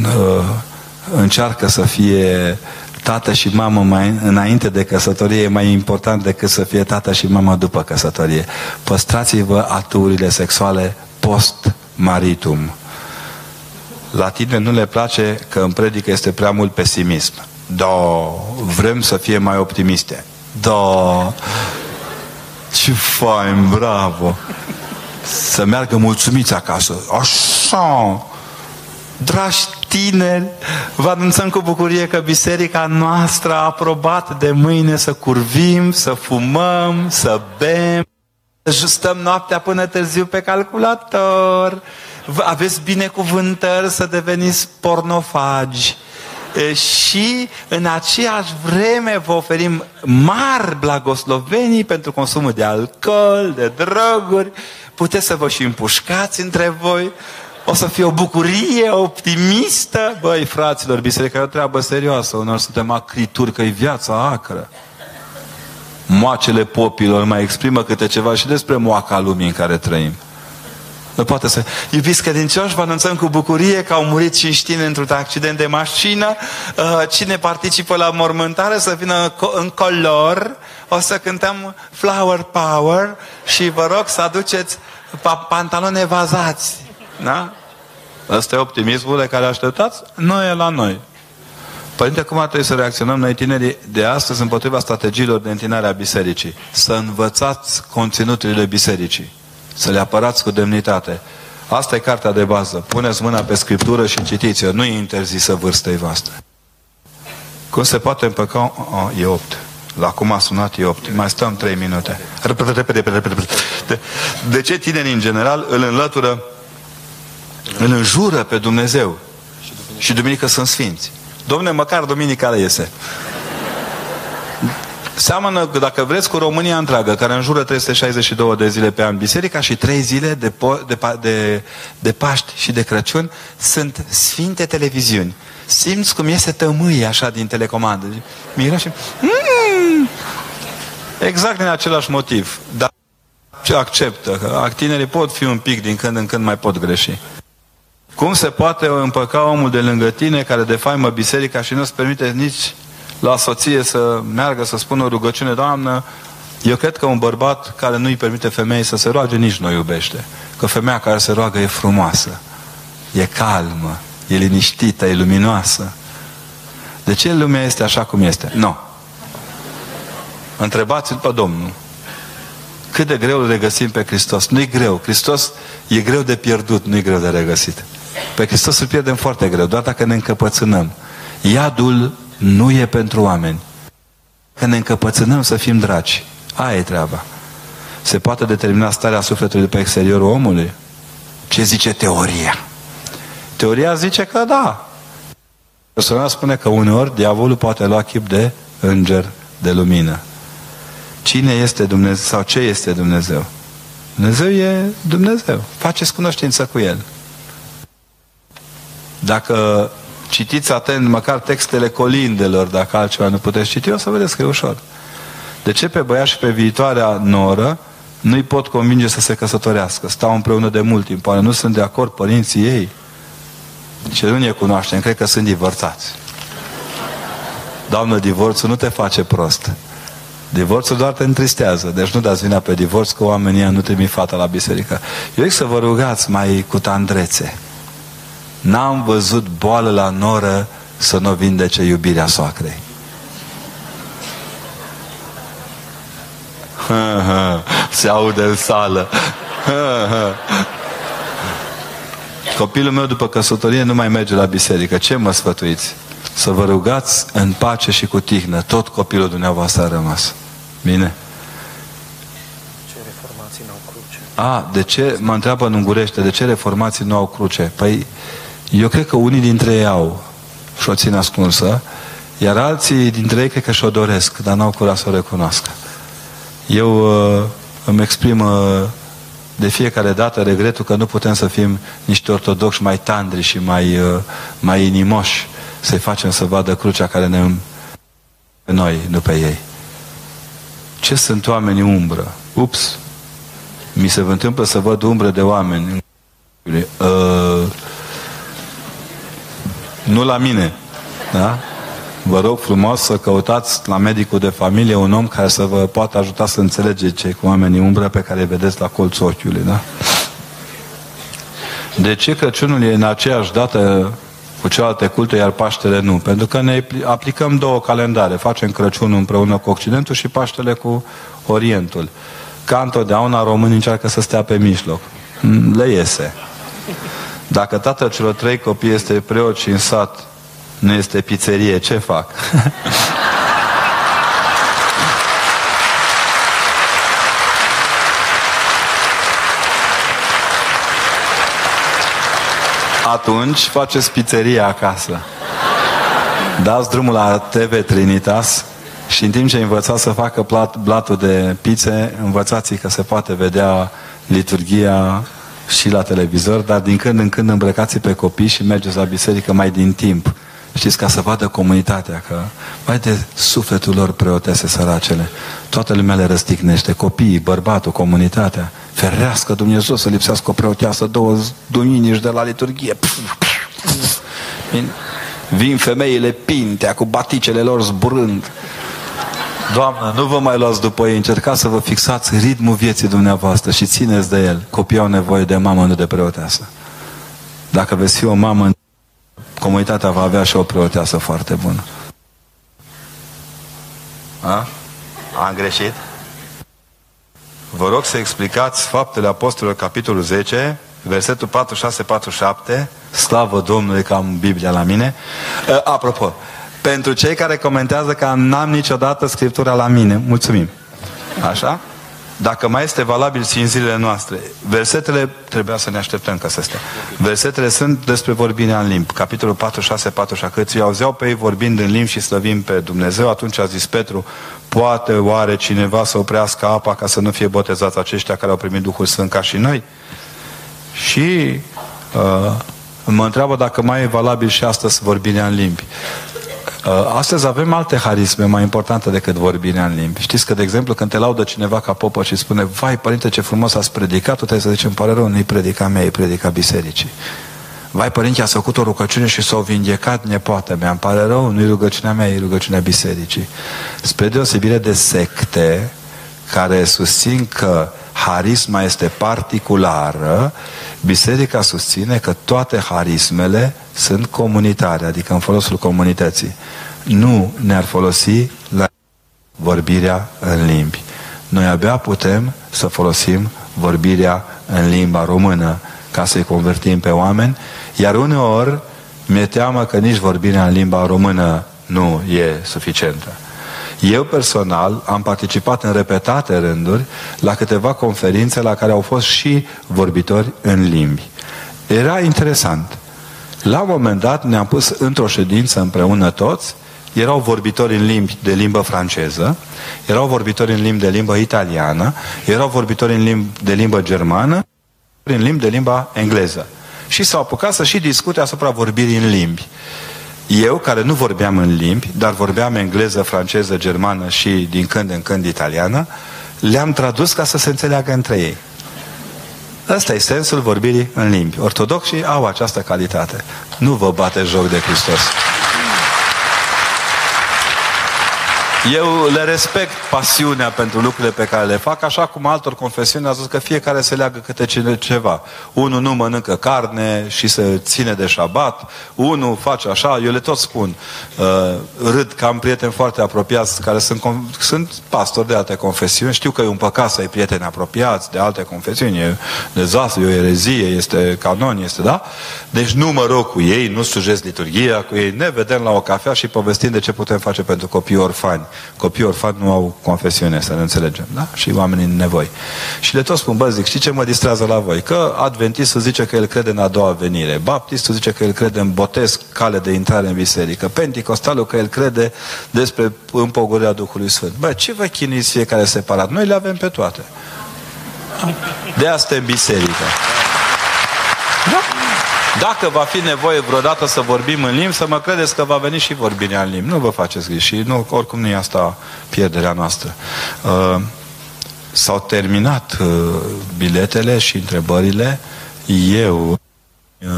Speaker 1: uh, încearcă să fie tată și mamă mai înainte de căsătorie e mai important decât să fie tată și mamă după căsătorie. Păstrați-vă aturile sexuale post-maritum. La tine nu le place că în predică este prea mult pesimism. Da, vrem să fie mai optimiste. Da, ce fain, bravo. Să meargă mulțumiți acasă. Așa. Dragi tineri, vă anunțăm cu bucurie că biserica noastră a aprobat de mâine să curvim, să fumăm, să bem, să stăm noaptea până târziu pe calculator. Aveți binecuvântări să deveniți pornofagi și în aceeași vreme vă oferim mari blagoslovenii pentru consumul de alcool, de droguri, puteți să vă și împușcați între voi, o să fie o bucurie optimistă. Băi, fraților, biserica e o treabă serioasă. Unor suntem acrituri că e viața acră. Moacele popilor mai exprimă câte ceva și despre moaca lumii în care trăim. Nu poate să... Iubiți credincioși, vă anunțăm cu bucurie că au murit cinci tineri într-un accident de mașină. Uh, cine participă la mormântare să vină în color. O să cântăm Flower Power și vă rog să aduceți pantaloni evazați. Da? Ăsta e optimismul de care așteptați? Nu e la noi. Părinte, cum ar trebui să reacționăm noi tinerii de astăzi împotriva strategiilor de întinare a bisericii? Să învățați conținuturile bisericii. Să le apărați cu demnitate. Asta e cartea de bază. Puneți mâna pe scriptură și citiți-o. Nu e interzisă vârstei voastre. Cum se poate împăca? Oh, e 8. La cum a sunat e 8. Mai stăm 3 minute. Repede, repede, repede, repede. De, de ce tinerii în general îl înlătură, îl înjură pe Dumnezeu? Și duminică sunt sfinți. Domne, măcar duminica le iese. Seamănă, dacă vreți, cu România întreagă, care înjură 362 de zile pe an biserica și 3 zile de, po- de, de, de Paști și de Crăciun sunt sfinte televiziuni. Simți cum iese tămâie așa din telecomandă. Miră și... Mm! Exact din același motiv. Dar ce acceptă? Că tinerii pot fi un pic din când în când mai pot greși. Cum se poate împăca omul de lângă tine care defaimă biserica și nu-ți permite nici la soție să meargă să spună o rugăciune, Doamnă, eu cred că un bărbat care nu îi permite femeii să se roage, nici nu iubește. Că femeia care se roagă e frumoasă, e calmă, e liniștită, e luminoasă. De ce lumea este așa cum este? Nu. No. Întrebați-l pe Domnul. Cât de greu îl regăsim pe Hristos? Nu-i greu. Hristos e greu de pierdut, nu e greu de regăsit. Pe Hristos îl pierdem foarte greu, doar dacă ne încăpățânăm. Iadul nu e pentru oameni. Că ne încăpățânăm să fim dragi. Aia e treaba. Se poate determina starea sufletului pe exteriorul omului? Ce zice teoria? Teoria zice că da. Personal spune că uneori diavolul poate lua chip de înger de lumină. Cine este Dumnezeu sau ce este Dumnezeu? Dumnezeu e Dumnezeu. Faceți cunoștință cu El. Dacă Citiți atent măcar textele colindelor, dacă altceva nu puteți citi, o să vedeți că e ușor. De ce pe băiat și pe viitoarea noră nu-i pot convinge să se căsătorească? Stau împreună de mult timp, oare nu sunt de acord părinții ei? Și nu ne cunoaștem, cred că sunt divorțați. Doamnă, divorțul nu te face prost. Divorțul doar te întristează. Deci nu dați vina pe divorț că oamenii nu trimit fata la biserică. Eu zic să vă rugați mai cu tandrețe. N-am văzut boală la noră să nu vindece iubirea soacrei. Se aude în sală. Copilul meu după căsătorie nu mai merge la biserică. Ce mă sfătuiți? Să vă rugați în pace și cu tihnă. Tot copilul dumneavoastră a rămas. Bine?
Speaker 2: Ce reformații nu au cruce?
Speaker 1: A, de ce, mă întreabă în ungurește, de ce reformații nu au cruce? Păi, eu cred că unii dintre ei au și o țin ascunsă, iar alții dintre ei cred că și-o doresc, dar n-au curaj să o recunoască. Eu uh, îmi exprim uh, de fiecare dată regretul că nu putem să fim niște ortodoxi mai tandri și mai, uh, mai inimoși, să-i facem să vadă crucea care ne pe noi, nu pe ei. Ce sunt oamenii umbră? Ups! Mi se întâmplă să văd umbră de oameni. Uh, nu la mine. Da? Vă rog frumos să căutați la medicul de familie un om care să vă poată ajuta să înțelegeți cei cu oamenii umbră pe care îi vedeți la colțul ochiului. Da? De ce Crăciunul e în aceeași dată cu celelalte culte, iar Paștele nu? Pentru că ne aplicăm două calendare. Facem Crăciunul împreună cu Occidentul și Paștele cu Orientul. Ca întotdeauna românii încearcă să stea pe mijloc. Le iese. Dacă tatăl celor trei copii este preot și în sat nu este pizzerie, ce fac? Atunci faceți pizzeria acasă. Dați drumul la TV Trinitas și în timp ce învățați să facă plat, blatul de pizze, învățați că se poate vedea liturgia și la televizor, dar din când în când îmbrăcați pe copii și mergeți la biserică mai din timp. Știți, ca să vadă comunitatea că mai de sufletul lor preotese săracele. Toată lumea le răstignește, copiii, bărbatul, comunitatea. Ferească Dumnezeu să lipsească o preoteasă două duminici de la liturghie. Vin femeile pintea cu baticele lor zburând. Doamnă, nu vă mai luați după ei, încercați să vă fixați ritmul vieții dumneavoastră și țineți de el. Copiii au nevoie de mamă, nu de preoteasă. Dacă veți fi o mamă, comunitatea va avea și o preoteasă foarte bună. A? Am greșit? Vă rog să explicați faptele Apostolilor, capitolul 10, versetul 46-47, slavă Domnului că am Biblia la mine. Apropo, pentru cei care comentează că n-am niciodată Scriptura la mine, mulțumim. Așa? Dacă mai este valabil și în zilele noastre, versetele, trebuia să ne așteptăm ca să stea. Versetele sunt despre vorbirea în limbi. Capitolul 46, 47. Câți auzeau pe ei vorbind în limbi și slăvim pe Dumnezeu, atunci a zis Petru, poate oare cineva să oprească apa ca să nu fie botezați aceștia care au primit Duhul Sfânt ca și noi? Și uh, mă întreabă dacă mai e valabil și astăzi vorbirea în limbi. Uh, astăzi avem alte harisme mai importante decât vorbirea în limbi. Știți că, de exemplu, când te laudă cineva ca popă și spune Vai, părinte, ce frumos ați predicat, tu trebuie să zici, îmi pare rău, nu-i predica mea, e predica bisericii. Vai, părinte, ați făcut o rugăciune și s-au vindecat nepoate mea, îmi pare rău, nu-i rugăciunea mea, e rugăciunea bisericii. Spre deosebire de secte care susțin că harisma este particulară, biserica susține că toate harismele sunt comunitare, adică în folosul comunității. Nu ne-ar folosi la vorbirea în limbi. Noi abia putem să folosim vorbirea în limba română ca să-i convertim pe oameni, iar uneori mi-e teamă că nici vorbirea în limba română nu e suficientă. Eu personal am participat în repetate rânduri la câteva conferințe la care au fost și vorbitori în limbi. Era interesant. La un moment dat ne-am pus într-o ședință împreună toți, erau vorbitori în limbi de limbă franceză, erau vorbitori în limbi de limbă italiană, erau vorbitori în limbi de limbă germană, în limbi de limba engleză. Și s-au apucat să și discute asupra vorbirii în limbi. Eu, care nu vorbeam în limbi, dar vorbeam engleză, franceză, germană și din când în când italiană, le-am tradus ca să se înțeleagă între ei. Ăsta e sensul vorbirii în limbi. Ortodoxii au această calitate. Nu vă bate joc de Hristos. Eu le respect pasiunea pentru lucrurile pe care le fac, așa cum altor confesiuni a zis că fiecare se leagă câte ceva. Unul nu mănâncă carne și se ține de șabat, unul face așa, eu le tot spun. Uh, râd că am prieteni foarte apropiați care sunt, sunt pastori de alte confesiuni, știu că e un păcat să ai prieteni apropiați de alte confesiuni, e dezastru, e o erezie, este canon, este, da? Deci nu mă rog cu ei, nu sujez liturgia cu ei, ne vedem la o cafea și povestim de ce putem face pentru copii orfani. Copiii orfani nu au confesiune, să ne înțelegem, da? Și oamenii în nevoi. Și le tot spun, bă, zic, știi ce mă distrează la voi? Că adventistul zice că el crede în a doua venire, baptistul zice că el crede în botez, cale de intrare în biserică, penticostalul că el crede despre împogorirea Duhului Sfânt. Bă, ce vă chinuiți fiecare separat? Noi le avem pe toate. De asta în biserică. Da? Dacă va fi nevoie vreodată să vorbim în limbi, să mă credeți că va veni și vorbirea în limbi. Nu vă faceți griji și nu, oricum nu e asta pierderea noastră. Uh, s-au terminat uh, biletele și întrebările. Eu uh,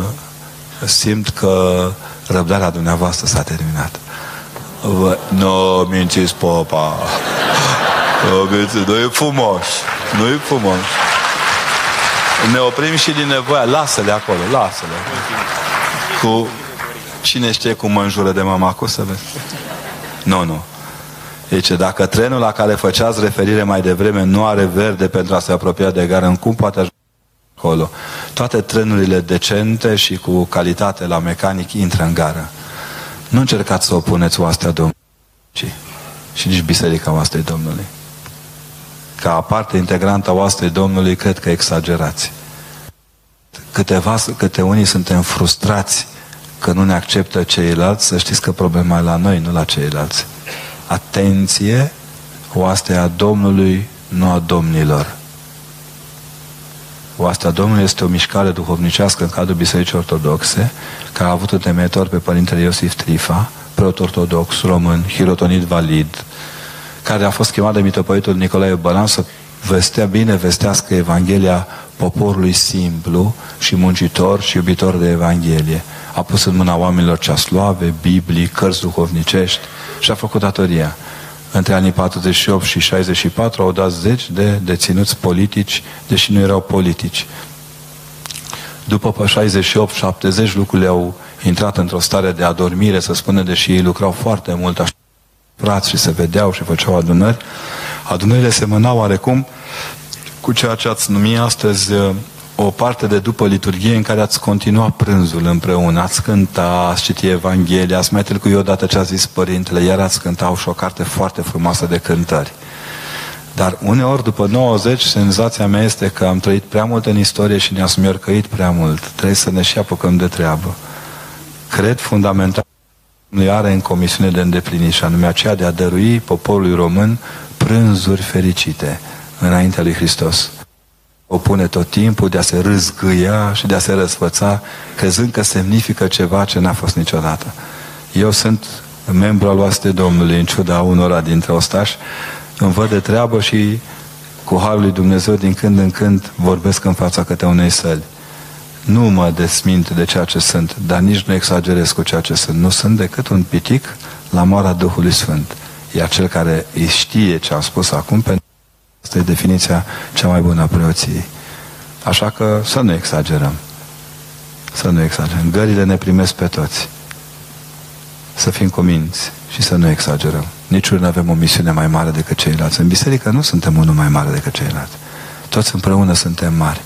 Speaker 1: simt că răbdarea dumneavoastră s-a terminat. Vă, nu mințiți popa. Nu, nu e frumos. Nu e frumos. Ne oprim și din nevoia. Lasă-le acolo, lasă-le. Cu cine știe cum mă înjură de mama cu să vezi. Nu, nu. Deci dacă trenul la care făceați referire mai devreme nu are verde pentru a se apropia de gară, în cum poate ajunge acolo? Toate trenurile decente și cu calitate la mecanic intră în gară. Nu încercați să opuneți oastea Domnului și nici biserica oastei Domnului. Ca parte integrantă a oastei Domnului, cred că exagerați. Câteva, câte unii suntem frustrați că nu ne acceptă ceilalți, să știți că problema e la noi, nu la ceilalți. Atenție, oastea Domnului, nu a domnilor. Oastea Domnului este o mișcare duhovnicească în cadrul Bisericii Ortodoxe, care a avut un temeitor pe Părintele Iosif Trifa, preot ortodox, român, hirotonit valid, care a fost chemat de mitropolitul Nicolae Bălan să vestea bine, vestească Evanghelia poporului simplu și muncitor și iubitor de Evanghelie. A pus în mâna oamenilor ceasloave, Biblii, cărți duhovnicești și a făcut datoria. Între anii 48 și 64 au dat zeci de deținuți politici, deși nu erau politici. După 68-70 lucrurile au intrat într-o stare de adormire, să spunem, deși ei lucrau foarte mult așa și se vedeau și făceau adunări. Adunările semănau oarecum cu ceea ce ați numit astăzi uh, o parte de după liturghie în care ați continua prânzul împreună, ați cânta, ați citi Evanghelia, ați mai tâlcui odată ce a zis Părintele, iar ați cânta și o carte foarte frumoasă de cântări. Dar uneori, după 90, senzația mea este că am trăit prea mult în istorie și ne-am smiorcăit prea mult. Trebuie să ne și apucăm de treabă. Cred fundamental nu are în comisiune de îndeplinit și anume aceea de a dărui poporului român prânzuri fericite înaintea lui Hristos. O pune tot timpul de a se râzgâia și de a se răsfăța, crezând că semnifică ceva ce n-a fost niciodată. Eu sunt membru al oaste Domnului, în ciuda unora dintre ostași, îmi văd de treabă și cu Harul lui Dumnezeu din când în când vorbesc în fața câte unei săli. Nu mă desmint de ceea ce sunt, dar nici nu exagerez cu ceea ce sunt. Nu sunt decât un pitic la moara Duhului Sfânt. Iar cel care îi știe ce am spus acum, pentru Asta e definiția cea mai bună a preoției. Așa că să nu exagerăm. Să nu exagerăm. Gările ne primesc pe toți. Să fim cominți și să nu exagerăm. Niciunul nu avem o misiune mai mare decât ceilalți. În biserică nu suntem unul mai mare decât ceilalți. Toți împreună suntem mari.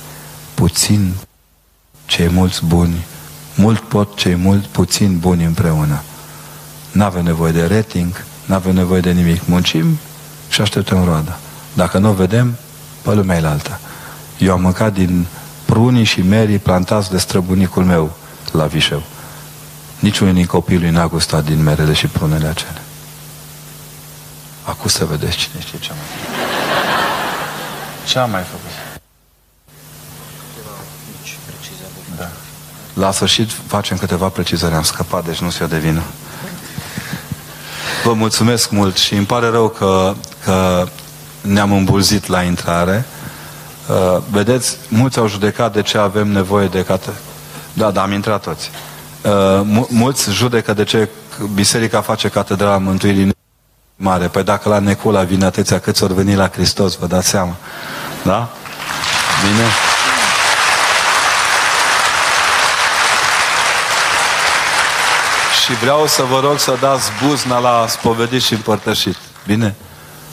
Speaker 1: Puțin cei mulți buni, mult pot cei mult, puțin buni împreună. Nu avem nevoie de rating, nu avem nevoie de nimic. Muncim și așteptăm roada. Dacă nu o vedem, pe lumea e alta. Eu am mâncat din prunii și merii plantați de străbunicul meu la Vișeu. Niciunul din copilului n-a gustat din merele și prunele acele. Acum să vedeți cine știe ce am mai Ce am mai făcut? La sfârșit facem câteva precizări. Am scăpat, deci nu se o devină. Vă mulțumesc mult și îmi pare rău că, că ne-am îmbulzit la intrare. Uh, vedeți, mulți au judecat de ce avem nevoie de cate... Da, da, am intrat toți. Uh, mulți judecă de ce biserica face catedrala Mântuirii mare. Păi dacă la Necula vine atâția câți ori veni la Hristos, vă dați seama. Da? Bine? Și vreau să vă rog să dați buzna la spovedit și împărtășit. Bine?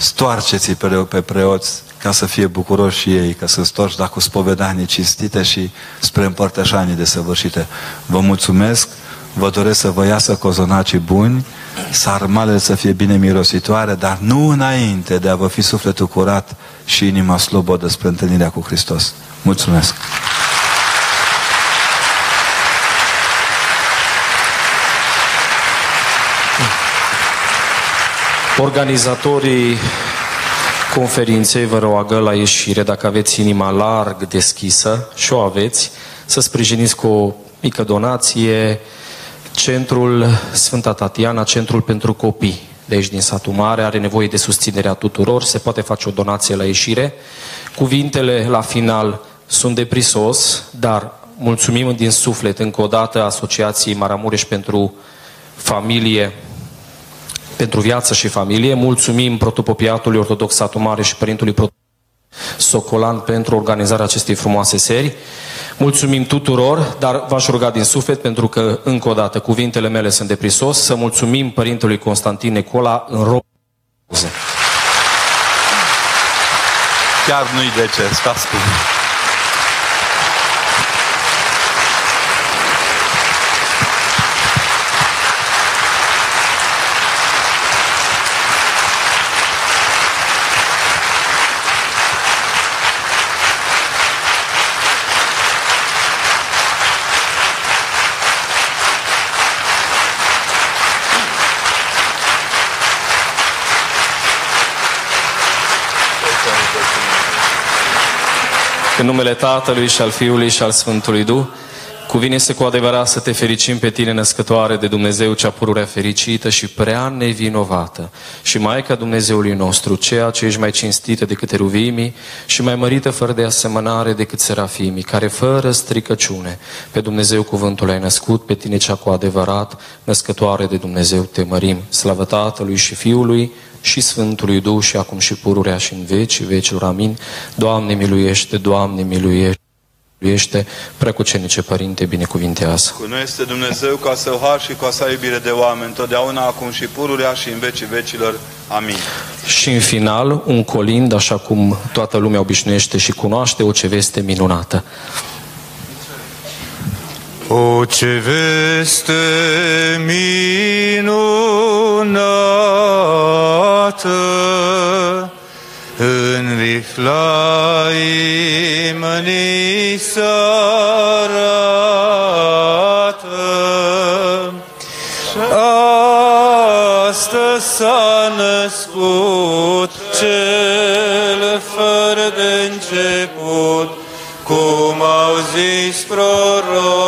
Speaker 1: stoarceți pe, pe preoți ca să fie bucuroși și ei, ca să storci dar cu spovedanii cinstite și spre împărtășanii desăvârșite. Vă mulțumesc, vă doresc să vă iasă cozonacii buni, sarmalele să fie bine mirositoare, dar nu înainte de a vă fi sufletul curat și inima slobodă spre întâlnirea cu Hristos. Mulțumesc!
Speaker 2: Organizatorii conferinței vă roagă la ieșire, dacă aveți inima larg deschisă și o aveți, să sprijiniți cu o mică donație Centrul Sfânta Tatiana, Centrul pentru Copii de aici din satul mare, are nevoie de susținerea tuturor, se poate face o donație la ieșire. Cuvintele la final sunt de prisos, dar mulțumim din suflet încă o dată Asociației Maramureș pentru familie pentru viață și familie. Mulțumim protopopiatului ortodox Satu Mare și părintului Socolan pentru organizarea acestei frumoase serii. Mulțumim tuturor, dar v-aș ruga din suflet, pentru că, încă o dată, cuvintele mele sunt de prisos, să mulțumim Părintelui Constantin Nicola în rog.
Speaker 1: Chiar nu-i de ce, stați cu
Speaker 2: În numele Tatălui și al Fiului și al Sfântului Duh, cuvine să cu adevărat să te fericim pe tine, născătoare de Dumnezeu, cea pururea fericită și prea nevinovată, și Maica Dumnezeului nostru, ceea ce ești mai cinstită decât eruvimii și mai mărită fără de asemănare decât serafimii, care fără stricăciune pe Dumnezeu cuvântul ai născut, pe tine cea cu adevărat, născătoare de Dumnezeu, te mărim. Slavă Tatălui și Fiului și Sfântului Duh și acum și pururea și în vecii vecilor. Amin. Doamne miluiește, Doamne miluiește. Miluiește, preacucenice Părinte, binecuvintează.
Speaker 1: Cu noi este Dumnezeu ca să har și ca să iubire de oameni, totdeauna, acum și pururea și în vecii vecilor. Amin.
Speaker 2: Și în final, un colind, așa cum toată lumea obișnuiește și cunoaște, o ce veste minunată.
Speaker 4: O ce veste minunată în Riflaim ni s-arată. Astăzi s-a născut cel fără de început, cum au zis prorocii.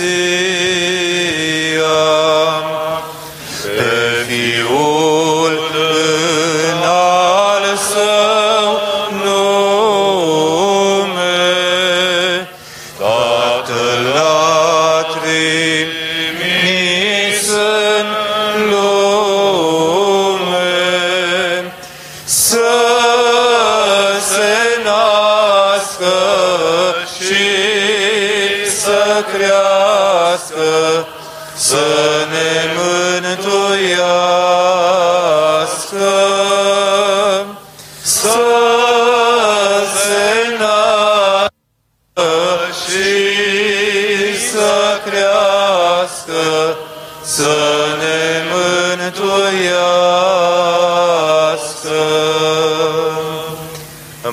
Speaker 1: sensin.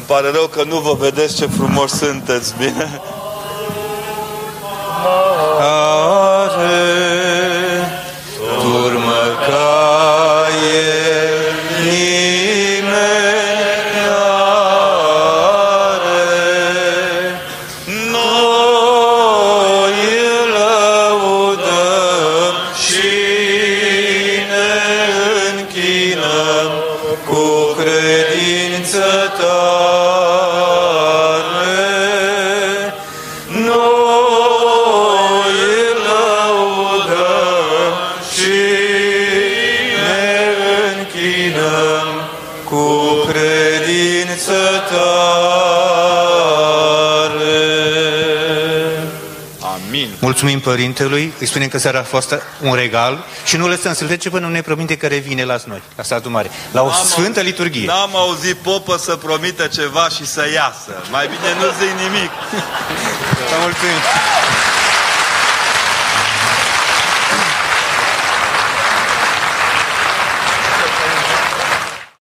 Speaker 1: Pare rău că nu vă vedeți ce frumos sunteți, bine?
Speaker 5: Mulțumim Părintelui, îi spunem că seara a fost un regal și nu lăsăm să-l trece până nu ne promite că revine la noi, la satul mare, la o
Speaker 1: N-am
Speaker 5: sfântă
Speaker 1: auzit-
Speaker 5: liturghie.
Speaker 1: N-am auzit popă să promită ceva și să iasă. Mai bine nu zic nimic.
Speaker 5: Vă mulțumim!